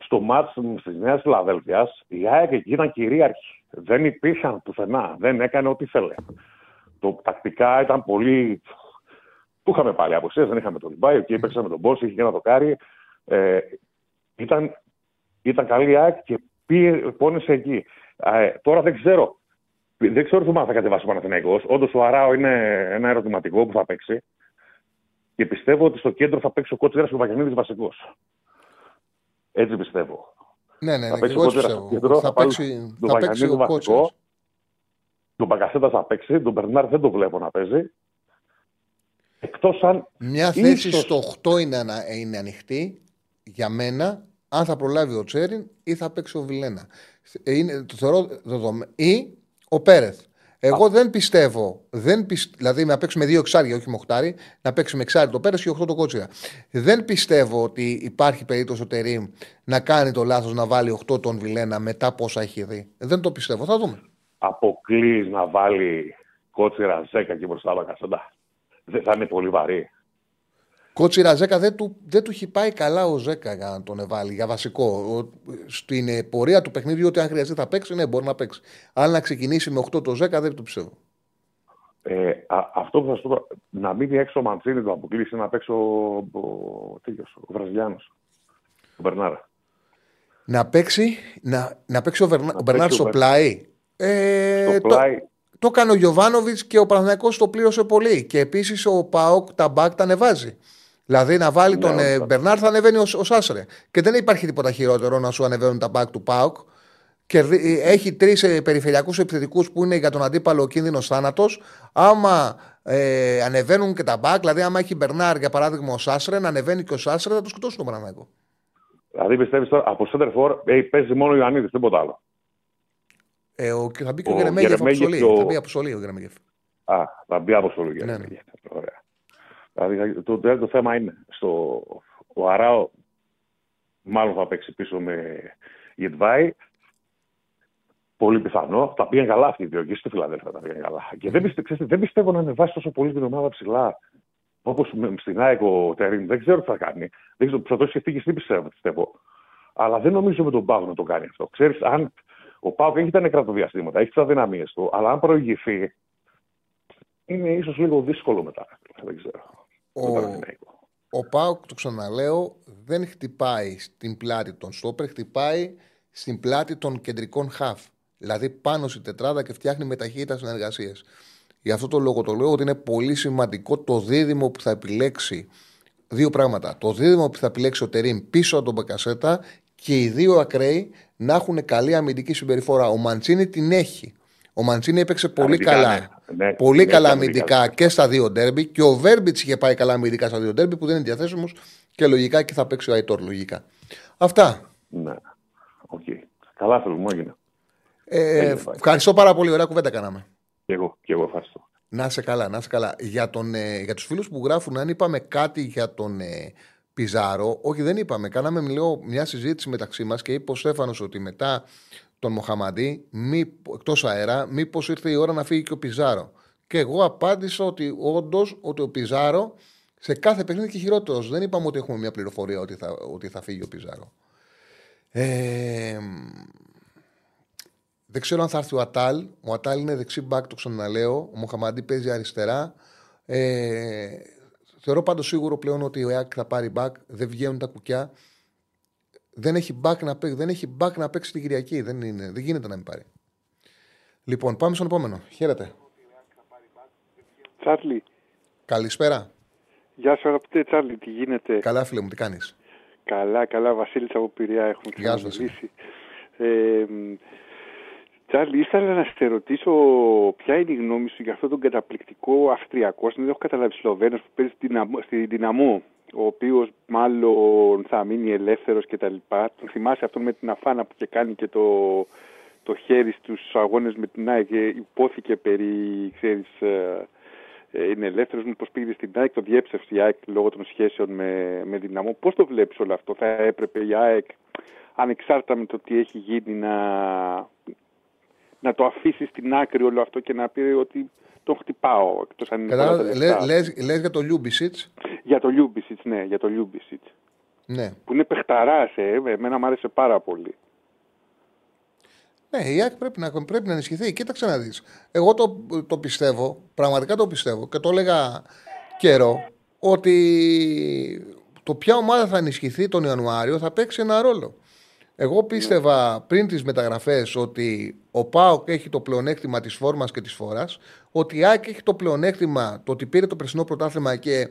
στο μάτς της Νέας Φιλαδέλφιας, η ΑΕΚ εκεί ήταν κυρίαρχη. Δεν υπήρχαν πουθενά. Δεν έκανε ό,τι ήθελε. Το τακτικά ήταν πολύ. Του είχαμε πάλι αποσίες, δεν είχαμε τον Λιμπάι. Εκεί παίξαμε τον Μπόση, είχε και ένα δοκάρι. Ε, ήταν Ήταν καλή η ΑΕΚ και πήγε, πόνεσε εκεί. Ε, τώρα δεν ξέρω. Δεν ξέρω αν θα κατεβάσει ο Παναθηναϊκός. Όντως ο Αράο είναι ένα ερωτηματικό που θα παίξει. Και πιστεύω ότι στο κέντρο θα παίξει ο Κότσιρα και ο Βαγιανίδης βασικός. Έτσι πιστεύω. Ναι, ναι, Θα ναι, παίξει και ο εγώ έτσι Κότσιρας πιστεύω. στο κέντρο, Θα θα πάρει παίξει, τον θα παίξει Βαγιανίδη ο Κότσιρας. βασικό. Τον Μπακασέτα θα παίξει. Τον Μπερνάρ δεν το βλέπω να παίζει. Εκτός αν. Μια θέση ίσως- στο 8 είναι, ανα- είναι ανοιχτή για μένα, αν θα προλάβει ο Τσέριν ή θα παίξει ο Βιλένα. Ε, Είναι, το θεωρώ δεδομένο. Ή ο Πέρεθ. Εγώ δεν πιστεύω, δεν πιστε... δηλαδή να παίξει με δύο εξάρια, όχι με οχτάρι, να παίξει με εξάρι το Πέρεθ και οχτώ το Κότσιρα. Δεν πιστεύω ότι υπάρχει περίπτωση ο Τερήμ να κάνει το λάθος να βάλει οχτώ τον Βιλένα μετά πόσα έχει δει. Δεν το πιστεύω. Θα δούμε. αποκλείς να βάλει κότσιρα ζέκα και μπροστά Μπακασέτα. Δεν θα είναι πολύ βαρύ. Κότσιρα Ζέκα δεν του, δεν του έχει πάει καλά ο Ζέκα για να τον εβάλει για βασικό. Ο, στην ε, πορεία του παιχνίδιου, ότι αν χρειαστεί θα παίξει, ναι, μπορεί να παίξει. Αλλά να ξεκινήσει με 8 το Ζέκα δεν το πιστεύω. Ε, α, αυτό που θα σου πω, να μείνει έξω ο Μαντσίνη, το αποκλείσει να παίξει ο, ο, τέτοιος, ο Βραζιλιάνος, ο Μπερνάρα. Να παίξει, να, να παίξει ο, Βερνα, ο παίξει Μπερνάρ ο στο Βερ- πλάι. Ε, Στο το, πλάι, το έκανε ο Γιωβάνοβιτς και ο Παναθηναϊκός το πλήρωσε πολύ. Και επίσης ο Πάοκ τα μπακ τα ανεβάζει. Δηλαδή να βάλει Ναι, τον ε, όντως. Μπερνάρ θα ανεβαίνει ο, ο Σάσρε. Και δεν υπάρχει τίποτα χειρότερο να σου ανεβαίνουν τα μπακ του Πάοκ. Και δι- έχει τρεις περιφερειακούς επιθετικούς που είναι για τον αντίπαλο ο κίνδυνος θάνατος. Άμα ε, ανεβαίνουν και τα μπακ, δηλαδή άμα έχει Μπερνάρ για παράδειγμα ο Σάσρε, να ανεβαίνει και ο Σάσρε, θα το σκοτώσουν τον Παναθηναϊκό. δηλαδή πιστεύεις τώρα από center for ε, παίζει μόνο ο Ιωαννίδης, τίποτα άλλο. Ε, ο, και θα μπει και ο, Ο Γερεμέγεφ Γερεμέγεφ αποστολή. και ο- Θα μπει αποστολή ο Γερεμέγεφ. Α, θα μπει από στο Λούγια. Ναι, ναι. Ωραία. Δηλαδή το, το, το θέμα είναι στο, ο Αράο μάλλον θα παίξει πίσω με Γετβάη. Πολύ πιθανό. Τα πήγαν καλά αυτοί οι δύο και στη Φιλαδέλφια τα πήγαν καλά. Και δεν, πιστε, ξέρετε, δεν πιστεύω να ανεβάσει τόσο πολύ την ομάδα ψηλά. Όπως στην ΑΕΚ ο Τερήμ. Δεν ξέρω τι θα κάνει. Δεν ξέρω, θα το σκεφτεί και στην πιστεύω, πιστεύω. Αλλά δεν νομίζω με τον Πάο να το κάνει αυτό. Ξέρεις, αν ο Πάο έχει τα νεκρά του διαστήματα, έχει τις αδυναμίες του, αλλά αν προηγηθεί, είναι ίσως λίγο δύσκολο μετά. Δεν ξέρω. Ο- Το Παναθηναϊκό. Ο Πάοκ, το ξαναλέω, δεν χτυπάει στην πλάτη των στόπερ, χτυπάει στην πλάτη των κεντρικών χαφ. Δηλαδή πάνω στη τετράδα και φτιάχνει με ταχύτητα συνεργασίες. Γι' αυτό το λόγο το λέω ότι είναι πολύ σημαντικό το δίδυμο που θα επιλέξει. Δύο πράγματα. Το δίδυμο που θα επιλέξει ο Τερήμ πίσω από τον Μπακασέτα και οι δύο ακραίοι να έχουν καλή αμυντική συμπεριφορά. Ο Μαντσίνη την έχει. Ο Μαντσίνη έπαιξε πολύ Αμυντικά, καλά. ναι. Ναι, πολύ ναι, καλά αμυντικά. αμυντικά και στα δύο ντέρμπι. Και ο Βέρμπιτς είχε πάει καλά αμυντικά στα δύο ντέρμπι που δεν είναι διαθέσιμος και λογικά και θα παίξει ο Αϊτόρ. Λογικά. Αυτά. Ναι. Οκ. Καλά, θέλω μου έγινε. Ε, Έγινε, πάει. ευχαριστώ πάρα πολύ. Ωραία κουβέντα κάναμε. Και εγώ, και εγώ ευχαριστώ. Να είσαι καλά, να είσαι καλά. Για, τον, ε, για τους φίλους που γράφουν, αν είπαμε κάτι για τον ε, Πιζάρο, όχι δεν είπαμε. Κάναμε λέω, μια συζήτηση μεταξύ μας και είπε ο Στέφανος ότι μετά τον Μοχαμαντή, μη, εκτός αέρα, μήπως ήρθε η ώρα να φύγει και ο Πιζάρο. Και εγώ απάντησα ότι όντως ότι ο Πιζάρο σε κάθε παιχνίδι και χειρότερος. Δεν είπαμε ότι έχουμε μια πληροφορία ότι θα, ότι θα φύγει ο Πιζάρο. Ε, δεν ξέρω αν θα έρθει ο Ατάλ. Ο Ατάλ είναι δεξί μπακ, το ξαναλέω. Ο Μοχαμαντή παίζει αριστερά. Ε, θεωρώ πάντως σίγουρο πλέον ότι ο ΕΑΚ θα πάρει μπακ. Δεν βγαίνουν τα κουκιά. Δεν έχει μπακ να παίξει, δεν έχει back να παίξει την Κυριακή. Δεν, είναι, δεν γίνεται να μην πάρει. Λοιπόν, πάμε στον επόμενο. Χαίρετε. Τσάρλι, Καλησπέρα. γεια σου αγαπητέ Τσάρλι, τι γίνεται; Καλά, φίλε μου, τι κάνεις; Καλά, καλά, Βασίλης από Πειραιά έχουμε Γεια σου, ξαναμιλήσει. Ε, μ, Τσάρλι, ήθελα να σε ρωτήσω ποια είναι η γνώμη σου για αυτόν τον καταπληκτικό Αυστριακό, δεν έχω καταλάβει Σλοβαίνος που παίζει στην Δυναμο- στη Δυναμό, ο οποίος μάλλον θα μείνει ελεύθερος κτλ. Τον θυμάσαι αυτόν με την αφάνα που και κάνει και το, το χέρι στους αγώνες με την ΑΕΚ και υπόθηκε περί, ξέρεις, ε, ε, είναι ελεύθερος, μήπως πήγε στην ΑΕΚ, το διέψευσε η ΑΕΚ λόγω των σχέσεων με, με δυναμό. Πώς το βλέπεις όλο αυτό, θα έπρεπε η ΑΕΚ ανεξάρτητα με το τι έχει γίνει να, να το αφήσει στην άκρη όλο αυτό και να πει ότι τον χτυπάω εκτός αν είναι πολλά τα Κατάλαβε, λεφτά. λες, λες για το Λιούμπισιτς. Για το Λιούμπισιτς, ναι, για το Λιούμπισιτς. Ναι. Που είναι παιχταράς, ε, εμένα μου άρεσε πάρα πολύ. Ναι, η ΑΕΚ πρέπει να, πρέπει να ενισχυθεί. Κοίταξε να δεις. Εγώ το, το πιστεύω, πραγματικά το πιστεύω και το έλεγα καιρό, ότι το ποια ομάδα θα ενισχυθεί τον Ιανουάριο θα παίξει ένα ρόλο. Εγώ πίστευα πριν τις μεταγραφές ότι ο Πάοκ έχει το πλεονέκτημα της φόρμας και της φόρα, ότι η ΑΕΚ έχει το πλεονέκτημα το ότι πήρε το περσινό πρωτάθλημα και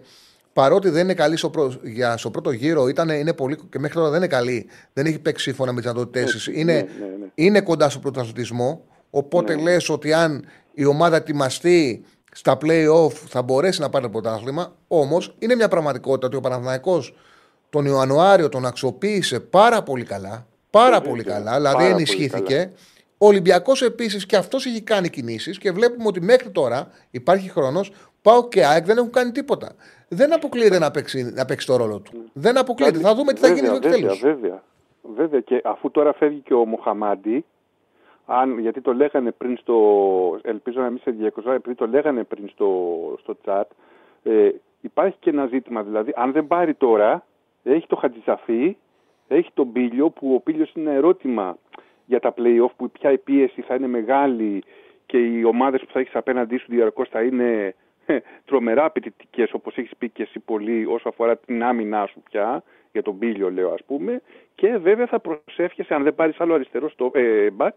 παρότι δεν είναι καλή στο, πρω... για, στο πρώτο γύρο, ήταν, είναι πολύ, και μέχρι τώρα δεν είναι καλή, δεν έχει παίξει σύμφωνα με τις δυνατότητές είναι, ναι, ναι, ναι. είναι κοντά στο πρωταθλητισμό. Οπότε Ναι. λες ότι αν η ομάδα ετοιμαστεί στα play-off θα μπορέσει να πάρει το πρωτάθλημα. Όμως είναι μια πραγματικότητα ότι ο Παναθηναϊκός τον Ιανουάριο τον αξιοποίησε πάρα πολύ καλά. Πάρα Βέβαια, πολύ καλά. πάρα Δηλαδή πολύ ενισχύθηκε. καλά. Ο Ολυμπιακός επίσης και αυτός έχει κάνει κινήσεις και βλέπουμε ότι μέχρι τώρα υπάρχει χρόνος. Πάω και ΑΕΚ δεν έχουν κάνει τίποτα. Δεν αποκλείεται να παίξει, να παίξει το ρόλο του. Δεν αποκλείεται. Θα δούμε τι θα γίνει βέβαια, στο βέβαια, τέλο. βέβαια, βέβαια. Και αφού τώρα φεύγει και ο Μοχαμάντι, αν, γιατί το λέγανε πριν στο. Ελπίζω να μην σε διακοσμά, επειδή το λέγανε πριν στο, στο chat, ε, υπάρχει και ένα ζήτημα. Δηλαδή, αν δεν πάρει τώρα, έχει το Χατζησαφή, έχει τον Πίλιο, που ο Πίλιο είναι ένα ερώτημα για τα play-off, που πια η πίεση θα είναι μεγάλη και οι ομάδες που θα έχεις απέναντί σου διαρκώς θα είναι ε, τρομερά απαιτητικές, όπως έχεις πει και εσύ πολύ, όσο αφορά την άμυνά σου πια, για τον Πίλιο λέω ας πούμε, και βέβαια θα προσεύχεσαι, αν δεν πάρεις άλλο αριστερό στο ε, μπακ,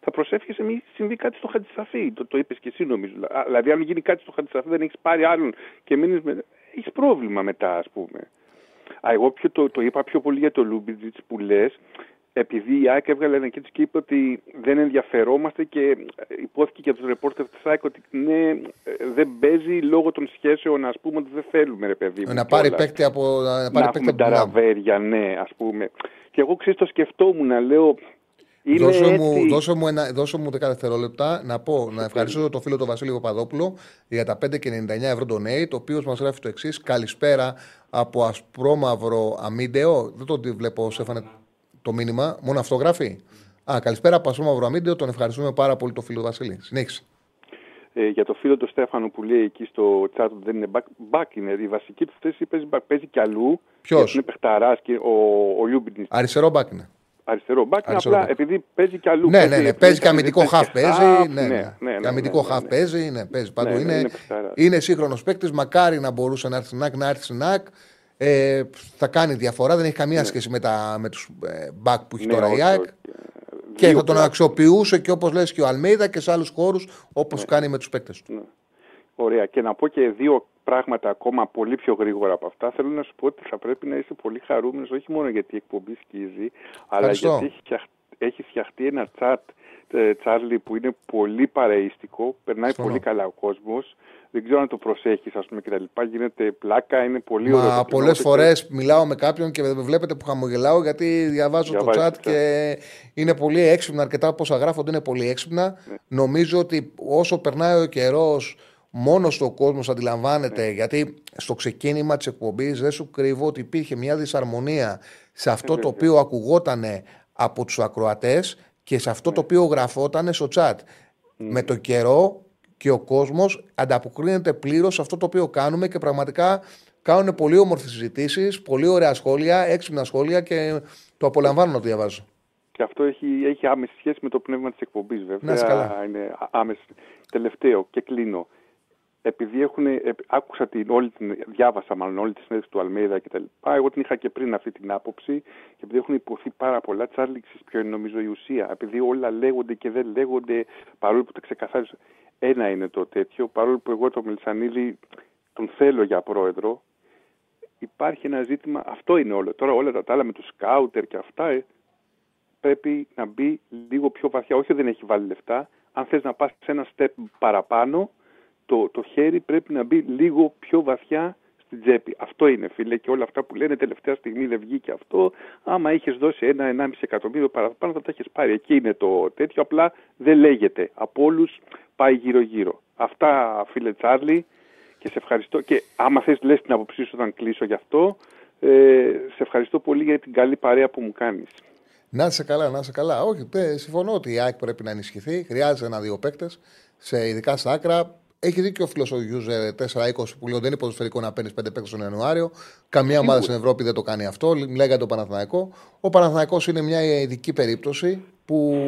θα προσεύχεσαι μην συμβεί κάτι στο Χατζησαφή. Το, το είπες και εσύ νομίζω. Α, Δηλαδή, αν γίνει κάτι στο Χατζησαφή, δεν έχεις πάρει άλλον και μείνεις με. Έχεις πρόβλημα μετά, ας πούμε. Α, εγώ πιο, το, το είπα πιο πολύ για το Λιούμπισιτς που λες, επειδή η ΑΕΚ έβγαλε ένα κίτς και είπε ότι δεν ενδιαφερόμαστε και ειπώθηκε και από τους ρεπόρτερ της ΑΕΚ ότι ναι, ε, δεν παίζει λόγω των σχέσεων, ας πούμε, ότι δεν θέλουμε, ρε παιδί μου. Να πάρει κιόλας. παίκτη από, να Να πάρει έχουμε παίκτη από τα την Ελλάδα. ραβέρια, ναι, ας πούμε. Και εγώ ξέρει, το σκεφτόμουν να λέω. Είναι Δώσε έτσι. μου, δώσε, μου ένα, δώσε μου 10 δευτερόλεπτα να πω, να ευχαριστήσω τον φίλο τον Βασίλη Παπαδόπουλο για τα 5 και 99 ευρώ donate, το οποίος μας γράφει το εξής. Καλησπέρα από ασπρόμαυρο αμίντεο. Δεν το βλέπω, Σέφανε, το μήνυμα. Μόνο αυτό γράφει. Α, καλησπέρα από ασπρόμαυρο αμίντεο. Τον ευχαριστούμε πάρα πολύ τον φίλο Βασίλη. Συνέχισε. Ε, για το φίλο του Στέφανο που λέει εκεί στο chat ότι δεν είναι μπακ, μπακ είναι. Η βασική του θέση παίζει μπακ. Παίζει κι αλλού. Ποιος; γιατί Είναι παιχταράς και ο, ο Λιούμπισιτς Αριστερό μπακ είναι. Αριστερό μπακ. είναι Αριστερό απλά μπακ. επειδή παίζει κι αλλού. Ναι, ναι, ναι. Παίζει και αμυντικό παίζει χαφ και παίζει. χαφ, Ναι, ναι. ναι, Και αμυντικό ναι, ναι, χαφ ναι. παίζει. Ναι, παίζει παντού. Ναι, ναι, είναι είναι παιχταράς. είναι σύγχρονος παίκτης. Μακάρι να μπορούσε να έρθει στην ΑΕΚ, να έρθει στην ΑΕΚ. Ε, θα κάνει διαφορά. Δεν έχει καμία σχέση με, τα, με τους ε, μπακ που έχει Ναι, τώρα η όχι, ΑΕΚ. όχι. Και Δύο θα τον πλάκα. αξιοποιούσε και όπως λες και ο Αλμέιδα και σε άλλους χώρους όπως κάνει με τους παίκτες του. Ναι. Ωραία. Και να πω και δύο πράγματα ακόμα πολύ πιο γρήγορα από αυτά. Θέλω να σου πω ότι θα πρέπει να είσαι πολύ χαρούμενος, όχι μόνο γιατί η εκπομπή σκίζει, αλλά Ευχαριστώ. γιατί έχει, φτιαχ- έχεις φτιαχτεί ένα τσάτ, ε, Τσάρλι, που είναι πολύ παρεϊστικό. Περνάει Συμφωνώ. πολύ καλά ο κόσμος. Δεν ξέρω αν το προσέχεις, ας πούμε, κτλ. Γίνεται πλάκα, είναι πολύ ωραίο. Μα το πολλές κοινό. φορές μιλάω με κάποιον και με βλέπετε που χαμογελάω γιατί διαβάζω το Διαβάζεις chat το και είναι πολύ έξυπνα. Αρκετά από όσα γράφονται είναι πολύ έξυπνα. Ναι. Νομίζω ότι όσο περνάει ο καιρός, μόνο ο κόσμο αντιλαμβάνεται. Ναι. Γιατί στο ξεκίνημα της εκπομπής δεν σου κρύβω ότι υπήρχε μια δυσαρμονία σε αυτό Ε, το οποίο ακουγόταν από τους ακροατές και σε αυτό το οποίο γραφόταν στο chat. Με το καιρό και ο κόσμος ανταποκρίνεται πλήρως σε αυτό το οποίο κάνουμε και πραγματικά κάνουν πολύ όμορφες συζητήσεις, πολύ ωραία σχόλια, έξυπνα σχόλια και το απολαμβάνω να το διαβάζω. Και αυτό έχει, έχει άμεση σχέση με το πνεύμα της εκπομπής, βέβαια. Να είσαι καλά. Είναι άμεση. Τελευταίο και κλείνω. Επειδή έχουν, ε, άκουσα την, όλη την, διάβασα μάλλον όλη τη συνέντευξη του Αλμέιδα και τα λοιπά. Εγώ την είχα και πριν αυτή την άποψη. Και επειδή έχουν υποθεί πάρα πολλά, Τσάρλι, ξέρεις ποιο είναι νομίζω η ουσία. Επειδή όλα λέγονται και δεν λέγονται, παρόλο που τα ξεκαθάρισα. Ένα είναι το τέτοιο, παρόλο που εγώ το Μελισανίδη τον θέλω για πρόεδρο, υπάρχει ένα ζήτημα, αυτό είναι όλο. Τώρα όλα τα, τα άλλα με τους σκάουτερ και αυτά, ε, πρέπει να μπει λίγο πιο βαθιά. Όχι ότι δεν έχει βάλει λεφτά. Αν θες να πας σε ένα step παραπάνω, το, το χέρι πρέπει να μπει λίγο πιο βαθιά στην τσέπη. Αυτό είναι φίλε και όλα αυτά που λένε τελευταία στιγμή δεν βγήκε αυτό. Άμα είχες δώσει ένα-ενάμιση εκατομμύριο παραπάνω θα τα έχεις πάρει. Εκεί είναι το τέτοιο, απλά δεν λέγεται. Από όλους πάει γύρω-γύρω. Αυτά φίλε Τσάρλι και σε ευχαριστώ. Και άμα θες λες την άποψή σου όταν κλείσω γι' αυτό, ε, σε ευχαριστώ πολύ για την καλή παρέα που μου κάνεις. Να είσαι καλά, να είσαι καλά. Όχι, τε, συμφωνώ ότι η ΑΕΚ πρέπει να ενισχυθεί. Χρειάζεται ένα-δύο παίκτες, ειδικά στα άκρα. Έχει δίκιο ο φίλος ο User 420 που λέει ότι δεν είναι ποδοσφαιρικό να παίρνεις πέντε παίκτες τον Ιανουάριο. Καμία ομάδα στην Ευρώπη δεν το κάνει αυτό. Λέγανε το Παναθηναϊκό. Ο Παναθηναϊκός είναι μια ειδική περίπτωση που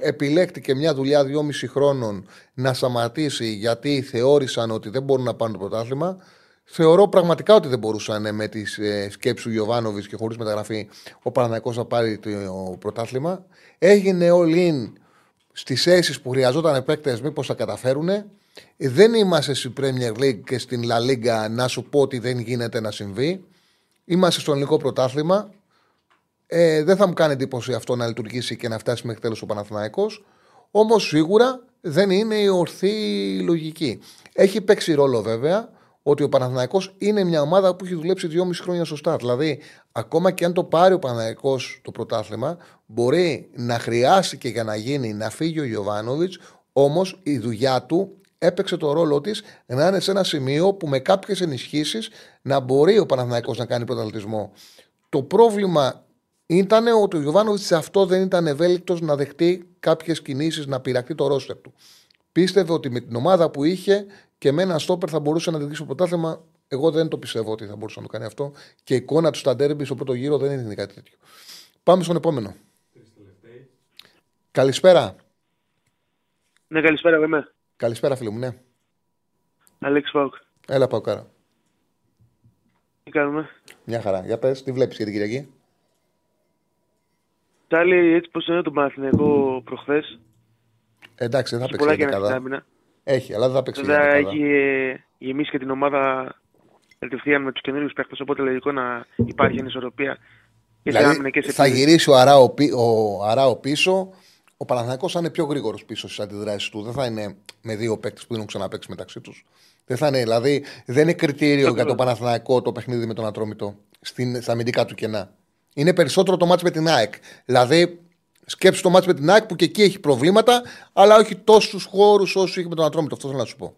επιλέχτηκε μια δουλειά δυόμιση χρόνων να σταματήσει γιατί θεώρησαν ότι δεν μπορούν να πάρουν το πρωτάθλημα. Θεωρώ πραγματικά ότι δεν μπορούσαν με τις ε, σκέψεις του Γιωβάνοβιτς και χωρίς μεταγραφή ο Παναναϊκός να πάρει το πρωτάθλημα. Έγινε all-in στις αίσει που χρειαζόταν παίκτες, μήπως θα καταφέρουν. Δεν είμαστε στην Premier League και στην La Liga να σου πω ότι δεν γίνεται να συμβεί. Είμαστε στο ελληνικό πρωτάθλημα. Ε, δεν θα μου κάνει εντύπωση αυτό να λειτουργήσει και να φτάσει μέχρι τέλος ο Παναθηναϊκός. Όμως σίγουρα δεν είναι η ορθή λογική. Έχει παίξει ρόλο βέβαια ότι ο Παναθηναϊκός είναι μια ομάδα που έχει δουλέψει 2,5 χρόνια σωστά. Δηλαδή, ακόμα και αν το πάρει ο Παναθηναϊκός το πρωτάθλημα, μπορεί να χρειάστηκε για να γίνει να φύγει ο Γιωβάνοβιτς, όμως η δουλειά του έπαιξε το ρόλο της να είναι σε ένα σημείο που με κάποιες ενισχύσεις να μπορεί ο Παναθηναϊκός να κάνει πρωταθλητισμό. Το πρόβλημα ήταν ότι ο Γιωβάνοβιτς σε αυτό δεν ήταν ευέλικτος να δεχτεί κάποιες κινήσεις, να πειρακτεί το ρόστερ του. Πίστευε ότι με την ομάδα που είχε και με ένα στόπερ θα μπορούσε να διεκδικήσει το πρωτάθλημα. Εγώ δεν το πιστεύω ότι θα μπορούσε να το κάνει αυτό. Και η εικόνα του στα ντέρμπι στο πρώτο γύρο δεν είναι κάτι τέτοιο. Πάμε στον επόμενο. Καλησπέρα. Ναι, καλησπέρα, εγώ είμαι. Καλησπέρα, φίλε μου, ναι. Αλέξη Πάουκ. Έλα, πάω κάρα. Τι κάνουμε; Μια χαρά. Για πες, τι βλέπεις για την Κυριακή; Τάλι, έτσι πως είναι το Παναθηναϊκό προχθές. Εντάξει, δεν θα Έχει παίξει πολλά για και την να δεκάδα. άμυνα. Έχει, αλλά δεν θα παίξει για Βέβαια την δεκάδα. έχει ε, γεμίσει και την ομάδα κατευθείαν με τους καινούριους παίχτες, οπότε λογικό να υπάρχει ανισορροπία και σε άμυνα Δηλαδή, και σε θα επίθεση. γυρίσει ο Αράο, πι- ο Αράο πίσω. Ο Παναθηναϊκός θα είναι πιο γρήγορος πίσω στις αντιδράσεις του. Δεν θα είναι με δύο παίκτες που δεν έχουν ξαναπέξει μεταξύ τους. Δεν θα είναι, δηλαδή, δεν είναι κριτήριο για το Παναθηναϊκό το παιχνίδι με τον Ατρόμητο στην, στα αμυντικά του κενά. Είναι περισσότερο το μάτς με την ΑΕΚ. Δηλαδή, σκέψου το μάτς με την ΑΕΚ που και εκεί έχει προβλήματα, αλλά όχι τόσους χώρους όσο είχε με τον Ατρόμητο. Αυτό θέλω να σου πω.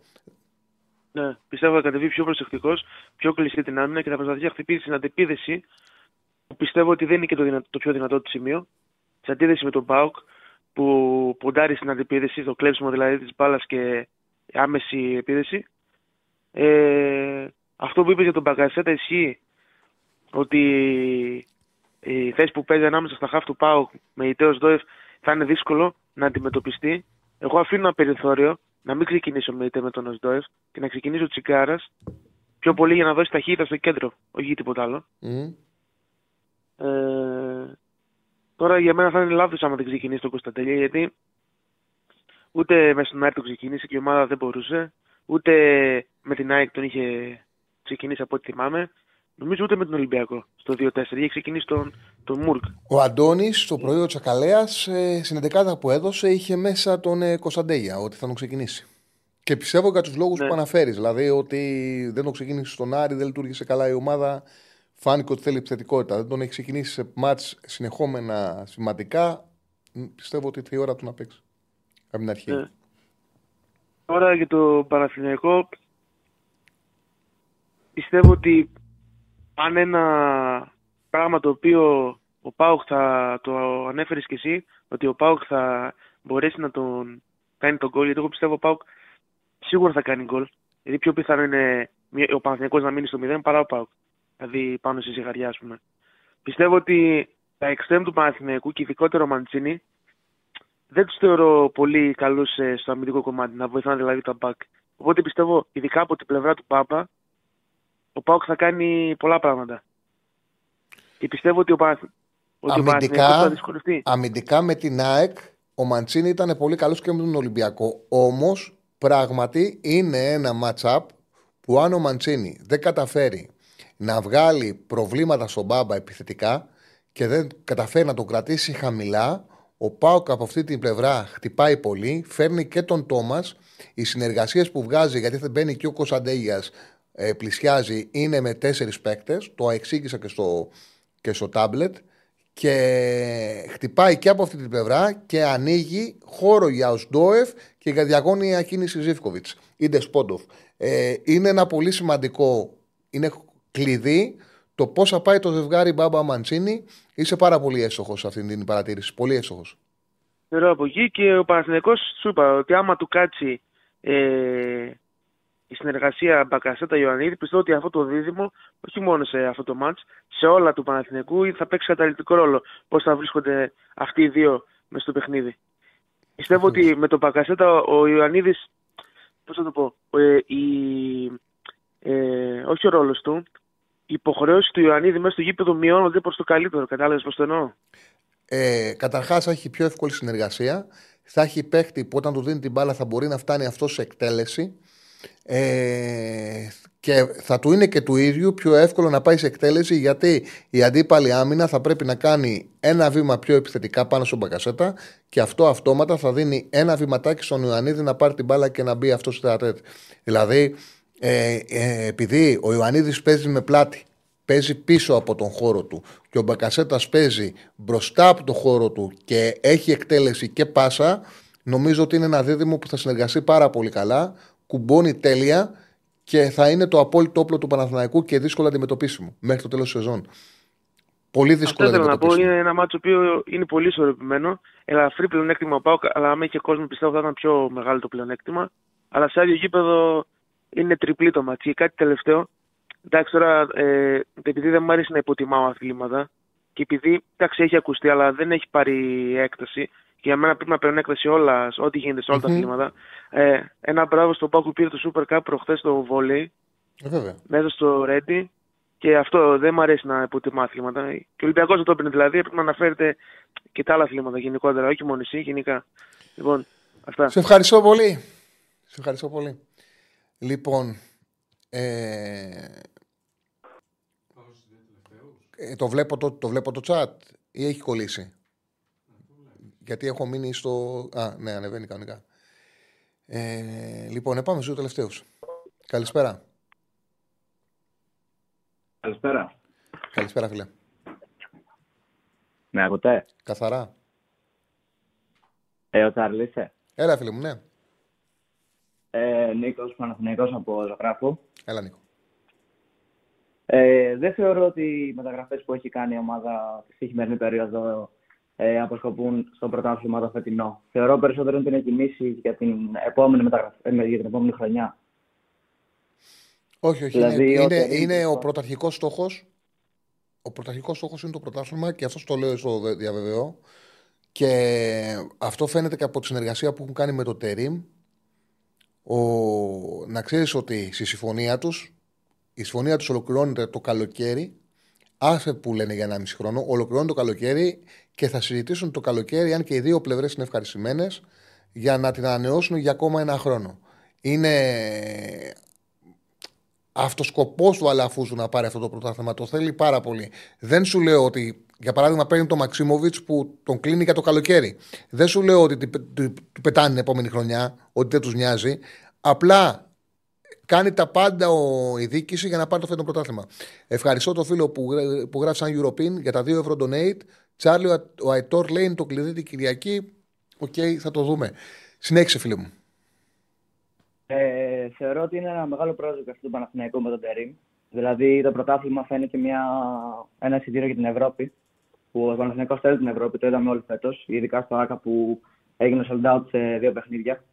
Ναι, πιστεύω θα κατεβεί πιο προσεκτικός, πιο κλειστή την άμυνα και θα προσπαθήσει να χτυπήσει την αντεπίδεση που πιστεύω ότι δεν είναι και το, δυνα- το πιο δυνατό του σημείο. Σε αντίθεσης με τον Πάουκ που ποντάρει στην αντεπίδεση, το κλέψιμο δηλαδή της μπάλας και άμεση επίδεση. Ε, αυτό που είπες για τον Μπαγκασέτα ισχύει ότι η θέση που παίζει ανάμεσα στα χάφ του Πάουκ με η Τέος Δόεφ θα είναι δύσκολο να αντιμετωπιστεί. Εγώ αφήνω ένα περιθώριο να μην ξεκινήσω με είτε με τον Οσδόεφ και να ξεκινήσω τσικάρα πιο πολύ για να δώσει ταχύτητα στο κέντρο, όχι τίποτα άλλο. Μμ. Ε, τώρα για μένα θα είναι λάθος άμα δεν ξεκινήσει τον Κωνσταντέλια γιατί ούτε μέσα στον Άρη το ξεκίνησε και η ομάδα δεν μπορούσε, ούτε με την ΑΕΚ τον είχε ξεκινήσει από ό,τι θυμάμαι. Νομίζω ούτε με τον Ολυμπιακό στο 2-4. Είχε ξεκινήσει τον, τον Μουρκ. Ο Αντώνης, το πρωί ο Τσακαλέα, ε, στην 11 που έδωσε, είχε μέσα τον ε, Κωνσταντέγια, ότι θα τον ξεκινήσει. Και πιστεύω για τους λόγους Ναι. που αναφέρεις. Δηλαδή ότι δεν τον ξεκίνησε στον Άρη, δεν λειτουργήσε καλά η ομάδα. Φάνηκε ότι θέλει επιθετικότητα. Δεν τον έχει ξεκινήσει σε μάτς συνεχόμενα σημαντικά. Μ, Πιστεύω ότι ήρθε η ώρα του να παίξει. Από την αρχή. Ναι. Τώρα για το Παναθηναϊκό πιστεύω ότι αν ένα πράγμα το οποίο ο Πάουκ θα το ανέφερες και εσύ ότι ο Πάουκ θα μπορέσει να τον κάνει τον γκολ γιατί εγώ πιστεύω ο Πάουκ σίγουρα θα κάνει γκολ γιατί πιο πιθανό είναι μια- ο Παναθηναϊκός να μείνει στο 0 παρά ο Πάουκ δηλαδή πάνω στη ζυγαριά ας πούμε πιστεύω ότι τα εξτρέμ του Παναθηναϊκού και ειδικότερα ο Μαντσίνη δεν τους θεωρώ πολύ καλούς στο αμυντικό κομμάτι, να βοηθάνε δηλαδή τα back. Οπότε πιστεύω, ειδικά από την πλευρά του Πάπα, ο Πάουκ θα κάνει πολλά πράγματα. Και πιστεύω ότι ο, Παναθ... ότι ο Παναθηναϊκός θα Αμυντικά, δυσκολευτεί. αμυντικά με την ΑΕΚ, ο Μαντσίνη ήταν πολύ καλός και με τον Ολυμπιακό. Όμως, πράγματι είναι ένα match-up που αν ο Μαντσίνη δεν καταφέρει να βγάλει προβλήματα στον Μπάμπα επιθετικά και δεν καταφέρει να τον κρατήσει χαμηλά, ο Πάοκ από αυτή την πλευρά χτυπάει πολύ, φέρνει και τον Τόμας. Οι συνεργασίες που βγάζει, γιατί δεν μπαίνει και ο Κωνσταντέγια, ε, πλησιάζει, είναι με τέσσερις παίκτες. Το εξήγησα και στο, και στο τάμπλετ. Και χτυπάει και από αυτή την πλευρά και ανοίγει χώρο για Οσντόεφ και για διαγώνια κίνησης Ζήφκοβιτς ή Ντεσπόντοφ. Ε, είναι ένα πολύ σημαντικό, είναι κλειδί το πώ θα πάει το ζευγάρι Μπάμπα Μαντσίνη. Είσαι πάρα πολύ έσοχος σε αυτή την παρατήρηση. Πολύ έσοχος. Θεωρώ από εκεί και ο Παναθηναϊκός σου είπα ότι άμα του κάτσει ε, η συνεργασία Μπακασέτα-Ιωαννίδη, πιστεύω ότι αυτό το δίδυμο, όχι μόνο σε αυτό το μάτς, σε όλα του Παναθηναϊκού θα παίξει καταλητικό ρόλο. Πώς θα βρίσκονται αυτοί οι δύο μες στο παιχνίδι. Πιστεύω ότι με τον Μπακασέτα ο Ιωαννίδης, πώς θα το πω, ε, η, ε, όχι ο ρόλος του, οι υποχρεώσει του Ιωαννίδη μέσα στο γήπεδο μειώνονται προς το καλύτερο. Κατάλαβες πώς το εννοώ; Ε, Καταρχάς, θα έχει πιο εύκολη συνεργασία. Θα έχει παίχτη που όταν του δίνει την μπάλα θα μπορεί να φτάνει αυτός σε εκτέλεση. Ε, και θα του είναι και του ίδιου πιο εύκολο να πάει σε εκτέλεση γιατί η αντίπαλη άμυνα θα πρέπει να κάνει ένα βήμα πιο επιθετικά πάνω στον Μπακασέτα και αυτό αυτόματα θα δίνει ένα βηματάκι στον Ιωαννίδη να πάρει την μπάλα και να μπει αυτός στο θεατέτ. Δηλαδή, ε, ε, επειδή ο Ιωαννίδης παίζει με πλάτη, παίζει πίσω από τον χώρο του και ο Μπακασέτας παίζει μπροστά από τον χώρο του και έχει εκτέλεση και πάσα, νομίζω ότι είναι ένα δίδυμο που θα συνεργαστεί πάρα πολύ καλά, κουμπώνει τέλεια και θα είναι το απόλυτο όπλο του Παναθηναϊκού και δύσκολα αντιμετωπίσιμο μέχρι το τέλος της σεζόν. Πολύ Αυτό δύσκολο ήθελα να πω. αντιμετωπίσιμο. Είναι ένα μάτσο που είναι πολύ ισορροπημένο. Ελαφρύ πλεονέκτημα ο Πάουκ, αλλά άμα είχε κόσμο πιστεύω θα ήταν πιο μεγάλο το πλεονέκτημα. Αλλά σε άλλο γήπεδο είναι τριπλή το μάτσο. Και κάτι τελευταίο. Εντάξει, τώρα ε, επειδή δεν μου αρέσει να υποτιμάω αθλήματα και επειδή εντάξει, έχει ακουστεί, αλλά δεν έχει πάρει έκταση. Και για μένα πρέπει να παίρνουν έκταση όλα, ό,τι γίνεται σε όλα τα Μμμ. αθλήματα. Ε, ένα μπράβο στον Πάουκ που πήρε το Super Cup προχθές στο βόλεϊ Ε, βέβαια. μέσα στο Ρέντι. Και αυτό δεν μου αρέσει να υποτιμά αθλήματα. Και ο Ολυμπιακός δεν το έπαιρνε δηλαδή. Πρέπει να αναφέρετε και τα άλλα αθλήματα γενικότερα, όχι μόνο εσύ, γενικά. Λοιπόν, αυτά. Σε ευχαριστώ πολύ. Σε ευχαριστώ πολύ. Λοιπόν, ε, ε, το, βλέπω το, το βλέπω το chat ή έχει κολλήσει; Γιατί έχω μείνει στο... Α, ναι, ανεβαίνει κανονικά. Ε, λοιπόν, ε, πάμε στους δύο τελευταίους. Καλησπέρα. Καλησπέρα. Καλησπέρα, φίλε. Με ακούτε. Καθαρά. Ε, ο Τσάρλι είσαι. Έλα, φίλε μου, ναι. Ε, Νίκος Παναθηναϊκός από Ζωγράφο. Έλα, Νίκο. Ε, δεν θεωρώ ότι οι μεταγραφές που έχει κάνει η ομάδα στη χειμερινή περίοδο ε, αποσκοπούν στο πρωτάθλημα το φετινό. Θεωρώ περισσότερο ότι είναι κινήσεις για την επόμενη, μεταγραφή, ε, για την επόμενη χρονιά. Όχι, όχι. Δηλαδή, είναι, ό,τι είναι, είναι είναι ο στο- πρωταρχικός στόχος. Ο πρωταρχικός στόχος είναι το πρωτάθλημα και αυτό το λέω στο δε- διαβεβαιώ. Και αυτό φαίνεται και από τη συνεργασία που έχουν κάνει με το Τερίμ. Ο... Να ξέρεις ότι στη συμφωνία τους, η συμφωνία τους ολοκληρώνεται το καλοκαίρι. Άσε που λένε για 1,5 χρόνο, ολοκληρώνει το καλοκαίρι και θα συζητήσουν το καλοκαίρι αν και οι δύο πλευρές είναι ευχαριστημένες για να την ανανεώσουν για ακόμα ένα χρόνο. Είναι αυτός σκοπός του Αλαφούζου να πάρει αυτό το πρωτάθλημα. Το θέλει πάρα πολύ. Δεν σου λέω ότι, για παράδειγμα, παίρνει τον Μαξίμοβιτς που τον κλείνει για το καλοκαίρι. Δεν σου λέω ότι του- του του πετάνε την επόμενη χρονιά, ότι δεν τους νοιάζει. Απλά κάνει τα πάντα ο, η διοίκηση για να πάρει το φετινό πρωτάθλημα. Ευχαριστώ τον φίλο που, γρέ- που γράφει σαν European για τα 2 ευρώ donate. Τσάρλι, ο, Α- ο Αϊτόρ λέει είναι το κλειδί την Κυριακή. Οκ, θα το δούμε. Συνέχισε, φίλε μου. Ε, θεωρώ ότι είναι ένα μεγάλο project αυτό το Παναθηναϊκό με τον Τερίμ. Δηλαδή το πρωτάθλημα θα είναι και μια, ένα εισιτήριο για την Ευρώπη. Που ο Παναθηναϊκός θέλει την Ευρώπη, το είδαμε όλοι φέτος. Ειδικά στο ΑΚΑ που έγινε sold out σε δύο παιχνίδια.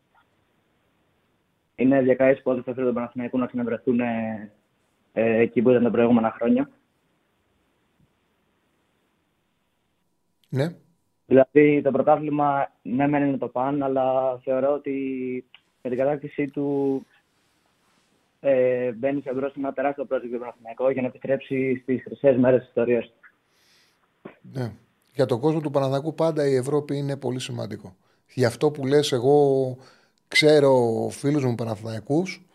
Είναι διακαέσει πότε θα θέλει τον Παναθηναϊκό να ξαναβρεθούν ε, ε, εκεί που ήταν τα προηγούμενα χρόνια. Ναι. Δηλαδή το πρωτάθλημα ναι μεν είναι το παν, αλλά θεωρώ ότι με την κατάκτησή του ε, μπαίνει σε μπρος ένα τεράστιο project για τον Παναθηναϊκό για να επιστρέψει στις χρυσές μέρες της ιστορίας του. Ναι. Για τον κόσμο του Παναθηναϊκού πάντα η Ευρώπη είναι πολύ σημαντικό. Γι' αυτό που λες εγώ ξέρω φίλους μου Παναθηναϊκούς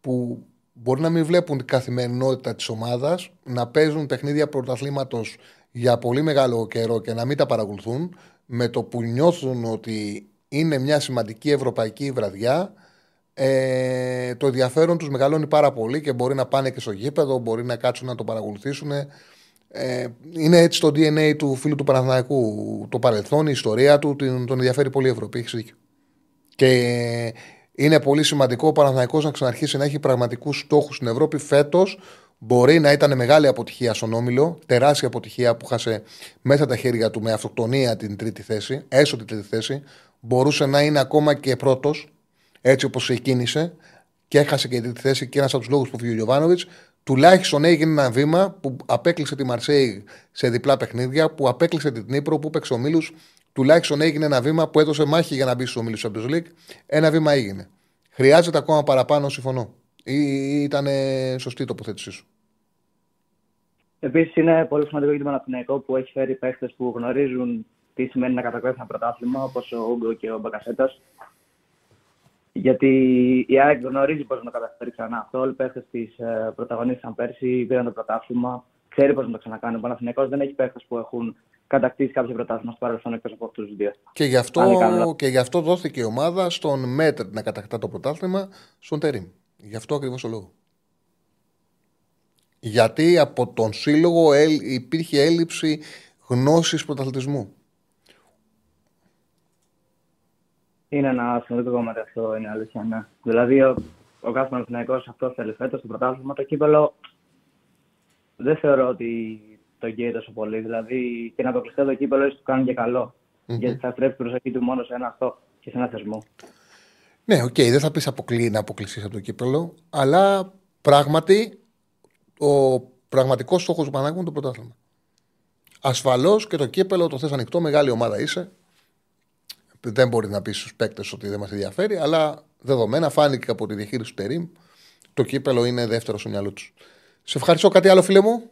που μπορεί να μην βλέπουν την καθημερινότητα της ομάδας, να παίζουν παιχνίδια πρωταθλήματος για πολύ μεγάλο καιρό και να μην τα παρακολουθούν, με το που νιώθουν ότι είναι μια σημαντική ευρωπαϊκή βραδιά, ε, το ενδιαφέρον τους μεγαλώνει πάρα πολύ και μπορεί να πάνε και στο γήπεδο, μπορεί να κάτσουν να το παρακολουθήσουν. Ε, είναι έτσι το DNA του φίλου του Παναθηναϊκού. Το παρελθόν, η ιστορία του, την- τον ενδιαφέρει πολύ η Ευρώπη. Έχεις δίκιο. Και είναι πολύ σημαντικό ο Παναθηναϊκός να ξαναρχίσει να έχει πραγματικούς στόχους στην Ευρώπη. Φέτος μπορεί να ήταν μεγάλη αποτυχία στον Όμιλο, τεράστια αποτυχία που χάσε μέσα τα χέρια του με αυτοκτονία την τρίτη θέση, έσω την τρίτη θέση. Μπορούσε να είναι ακόμα και πρώτος, έτσι όπως ξεκίνησε και έχασε και την τρίτη θέση και ένας από τους λόγους που φύγει ο Γιωβάνοβιτς. Τουλάχιστον έγινε ένα βήμα που απέκλεισε τη Μαρσέη σε διπλά παιχνίδια, που απέκλεισε την Νύπρο, που έπαιξε ο Μίλους. Τουλάχιστον έγινε ένα βήμα που έδωσε μάχη για να μπει στο Μίλους Champions League. Ένα βήμα έγινε. Χρειάζεται ακόμα παραπάνω, συμφωνώ. ή ήταν σωστή η τοποθέτησή σου; Επίσης, είναι πολύ σημαντικό για τον Παναθηναϊκό που έχει φέρει παίχτε που γνωρίζουν τι σημαίνει να κατακτήσει ένα πρωτάθλημα, όπως ο Ούγκο και ο Μπακασέτας. Γιατί η ΑΕΚ γνωρίζει πώς να καταφέρει ξανά αυτό. Όλοι οι παίχτες της ε, πρωταγωνίστησαν πέρσι, πήραν το πρωτάθλημα, ξέρει πώς να το ξανακάνει. Ο Παναθηναϊκός δεν έχει παίχτες που έχουν κατακτήσει κάποιο πρωτάθλημα στο παρελθόν εκτός από αυτούς τους δύο. Και γι, Αν δεν κάνω αυτό, λάθος. και γι' αυτό δόθηκε η ομάδα στον Μέτρ να κατακτά το πρωτάθλημα στον Τερήμ. Γι' αυτό ακριβώς ο λόγο. Γιατί από τον σύλλογο έλ- υπήρχε έλλειψη γνώσης πρωταθλητισμού. Είναι ένα σημαντικό κομμάτι αυτό, είναι αλήθεια. Ναι. Δηλαδή, ο, ο κάθε Παναθηναϊκός αυτό θέλει φέτος το πρωτάθλημα. Το κύπελο δεν θεωρώ ότι τον καίει τόσο πολύ. Δηλαδή, και να αποκλειστεί το κύπελο, ίσως του κάνει και καλό. Γιατί θα στρέψει την προσοχή του μόνο σε ένα αυτό και σε ένα θεσμό. Ναι, οκ, δεν θα πεις αποκλεί, να αποκλειστείς από το κύπελο, αλλά πράγματι ο πραγματικός στόχος του Πανάγου είναι το πρωτάθλημα. Ασφαλώς και το κύπελο το θες ανοιχτό, μεγάλη ομάδα είσαι. Δεν μπορεί να πεις στους παίκτες ότι δεν μας ενδιαφέρει, αλλά δεδομένα φάνηκε από τη διαχείριση του Τερήμ το κύπελο είναι δεύτερο στο μυαλό τους. Σε ευχαριστώ κάτι άλλο, φίλε μου;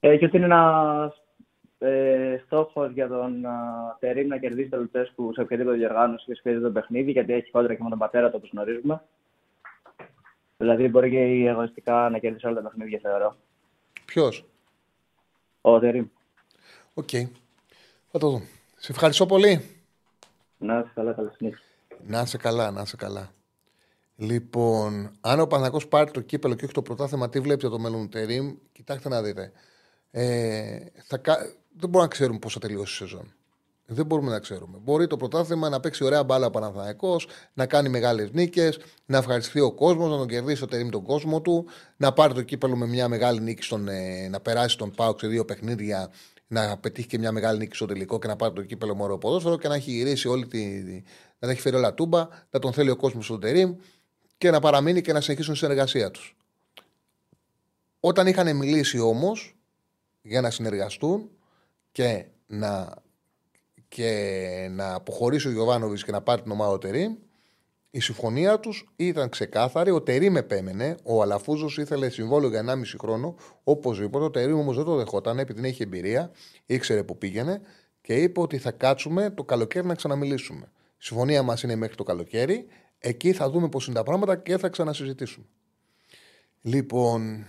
Ε, και ότι είναι ένα ε, στόχο για τον ε, Τερήμ να κερδίσει το Λουτσέσκου σε οποιαδήποτε διοργάνωση και σε οποιαδήποτε παιχνίδι, γιατί έχει κόντρα και με τον πατέρα του, όπως γνωρίζουμε. Δηλαδή, μπορεί και εγωιστικά να κερδίσει όλα τα παιχνίδια, θεωρώ. Ποιος; Ο Τερήμ. Οκ. Θα το δούμε. Σε ευχαριστώ πολύ. Να είσαι καλά, καλή συνέχεια. Να είσαι καλά, να είσαι καλά. Λοιπόν, αν ο Παναγό πάρει το κύπελο και όχι το πρωτάθλημα, τι βλέπεις για το μέλλον του Τερίμ, κοιτάξτε να δείτε. Ε, θα, κα- δεν μπορούμε να ξέρουμε πώς θα τελειώσει η σεζόν. Δεν μπορούμε να ξέρουμε. Μπορεί το πρωτάθλημα να παίξει ωραία μπάλα ο Παναθηναϊκός, να κάνει μεγάλες νίκες, να ευχαριστηθεί ο κόσμος, να τον κερδίσει ο Τερίμ τον κόσμο του, να πάρει το κύπελο με μια μεγάλη νίκη, στον, ε, να περάσει τον Πάουξ σε δύο παιχνίδια, να πετύχει και μια μεγάλη νίκη στο τελικό και να πάρει το κύπελο με ωραίο ποδόσφαιρο και να έχει γυρίσει όλη τη. να τα έχει φέρει όλα τούμπα, να τον θέλει ο κόσμος στον Τερήμ και να παραμείνει και να συνεχίσουν τη συνεργασία τους. Όταν είχαν μιλήσει όμως για να συνεργαστούν και να, και να αποχωρήσει ο Γιωβάνοβιτς και να πάρει την ομάδα ο Τερήμ, η συμφωνία τους ήταν ξεκάθαρη. Ο Τερήμ επέμενε. Ο Αλαφούζος ήθελε συμβόλαιο για 1,5 χρόνο. Οπωσδήποτε. Ο Τερήμ όμως δεν το δεχόταν επειδή δεν είχε εμπειρία, ήξερε που πήγαινε και είπε ότι θα κάτσουμε το καλοκαίρι να ξαναμιλήσουμε. Η συμφωνία μας είναι μέχρι το καλοκαίρι. Εκεί θα δούμε πώς είναι τα πράγματα και θα ξανασυζητήσουμε. Λοιπόν,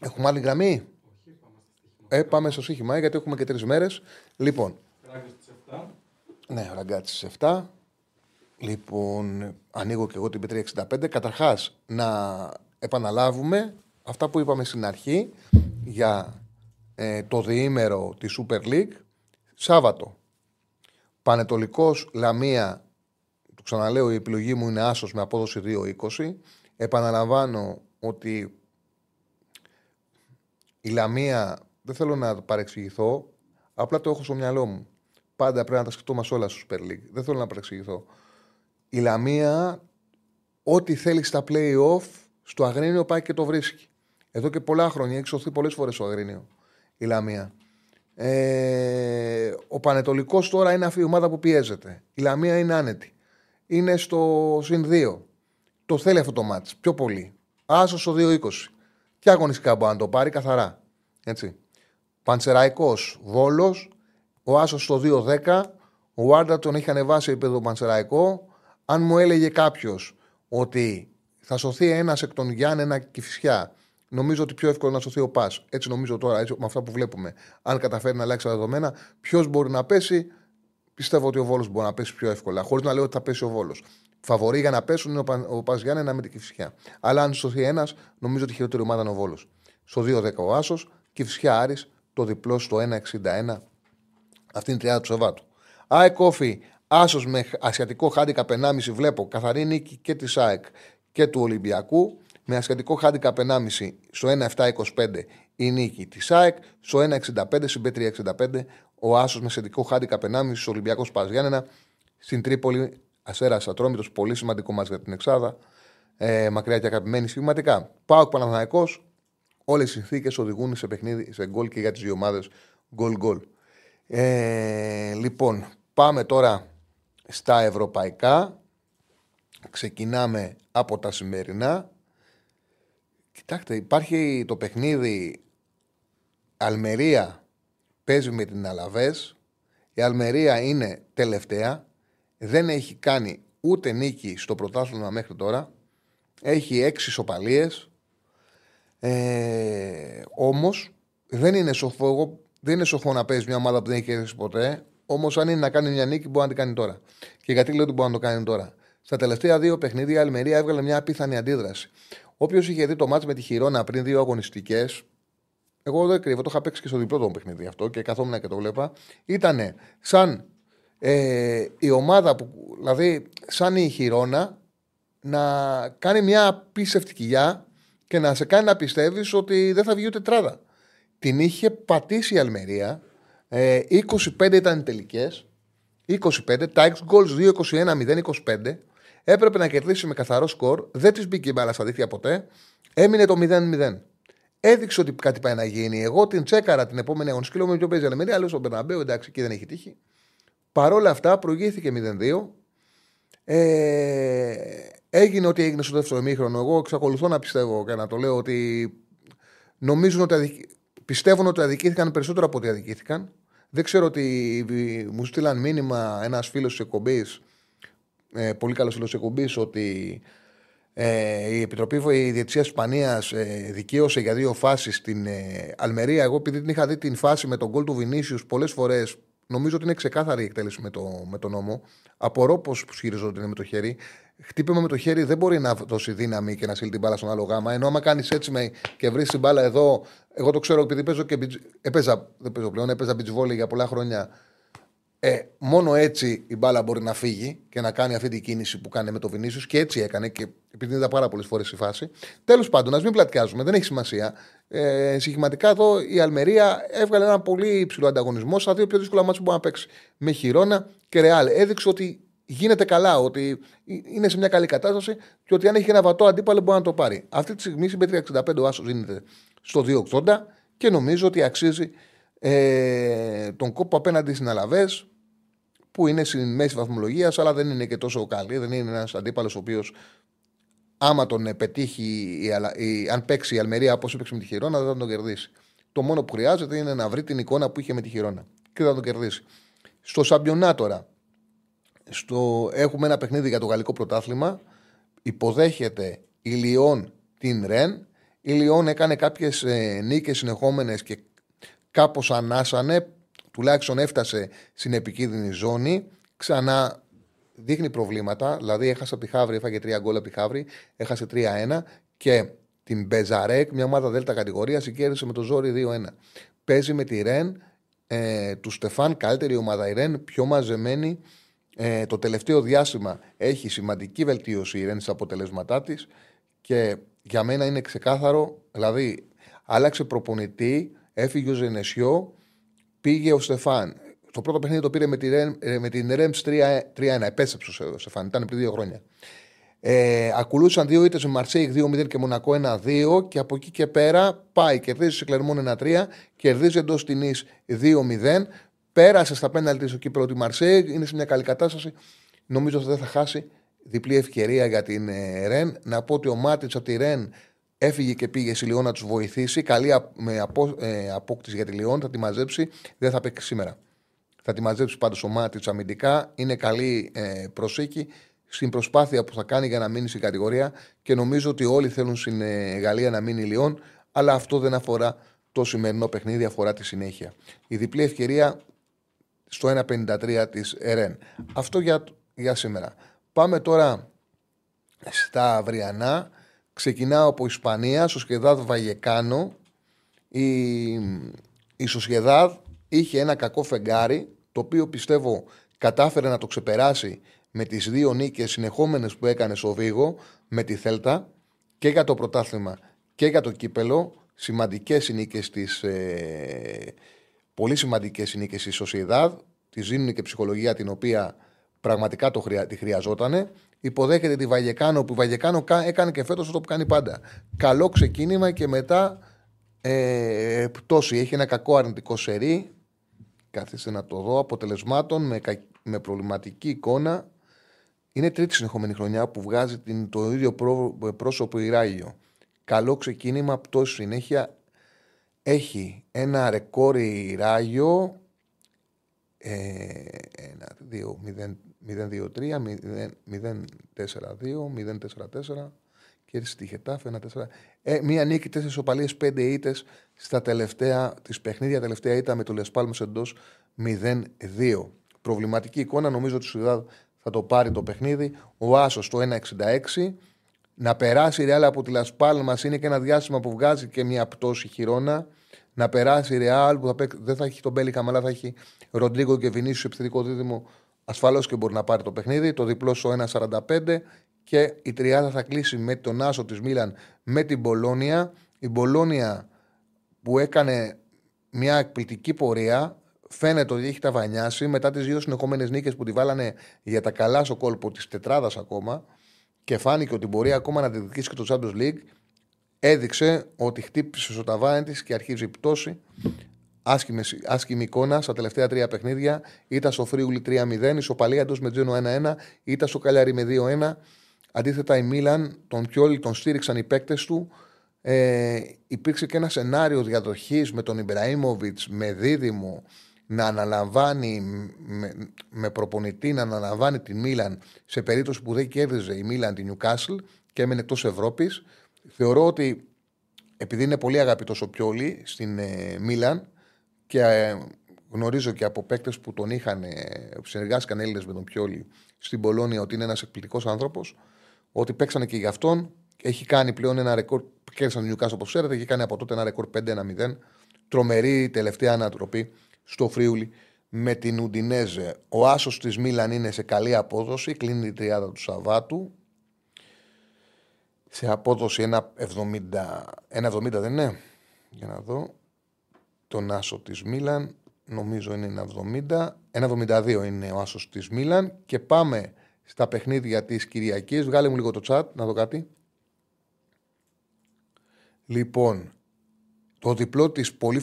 έχουμε άλλη γραμμή; Ε, πάμε στο στοίχημα, γιατί έχουμε και τρεις μέρες. Λοιπόν, ναι, ο Ραγκάτσι στι 7. Λοιπόν, ανοίγω και εγώ την P365. Καταρχάς, να επαναλάβουμε αυτά που είπαμε στην αρχή για ε, το διήμερο της Super League. Σάββατο. Πανετολικός Λαμία, το ξαναλέω, η επιλογή μου είναι άσος με απόδοση 2-20. Επαναλαμβάνω ότι η Λαμία, δεν θέλω να παρεξηγηθώ, απλά το έχω στο μυαλό μου. Πάντα πρέπει να τα σκεφτόμαστε όλα στο Super League. Δεν θέλω να παρεξηγηθώ. Η Λαμία, ό,τι θέλει στα play-off, στο Αγρίνιο πάει και το βρίσκει. Εδώ και πολλά χρόνια έχει σωθεί πολλές φορές στο Αγρίνιο η Λαμία. Ε, ο Πανετολικός τώρα είναι αυτή η ομάδα που πιέζεται. Η Λαμία είναι άνετη. Είναι στο συν 2. Το θέλει αυτό το μάτς πιο πολύ. Άσο στο 2-20. Και αγωνιστικά μπορεί να το πάρει καθαρά. Έτσι. Πανσεραϊκός Βόλος. Ο Άσος στο 2-10. Ο Βάρντα τον έχει ανεβάσει επίπεδο Πανσεραϊκό. Αν μου έλεγε κάποιος ότι θα σωθεί ένας εκ των Γιάννενα και Φυσιά, νομίζω ότι πιο εύκολο να σωθεί ο Πας. Έτσι νομίζω τώρα, έτσι, με αυτά που βλέπουμε. Αν καταφέρει να αλλάξει τα δεδομένα, ποιος μπορεί να πέσει, πιστεύω ότι ο Βόλος μπορεί να πέσει πιο εύκολα. Χωρίς να λέω ότι θα πέσει ο Βόλος. Φαβορή για να πέσουν είναι ο, Πα, ο Πας Γιάννενα με την Κυφσιά. Αλλά αν σωθεί ένας, νομίζω ότι η χειρότερη ομάδα είναι ο Βόλος. Στο 2-10 ο Άσος, Κυφσιά Άρης, το διπλό στο 1-61. Αυτή είναι η τριάδα του Σαββάτου. ΑΕΚ Όφη, Άσος με ασιατικό χάντικα 1,5 βλέπω. Καθαρή νίκη και της ΑΕΚ και του Ολυμπιακού. Με ασιατικό χάντικα 1,5 στο 1,725 η νίκη της ΑΕΚ. Στο 1,65 στην B365 ο Άσος με ασιατικό χάντικα 1,5 στο Ολυμπιακό Παζιάννενα. Στην Τρίπολη Ασέρα Ατρόμητος, πολύ σημαντικό μα για την Εξάδα. Ε, μακριά και αγαπημένη σχηματικά. Πάω Παναθανικό. Όλες οι συνθήκες οδηγούν σε παιχνίδι, σε γκολ και για τις δύο ομάδες. Γκολ-γκολ. Ε, λοιπόν, πάμε τώρα στα ευρωπαϊκά. ξεκινάμε από τα σημερινά. Κοιτάξτε, υπάρχει το παιχνίδι Αλμερία παίζει με την Αλαβές. Η Αλμερία είναι τελευταία. Δεν έχει κάνει ούτε νίκη στο πρωτάθλημα μέχρι τώρα. Έχει έξι σοπαλίες. Ε, όμως δεν είναι σοφό. Εγώ δεν είναι σοφό να παίζεις μια ομάδα που δεν έχει κερδίσει ποτέ. Όμως, αν είναι να κάνει μια νίκη, μπορεί να την κάνει τώρα. Και γιατί λέω ότι μπορεί να το κάνει τώρα. Στα τελευταία δύο παιχνίδια, η Αλμερία έβγαλε μια απίθανη αντίδραση. Όποιος είχε δει το μάτσο με τη Χιρόνα πριν δύο αγωνιστικές, εγώ δεν κρύβω, το είχα παίξει και στο διπλό το παιχνίδι αυτό και καθόμουν και το βλέπα. Ήταν σαν ε, η ομάδα που, δηλαδή, σαν η Χιρόνα να κάνει μια απίστευτη κοιλιά και να σε κάνει να πιστεύεις ότι δεν θα βγει ούτε τράδα. Την είχε πατήσει η Αλμερία. Ε, 25 ήταν οι τελικές. 25. Τα ex goals 2-21-0-25. Έπρεπε να κερδίσει με καθαρό σκορ. Δεν της μπήκε η μπάλα στα δίχτυα ποτέ. Έμεινε το 0-0. Έδειξε ότι κάτι πάει να γίνει. Εγώ την τσέκαρα την επόμενη αγωνιστική. Λέω με ποιο παίζει Αλμερία. Λέω στον Μπερναμπέο. Εντάξει, εκεί δεν έχει τύχει. Παρ' όλα αυτά προηγήθηκε 0-2. Ε, έγινε ό,τι έγινε στο δεύτερο ημίχρονο. Εγώ εξακολουθώ να πιστεύω και να το λέω ότι νομίζουν ότι πιστεύουν ότι αδικήθηκαν περισσότερο από ό,τι αδικήθηκαν. Δεν ξέρω ότι μου στείλαν μήνυμα ένας φίλος της εκπομπής, ε, πολύ καλός φίλος της εκπομπής, ότι ε, η Επιτροπή Διετησία Ισπανίας ε, δικαίωσε για δύο φάσεις στην ε, Αλμερία. Εγώ, επειδή την είχα δει την φάση με τον γκολ του Βινίσιους πολλές φορές, νομίζω ότι είναι ξεκάθαρη η εκτέλεση με, το, με τον νόμο. Απορώ πώς χειριζόνται με το χέρι. Χτύπημα με το χέρι δεν μπορεί να δώσει δύναμη και να στείλει την μπάλα στον άλλο γάμα. Ενώ άμα κάνεις έτσι με, και βρεις την μπάλα εδώ, εγώ το ξέρω επειδή παίζω και έπαιζα, δεν παίζω πλέον, έπαιζα beach για πολλά χρόνια. Ε, μόνο έτσι η μπάλα μπορεί να φύγει και να κάνει αυτή την κίνηση που κάνει με το Βινίσιο και έτσι έκανε και επειδή είδα πάρα πολλές φορές η φάση. Τέλος πάντων, ας μην πλατιάζουμε, δεν έχει σημασία. Ε, συγχηματικά εδώ η Αλμερία έβγαλε ένα πολύ υψηλό ανταγωνισμό στα δύο πιο δύσκολα μάτια που μπορεί να παίξει. Με Χιρόνα και Ρεάλ. Έδειξε ότι γίνεται καλά, ότι είναι σε μια καλή κατάσταση και ότι αν έχει ένα βατό αντίπαλο μπορεί να το πάρει. Αυτή τη στιγμή στην 65 ο Άσος δίνεται στο 2,80 και νομίζω ότι αξίζει ε, τον κόπο απέναντι στην Αλαβέ που είναι στην μέση βαθμολογίας, αλλά δεν είναι και τόσο καλή. Δεν είναι ένας αντίπαλος ο οποίος άμα τον πετύχει, η, η, αν παίξει η Αλμερία όπως έπαιξε με τη Χιρόνα, δεν θα τον κερδίσει. Το μόνο που χρειάζεται είναι να βρει την εικόνα που είχε με τη Χιρόνα και θα τον κερδίσει. Στο Σαμπιονά τώρα, στο, έχουμε ένα παιχνίδι για το γαλλικό πρωτάθλημα. Υποδέχεται η Λιόν την Ρεν. Η Λιόν έκανε κάποιες ε, νίκες συνεχόμενες και κάπως ανάσανε. Τουλάχιστον έφτασε στην επικίνδυνη ζώνη. Ξανά δείχνει προβλήματα. Δηλαδή, έχασε από τη Χαύρη, έφαγε τρία γκολ από τη Χαύρη, έχασε 3-1 και την Μπεζαρέκ, μια ομάδα δέλτα κατηγορίας, κέρδισε με το ζόρι 2-1. Παίζει με τη Ρεν ε, του Στεφάν, καλύτερη ομάδα η Ρεν, πιο μαζεμένη. Ε, το τελευταίο διάστημα έχει σημαντική βελτίωση η Ρεν στα αποτελέσματά της και για μένα είναι ξεκάθαρο, δηλαδή άλλαξε προπονητή, έφυγε ο Ζενεσιό, πήγε ο Στεφάν. Το πρώτο παιχνίδι το πήρε με, τη, ε, με την Ρέμς 3-1. Επέστρεψε ο Στεφάν, ήταν πριν δύο χρόνια. Ε, ακολούθησαν δύο ήττες με Μαρσέιγ 2-0 και Μονακό 1-2 και από εκεί και πέρα πάει. Κερδίζει σε Κλερμόν 1-3, κερδίζει εντός τη Νις 2-0. Πέρασε στα πέναλτις στο κύπελλο τη Μαρσέιγ, είναι σε μια καλή κατάσταση. Νομίζω ότι δεν θα χάσει διπλή ευκαιρία για την ε, Ρεν. Να πω ότι ο Μάτιτς από τη Ρεν έφυγε και πήγε στη Λιόν να τους βοηθήσει. Καλή με απο, ε, απόκτηση για τη Λιόν, θα τη μαζέψει. Δεν θα παίξει σήμερα. Θα τη μαζέψει πάντως ο Μάτιτς αμυντικά. Είναι καλή ε, προσήκη στην προσπάθεια που θα κάνει για να μείνει στην κατηγορία και νομίζω ότι όλοι θέλουν στην ε, Γαλλία να μείνει Λιόν, αλλά αυτό δεν αφορά το σημερινό παιχνίδι, αφορά τη συνέχεια. Η διπλή ευκαιρία στο 1.53 της ΕΡΕΝ. Αυτό για, για σήμερα. Πάμε τώρα στα αυριανά. Ξεκινάω από Ισπανία, στο Σχεδάδ Βαγεκάνο. Η, η Σοσιεδάδ είχε ένα κακό φεγγάρι, το οποίο πιστεύω κατάφερε να το ξεπεράσει με τις δύο νίκες συνεχόμενες που έκανε στο Βίγο με τη Θέλτα και για το πρωτάθλημα και για το κύπελο. Σημαντικές οι νίκες της, ε, πολύ σημαντικές οι νίκες της Σοσιεδάδ. Της δίνουν και ψυχολογία την οποία πραγματικά το χρεια, τη χρειαζόταν. Υποδέχεται τη Βαγεκάνο που η Βαγεκάνο έκανε και φέτος αυτό που κάνει πάντα. Καλό ξεκίνημα και μετά ε, πτώση. Έχει ένα κακό αρνητικό σερί. Καθίστε να το δω. Αποτελεσμάτων με, με προβληματική εικόνα Είναι τρίτη συνεχόμενη χρονιά που βγάζει την, το ίδιο πρό, πρόσωπο η Ράγιο. Καλό ξεκίνημα, πτώση συνέχεια. Έχει ένα ρεκόρ η Ράγιο. 1, 2, 0, 0-2-3, 0-4-2, 0-4-4 και στη Χετάφε 1-4. Ε, μία νίκη, τέσσερις οπαλίες, πέντε ήττες στα τελευταία τη παιχνίδια. Τελευταία ήττα με το Λεσπάλμο εντός 0-2. Προβληματική εικόνα, νομίζω ότι η Σουδάδ θα το πάρει το παιχνίδι. Ο Άσος το 1,66. Να περάσει η Ρεάλ από τη Λασπάλμα είναι και ένα διάστημα που βγάζει και μια πτώση χειρόνα. Να περάσει η Ρεάλ που θα παίξει, δεν θα έχει τον Μπέλικα, αλλά θα έχει Ροντρίγκο και Βινίσιο επιθετικό δίδυμο. Ασφαλώς και μπορεί να πάρει το παιχνίδι. Το διπλό στο 1,45 και η τριάδα θα κλείσει με τον Άσο της Μίλαν με την Μπολόνια. Η Μπολόνια που έκανε μια εκπληκτική πορεία φαίνεται ότι έχει ταβανιάσει μετά τις δύο συνεχόμενες νίκες που τη βάλανε για τα καλά στο κόλπο της τετράδας ακόμα και φάνηκε ότι μπορεί ακόμα να διεκδικήσει και το Champions League. Έδειξε ότι χτύπησε στο ταβάνι της και αρχίζει η πτώση. Άσχημη, άσχημη εικόνα στα τελευταία τρία παιχνίδια. Ήταν στο Φρίουλι 3-0, ισοπαλία εντός με Τζένο 1-1, ήταν στο Καλιάρι με 2-1. Αντίθετα, η Μίλαν, τον Πιόλι τον στήριξαν οι παίκτες του. Ε, υπήρξε και ένα σενάριο διαδοχής με τον Ιμπραήμοβιτς με δίδυμο να αναλαμβάνει με, με προπονητή να αναλαμβάνει τη Μίλαν σε περίπτωση που δεν κέρδιζε η Μίλαν την Νιουκάσλ και έμενε εκτός Ευρώπης. Θεωρώ ότι επειδή είναι πολύ αγαπητός ο Πιόλι στην ε, Μίλαν και ε, γνωρίζω και από παίκτες που τον είχαν, ε, που συνεργάστηκαν Έλληνες με τον Πιόλι στην Πολώνια ότι είναι ένας εκπληκτικός άνθρωπος, ότι παίξανε και για αυτόν. Έχει κάνει πλέον ένα ρεκόρ. Κέρδισαν τον Newcastle όπως ξέρετε, έχει κάνει από τότε ένα ρεκόρ 5-1-0. Τρομερή τελευταία ανατροπή στο Φρίουλι με την Ουντινέζε. Ο άσος της Μίλαν είναι σε καλή απόδοση, κλείνει η τριάδα του Σαββάτου. Σε απόδοση 1,70 δεν είναι; Για να δω. Τον άσο της Μίλαν νομίζω είναι 1,70. 1,72 είναι ο άσος της Μίλαν. Και πάμε στα παιχνίδια της Κυριακής. Βγάλε μου λίγο το chat, να δω κάτι. Λοιπόν, το διπλό της πολύ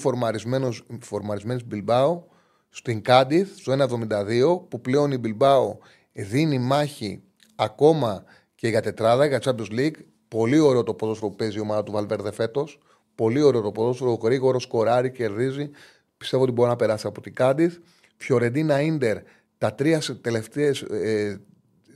φορμαρισμένης Μπιλμπάου στην Κάντιθ στο 1.72 που πλέον η Μπιλμπάου δίνει μάχη ακόμα και για τετράδα, για Champions League. Πολύ ωραίο το ποδόσφαιρο που παίζει η ομάδα του Βαλβέρδε φέτος. Πολύ ωραίο το ποδόσφαιρο, γρήγορο, σκοράρει, κερδίζει. Πιστεύω ότι μπορεί να περάσει από την Κάντιθ. Φιωρεντίνα Ίντερ, τα τρία τελευταίες, ε,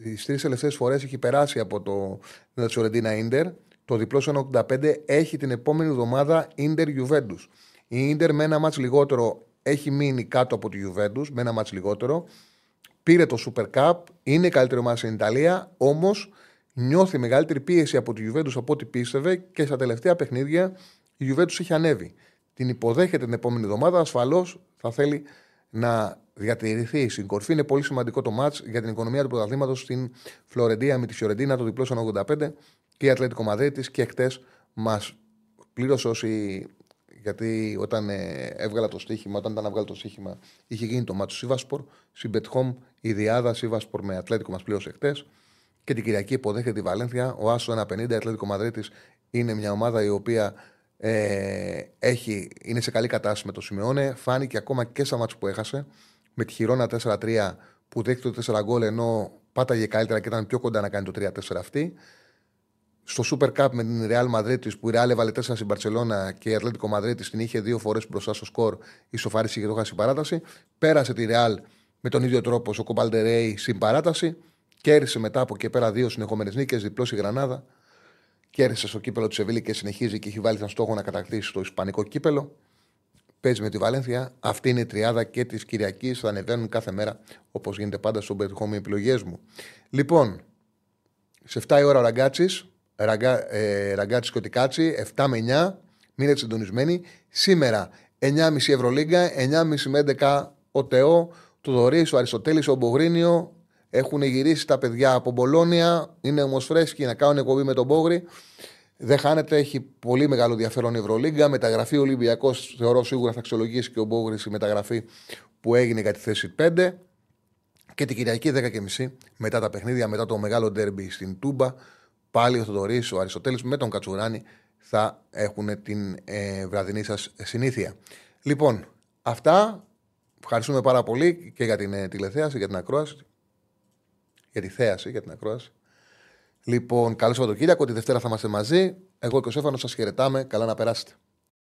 τις τρεις τελευταίες φορές έχει περάσει από το Φιωρεντίνα Ίντερ. Το διπλό 1,85 έχει την επόμενη εβδομάδα Ιντερ Juventus. Η Ιντερ με ένα μάτς λιγότερο έχει μείνει κάτω από τη Juventus, με ένα μάτς λιγότερο. Πήρε το Super Cup, είναι καλύτερο μάτς στην Ιταλία, όμως νιώθει μεγαλύτερη πίεση από τη Juventus από ό,τι πίστευε και στα τελευταία παιχνίδια η Juventus έχει ανέβει. Την υποδέχεται την επόμενη εβδομάδα, ασφαλώς θα θέλει να διατηρηθεί στην κορφή. Είναι πολύ σημαντικό το μάτς για την οικονομία του πρωταθλήματος στην Φλωρεντία με τη Φιωρεντίνα, το διπλό 85 και η Ατλέτικο Μαδρίτης και χτες μας πλήρωσε όσοι. Γιατί όταν ε, έβγαλα το στοίχημα, όταν ήταν να βγάλω το στοίχημα, είχε γίνει το μάτσο Σίβασπορ. Στην Μπετχόμ η διάδα Σίβασπορ με Ατλέτικο μας πλήρωσε χτες. Και την Κυριακή υποδέχεται τη Βαλένθια. Ο Άσο 1,50. Η Ατλέτικο Μαδρίτης είναι μια ομάδα η οποία ε, έχει, είναι σε καλή κατάσταση με το Σιμεώνε. Φάνηκε ακόμα και στα μάτια που έχασε. Με τη χειρόνα 4-3 που δέχτηκε το 4 γκολ ενώ πάταγε καλύτερα και ήταν πιο κοντά να κάνει το 3-4 αυτή στο Super Cup με την Real Madrid που η Real έβαλε 4 στην Παρσελώνα και η Ατλέτικο Madrid την είχε δύο φορές μπροστά στο σκορ, ισοφάρισε και το χάσει παράταση. Πέρασε τη Real με τον ίδιο τρόπο στο Κομπαλτερέι στην παράταση. Κέρδισε μετά από εκεί πέρα δύο συνεχόμενες νίκες, διπλός η Γρανάδα. Κέρδισε στο κύπελο της Σεβίλη και συνεχίζει και έχει βάλει σαν στόχο να κατακτήσει το Ισπανικό κύπελο. Παίζει με τη Βαλένθια. Αυτή είναι η τριάδα και της Κυριακής. Θα ανεβαίνουν κάθε μέρα όπως γίνεται πάντα στο Μπετχόμι επιλογές μου. Λοιπόν, σε 7 η ώρα ο Ραγκάτσης ραγκα, ε, ραγκάτσι και Τικάτσι, 7 με 9. Μείνετε συντονισμένοι. Σήμερα 9,5 Ευρωλίγκα, 9,5 με 11 ο Τεό, του Δωρή, ο Αριστοτέλης, ο Μπογρίνιο. Έχουν γυρίσει τα παιδιά από Μπολόνια. Είναι όμω φρέσκοι να κάνουν εκπομπή με τον Μπόγρι. Δεν χάνεται, έχει πολύ μεγάλο ενδιαφέρον η Ευρωλίγκα. Μεταγραφή Ολυμπιακός, θεωρώ σίγουρα θα αξιολογήσει και ο Μπόγρις η μεταγραφή που έγινε για τη θέση 5. Και την Κυριακή 10.30 μετά τα παιχνίδια, μετά το μεγάλο ντέρμπι στην Τούμπα, πάλι ο Θοδωρή, ο Αριστοτέλης με τον Κατσουράνη θα έχουν την ε, βραδινή σας συνήθεια. Λοιπόν, αυτά. Ευχαριστούμε πάρα πολύ και για την ε, τηλεθέαση, για την ακρόαση. για τη θέαση, για την ακρόαση. Λοιπόν, καλό Σαββατοκύριακο. Τη Δευτέρα θα είμαστε μαζί. Εγώ και ο Σέφανος σας χαιρετάμε. Καλά να περάσετε.